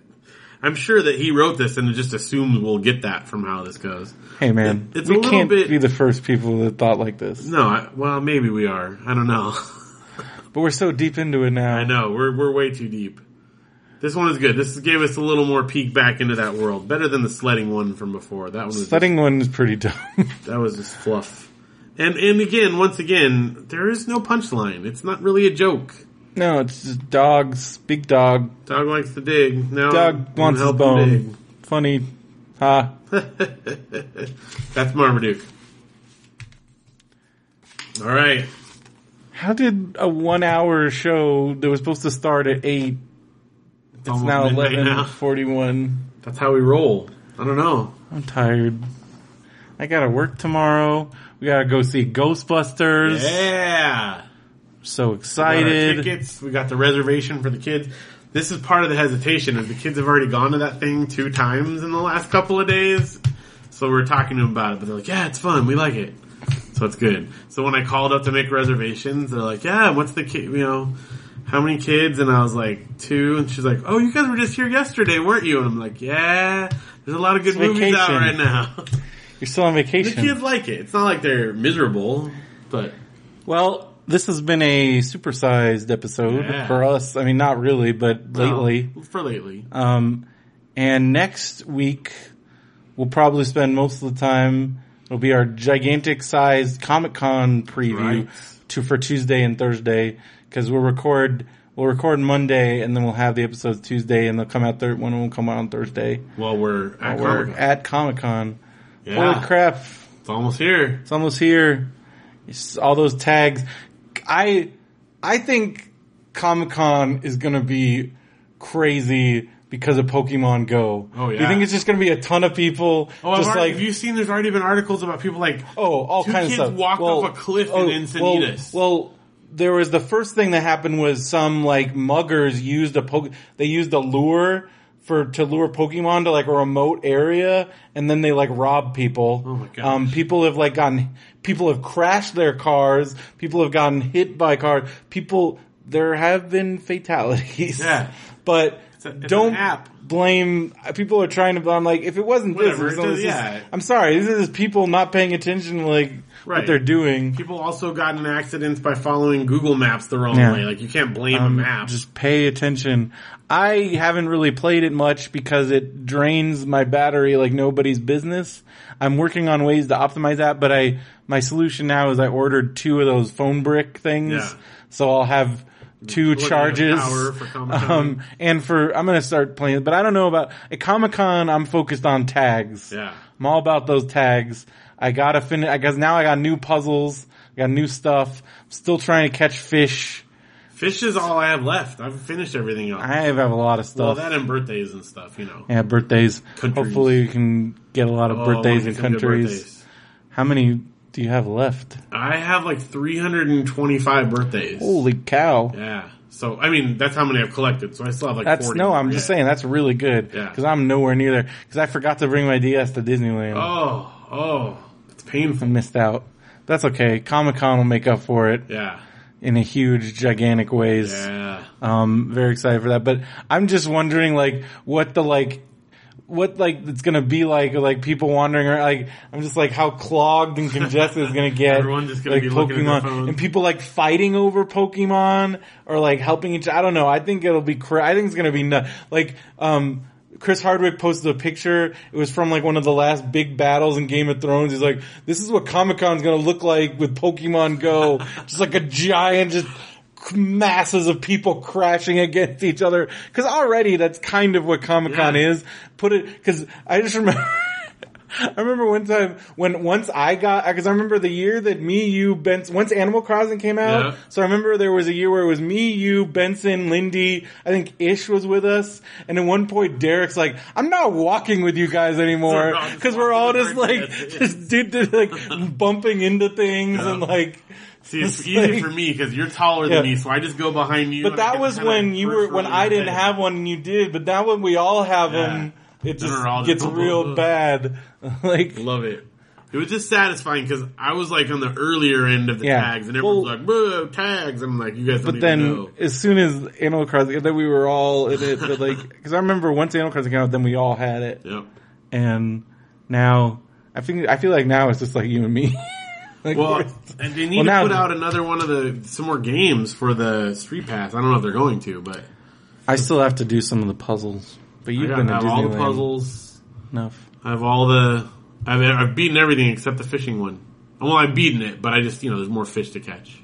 [laughs] I'm sure that he wrote this and just assumes we'll get that from how this goes. Hey man, It- it's we a little can't bit- be the first people that thought like this. No, I, well, maybe we are. I don't know. But we're so deep into it now. I know we're we're way too deep. This one is good. This gave us a little more peek back into that world. Better than the sledding one from before. That one was Sledding one is pretty dumb. [laughs] that was just fluff. And and again, once again, there is no punchline. It's not really a joke. no, it's just dogs. Big dog. Dog likes to dig. Now Dog wants his bone. Funny. Ha. dig. [laughs] That's Marmaduke. All right. How did a one hour show that was supposed to start at 8, it's almost now now. 11.41. That's how we roll. I don't know. I'm tired. I gotta work tomorrow. We gotta go see Ghostbusters. Yeah. So We excited. tickets. We got the reservation for the kids. This is part of the hesitation is the kids have already gone to that thing two times in the last couple of days. So we're talking to them about it, but they're like, yeah, it's fun. We like it. So it's good. So when I called up to make reservations, they're like, yeah, what's the kid, you know, how many kids? And I was like, two. And she's like, oh, you guys were just here yesterday, weren't you? And I'm like, yeah, there's a lot of good It's movies out right now. [laughs] You're still on vacation. the kids like it. It's not like they're miserable, but Well, this has been a supersized episode Yeah. for us. I mean, not really, but lately. for lately. Um, and next week, we'll probably spend most of the time. It'll be our gigantic sized Comic Con preview Right. to for Tuesday and Thursday because we'll record we'll record Monday and then we'll have the episodes Tuesday and they'll come out thir- one will come out on Thursday. While we're at We're Comic-Con. at Comic Con. Yeah. Holy crap! It's almost here. It's almost here. It's all those tags. I I think Comic Con is gonna be crazy because of Pokemon Go. Oh, Do you think it's just gonna be a ton of people Oh, just already, like have you seen? There's already been articles about people like, oh all kinds kids of stuff. walked Well, off a cliff oh, in Encinitas. Well, well, there was the first thing that happened was some like muggers used a poke. They used a lure for to lure Pokemon to like a remote area, and then they like rob people. Oh my gosh. Um, people have like gotten people have crashed their cars. People have gotten hit by cars. People there have been fatalities. Yeah. [laughs] but a- it's don't app. blame. People are trying to. I'm like, if it wasn't Whatever, this, it does- this is- yeah. I'm sorry. This is people not paying attention to like what they're doing. people also got in accidents by following Google Maps the wrong Yeah. way. Like you can't blame Um, a map. Just pay attention. I haven't really played it much because it drains my battery like nobody's business. I'm working on ways to optimize that, but I my solution now is I ordered two of those phone brick things, Yeah. so I'll have two charges. for um, and for I'm gonna start playing, but I don't know about at Comic Con. I'm focused on tags. yeah. I'm all about those tags. I gotta finish, I guess now I got new puzzles, I got new stuff. I'm still trying to catch fish. Fish is all I have left. I've finished everything else. I have a lot of stuff. well, that and birthdays and stuff, you know. yeah, birthdays. Countries. Hopefully we can get a lot of Oh, birthdays I in want some good countries. birthdays. How many do you have left? I have like 325 birthdays. Holy cow. Yeah. So, I mean, that's how many I've collected. So I still have like That's, 40. no, I'm more. just saying that's really good. Yeah. Cause I'm nowhere near there. Cause I forgot to bring my DS to Disneyland. Oh, oh, it's I painful. missed out. That's okay. Comic Con will make up for it Yeah. in a huge, gigantic ways. Yeah. Um, very excited for that. But I'm just wondering, like, what the like, what like it's gonna be like, like people wandering around. Like, I'm just like how clogged and congested it's gonna [laughs] get. Everyone's just gonna like be looking at their phones. and people like fighting over Pokemon or like helping each. I don't know. I think it'll be. Cra- I think it's gonna be nuts. Like, um. Chris Hardwick posted a picture. It was from like one of the last big battles in Game of Thrones. He's like, "This is what Comic Con's gonna look like with Pokemon Go." [laughs] just like a giant, just masses of people crashing against each other. Cause already that's kind of what Comic Con Yeah. is. Put it, cause I just remember, [laughs] I remember one time when once I got, cause I remember the year that me, you, Benson, once Animal Crossing came out. Yeah. So I remember there was a year where it was me, you, Benson, Lindy, I think Ish was with us. And at one point Derek's like, I'm not walking with you guys anymore. [laughs] We're all just Cause we're all just like, just did [laughs] like bumping into things and like, See, it's It's easy like- for me because you're taller Yeah. than me, so I just go behind you. But that was when you were when I didn't bed. have one and you did. But now when we all have Yeah. them, it just gets real [laughs] bad. [laughs] like Love it. It was just satisfying because I was like on the earlier end of the Yeah. tags, and everyone's Well- like, "Boo, tags!" I'm like, "You guys don't But then, know." as soon as Animal Crossing, then we were all in it. But like, [laughs] because I remember once Animal Crossing came out, then we all had it, Yep. and now I think I feel like now it's just like you and me. Like, Well, and they need Well, to now- put out another one of the some more games for the Street Pass. I don't know if they're going to, but I still have to do some of the puzzles. But you've got been to have all the puzzles. enough. I have all the. I've, I've beaten everything except the fishing one. Well, I've beaten it, but I just you know there's more fish to catch.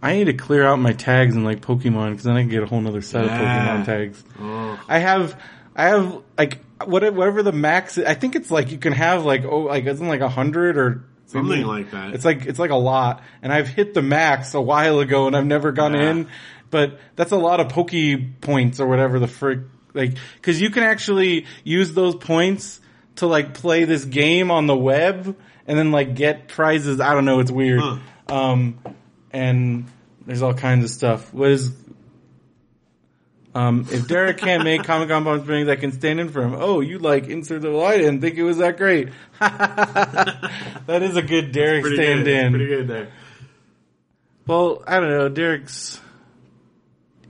I need to clear out my tags and like Pokemon because then I can get a whole other set Yeah. of Pokemon tags. Oh, I have, I have like whatever the max. I think it's like you can have like oh like isn't like a hundred or something like that. It's like it's like a lot, and I've hit the max a while ago, and I've never gone Yeah. in. But that's a lot of Poke points or whatever the frick like because you can actually use those points to like play this game on the web and then like get prizes. I don't know, it's weird. Huh. Um, and there's all kinds of stuff. What is um, if Derek can't make Comic Con Palm Springs, I can stand in for him. Oh, you like insert the I didn't think it was that great. [laughs] that is a good Derek stand good. in. Pretty good there. Well, I don't know. Derek's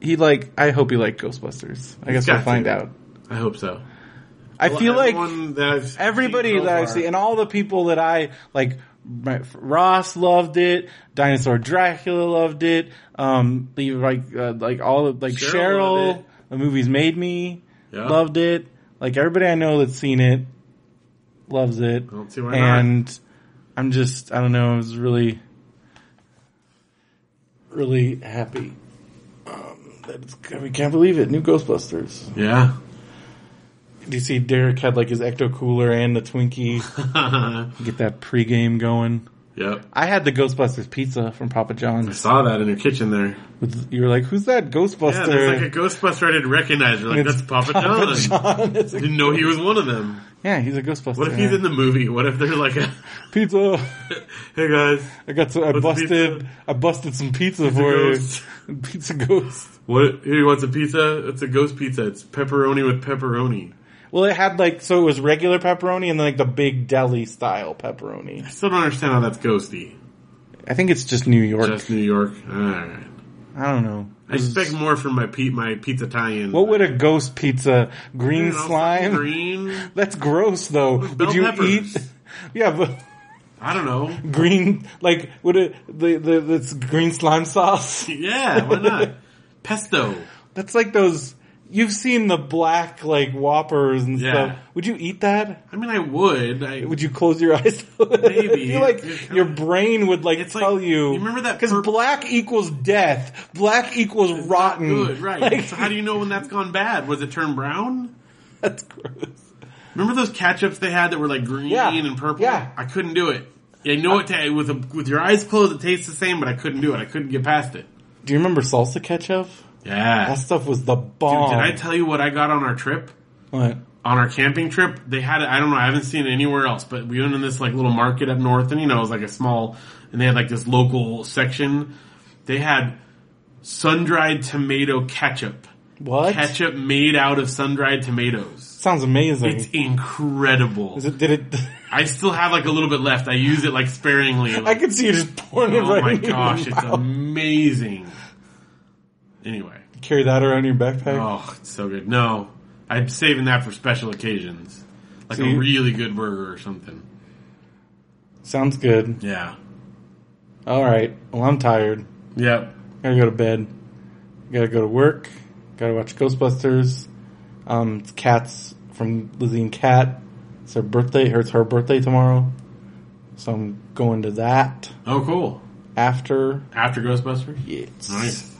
he like. I hope he liked Ghostbusters. I guess got we'll find to. out. I hope so. I feel like that everybody so that I see and all the people that I like. My, Ross loved it. Dinosaur Dracula loved it. Um, like uh, like all of like Cheryl Cheryl, the movies made me Yeah. loved it. Like everybody I know that's seen it loves it. I don't see why not. and I'm just I don't know. I was really really happy. Um, that it's, I can't believe it. New Ghostbusters. Yeah. Do you see Derek had like his ecto cooler and the Twinkie? [laughs] Get that pregame going. yep. I had the Ghostbusters pizza from Papa John's. I saw that in your kitchen there. With- You were like, "Who's that Yeah, Ghostbuster?" there's like a Ghostbuster I didn't recognize. You're like, that's Papa, John. John. It's a- Didn't know he was one of them. yeah, he's a Ghostbuster. What if he's in the movie? What if they're like, a, [laughs] pizza? [laughs] hey guys, I got some. I busted. I busted some pizza for you. Pizza ghost. what? Here, wants a pizza? It's a ghost pizza. It's pepperoni with pepperoni. Well, it had like so it was regular pepperoni and then like the big deli style pepperoni. I still don't understand how that's ghosty. I think it's just New York. Just New York. Alright. I don't know. I expect more from my pe- my pizza tie-in. What would a ghost pizza? Green You know, slime? Green? [laughs] That's gross though. bell Would you peppers. eat? [laughs] Yeah, but I don't know. green like would it the the that's green slime sauce? Yeah, why not? [laughs] Pesto. That's like those you've seen the black like whoppers and Yeah. stuff. Would you eat that? I mean, I would. I, Would you close your eyes? Maybe. [laughs] I feel like It's your brain would like It's tell like- you. you remember that Because black equals death. Black equals rotten. Good, right. [laughs] Like, so how do you know when that's gone bad? Was it turned brown? that's gross. Remember those ketchups they had that were like green Yeah. and purple? Yeah. I couldn't do it. I know it with a, with your eyes closed, it tastes the same, but I couldn't do it. I couldn't get past it. Do you remember salsa ketchup? Yeah. That stuff was the Dude, bomb. did I tell you what I got on our trip? what? On our camping trip, they had it. I don't know. I haven't seen it anywhere else, but we went in this like little market up north, and you know, it was like a small, and they had like this local section. They had sun-dried tomato ketchup. What? Ketchup made out of sun-dried tomatoes. Sounds amazing. It's incredible. Is it? Did it? [laughs] I still have like a little bit left. I use it like sparingly. I can see you just pouring it oh right my in your gosh, it's amazing. Anyway, Carry that around in your backpack. oh, it's so good. No, I'm saving that for special occasions, like So a really good burger or something. Sounds good. Yeah. All right. Well, I'm tired. Yep. Gotta go to bed. Gotta go to work. Gotta watch Ghostbusters. Um, it's Cats from Lizzie and Cat. It's her birthday. It's her birthday tomorrow. So I'm going to that Oh, cool. after. After Ghostbusters. Yes. Nice.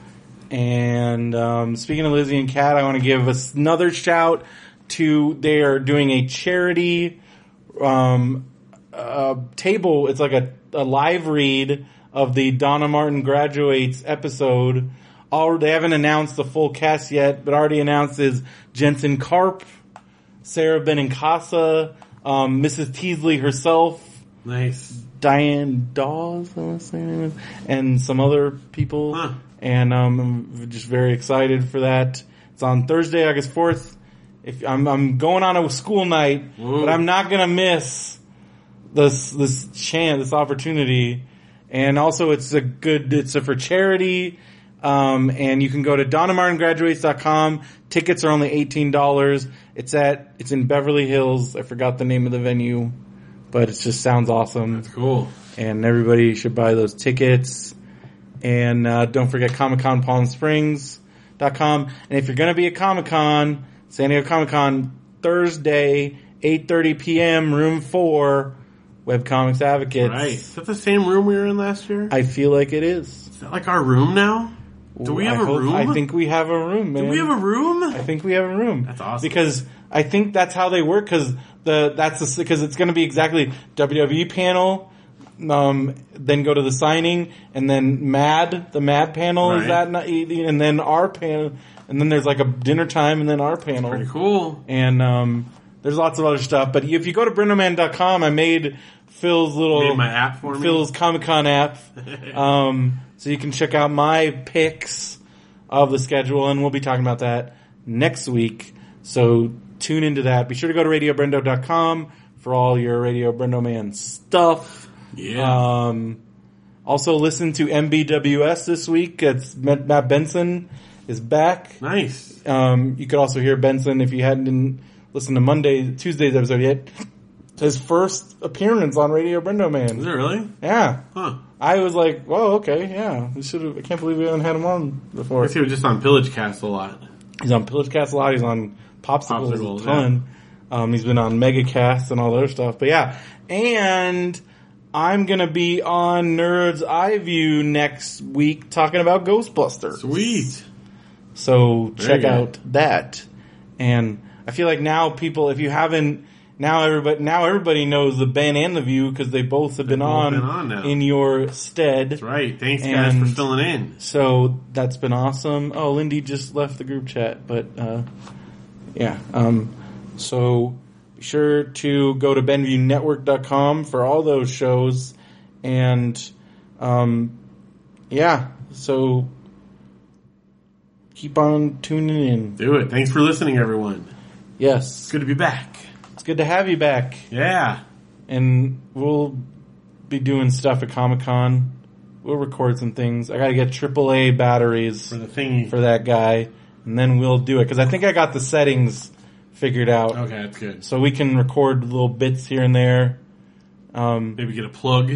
And um, speaking of Lizzie and Cat, I want to give us another shout to they are doing a charity um, uh, table. It's like a, a live read of the Donna Martin graduates episode. All they haven't announced the full cast yet, but already announced is Jensen Karp, Sara Benincasa, um, Mrs. Teasley herself, Nice. Diane Dawes, I want to say her name is, and some other people. Huh. And um, I'm just very excited for that. It's on Thursday, August fourth. If I'm, I'm going on a school night, Ooh. but I'm not gonna miss this this chance, this opportunity, and also it's a good. It's a for charity. Um, and you can go to donnamartingraduates.com. Tickets are only eighteen dollars. It's at it's in Beverly Hills. I forgot the name of the venue, but it just sounds awesome. That's cool. And everybody should buy those tickets. And uh, don't forget Comic Con Palm Springs.com. And if you're gonna be at Comic Con, San Diego Comic Con, Thursday, eight thirty PM, room four, Webcomics Advocates. Right. Is that the same room we were in last year? I feel like it is. Is that like our room now? Do we have a hope- room? I think we have a room, man. Do we have a room? I think we have a room. That's awesome. Because I think that's how they work. Because the that's the, because it's going to be exactly WWE panel, um, then go to the signing, and then Mad the Mad panel is Right. that night, and then our panel, and then there's like a dinner time, and then our panel, Pretty cool. and um, there's lots of other stuff. But if you go to brendoman.com, I made Phil's little Made my app for me. Phil's Comic Con app. [laughs] um, so you can check out my picks of the schedule, and we'll be talking about that next week. So tune into that. Be sure to go to radiobrendo.com for all your Radio Brendo Man stuff. Yeah. Um, also listen to MBWS this week. It's Matt Benson is back. nice. Um, you could also hear Benson if you hadn't listened to Monday, Tuesday's episode yet. His first appearance on Radio Brendo Is it really? Yeah. Huh. I was like, whoa, okay, yeah. We should have, I can't believe we haven't had him on before. I guess he was just on Pillage Cast a lot. He's on Pillage Cast a lot. He's on Popsicles, Popsicles, a ton. Um, he's been on Megacast and all that other stuff. But yeah. And I'm going to be on Nerds Eye View next week talking about Ghostbusters. Sweet. So Very check out that. And I feel like now people, if you haven't, now everybody, now everybody knows the Ben and the View because they both have been, both on, been on now. in your stead. That's right. Thanks guys for filling in. So that's been awesome. Oh, Lindy just left the group chat, but uh, yeah. Um, so be sure to go to BenviewNetwork.com for all those shows, and um, yeah. So keep on tuning in. Do it. Thanks for listening, everyone. Yes, It's good to be back. it's good to have you back, Yeah. and we'll be doing stuff at Comic Con. We'll record some things. I gotta get AAA batteries For the thingy. for that guy, and then we'll do it because I think I got the settings figured out, okay, that's good. so we can record little bits here and there. Um, Maybe get a plug.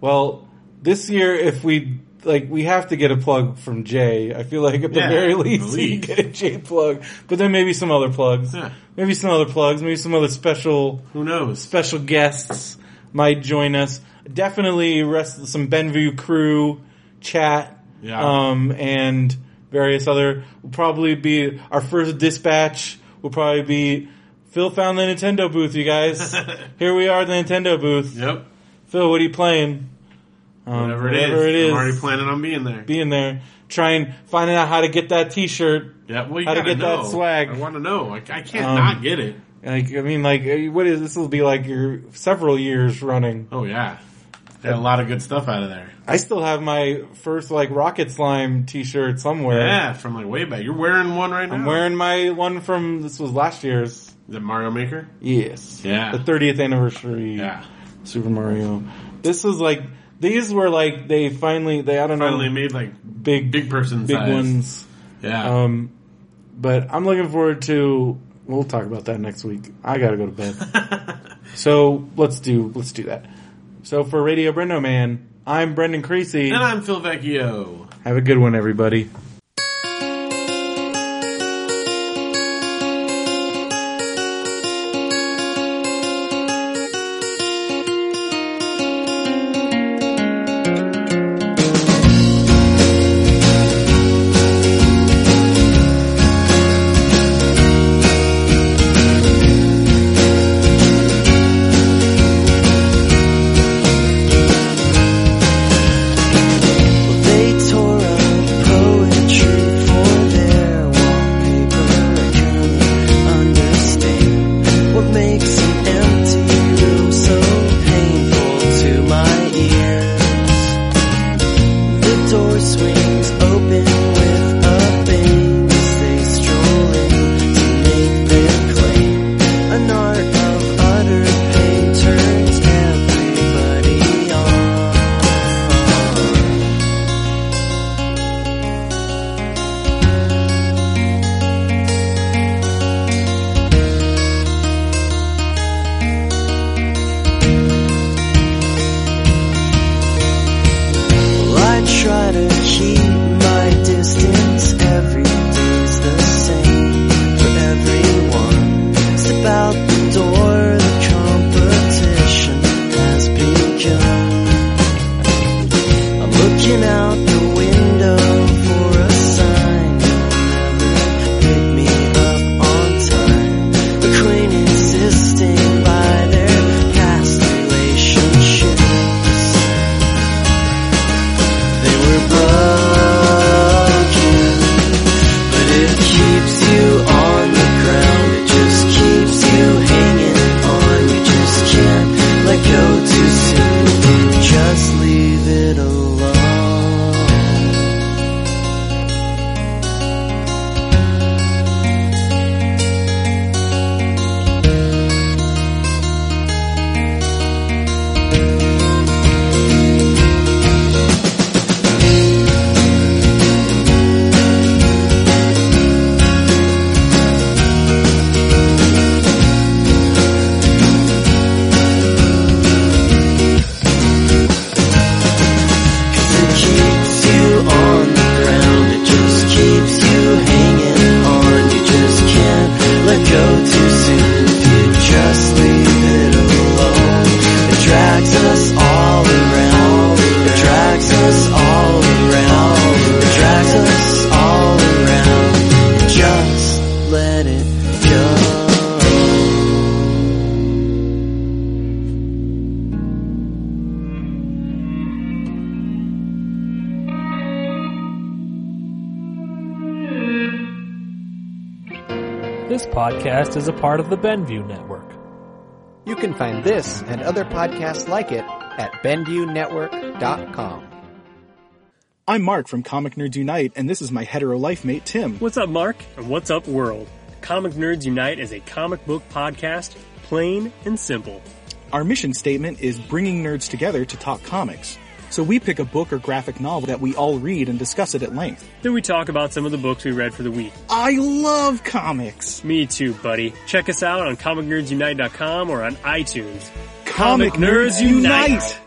well, this year if we like, we have to get a plug from Jay. I feel like at the Yeah, very least, we least. get a Jay plug, but then maybe some other plugs, Yeah. maybe some other plugs, maybe some other special Who knows? special guests might join us. Definitely rest some Benview crew chat. Yeah. Um, and various other will probably be our first dispatch will probably be Phil found the Nintendo booth, you guys. [laughs] Here we are at the Nintendo booth. Yep. Phil, what are you playing? Um, Whatever it is. whatever it is. I'm already planning on being there. being there, trying finding out how to get that T-shirt. Yeah, well, you How to get that know. swag. I want to know. I, I can't Um, not get it. Like, I mean, like, uh, what is this? Will be like your several years running. Oh yeah, got a lot of good stuff out of there. I still have my first like Rocket Slime T-shirt somewhere. Yeah, from like way back. You're wearing one right now. I'm wearing my one from this was last year's. The Mario Maker? Yes. Yeah. The 30th anniversary. Yeah. Super Mario. This is like these were like they finally they I don't Finally know finally made like big big person big size. ones. Yeah. Um, but I'm looking forward to. We'll talk about that next week. I gotta go to bed. [laughs] so let's do let's do that. So for Radio Brendo Man, I'm Brendan Creasy. and I'm Phil Vecchio. Have a good one, everybody. Part of the Benview Network. You can find this and other podcasts like it at BenviewNetwork.com. I'm Mark from Comic Nerds Unite, and this is my hetero life mate, Tim. What's up, Mark? And what's up, world? Comic Nerds Unite is a comic book podcast, plain and simple. Our mission statement is bringing nerds together to talk comics. So we pick a book or graphic novel that we all read and discuss it at length. Then we talk about some of the books we read for the week. I love comics! Me too, buddy. Check us out on comicnerdsunite.com or on iTunes. Comic, Nerds Unite!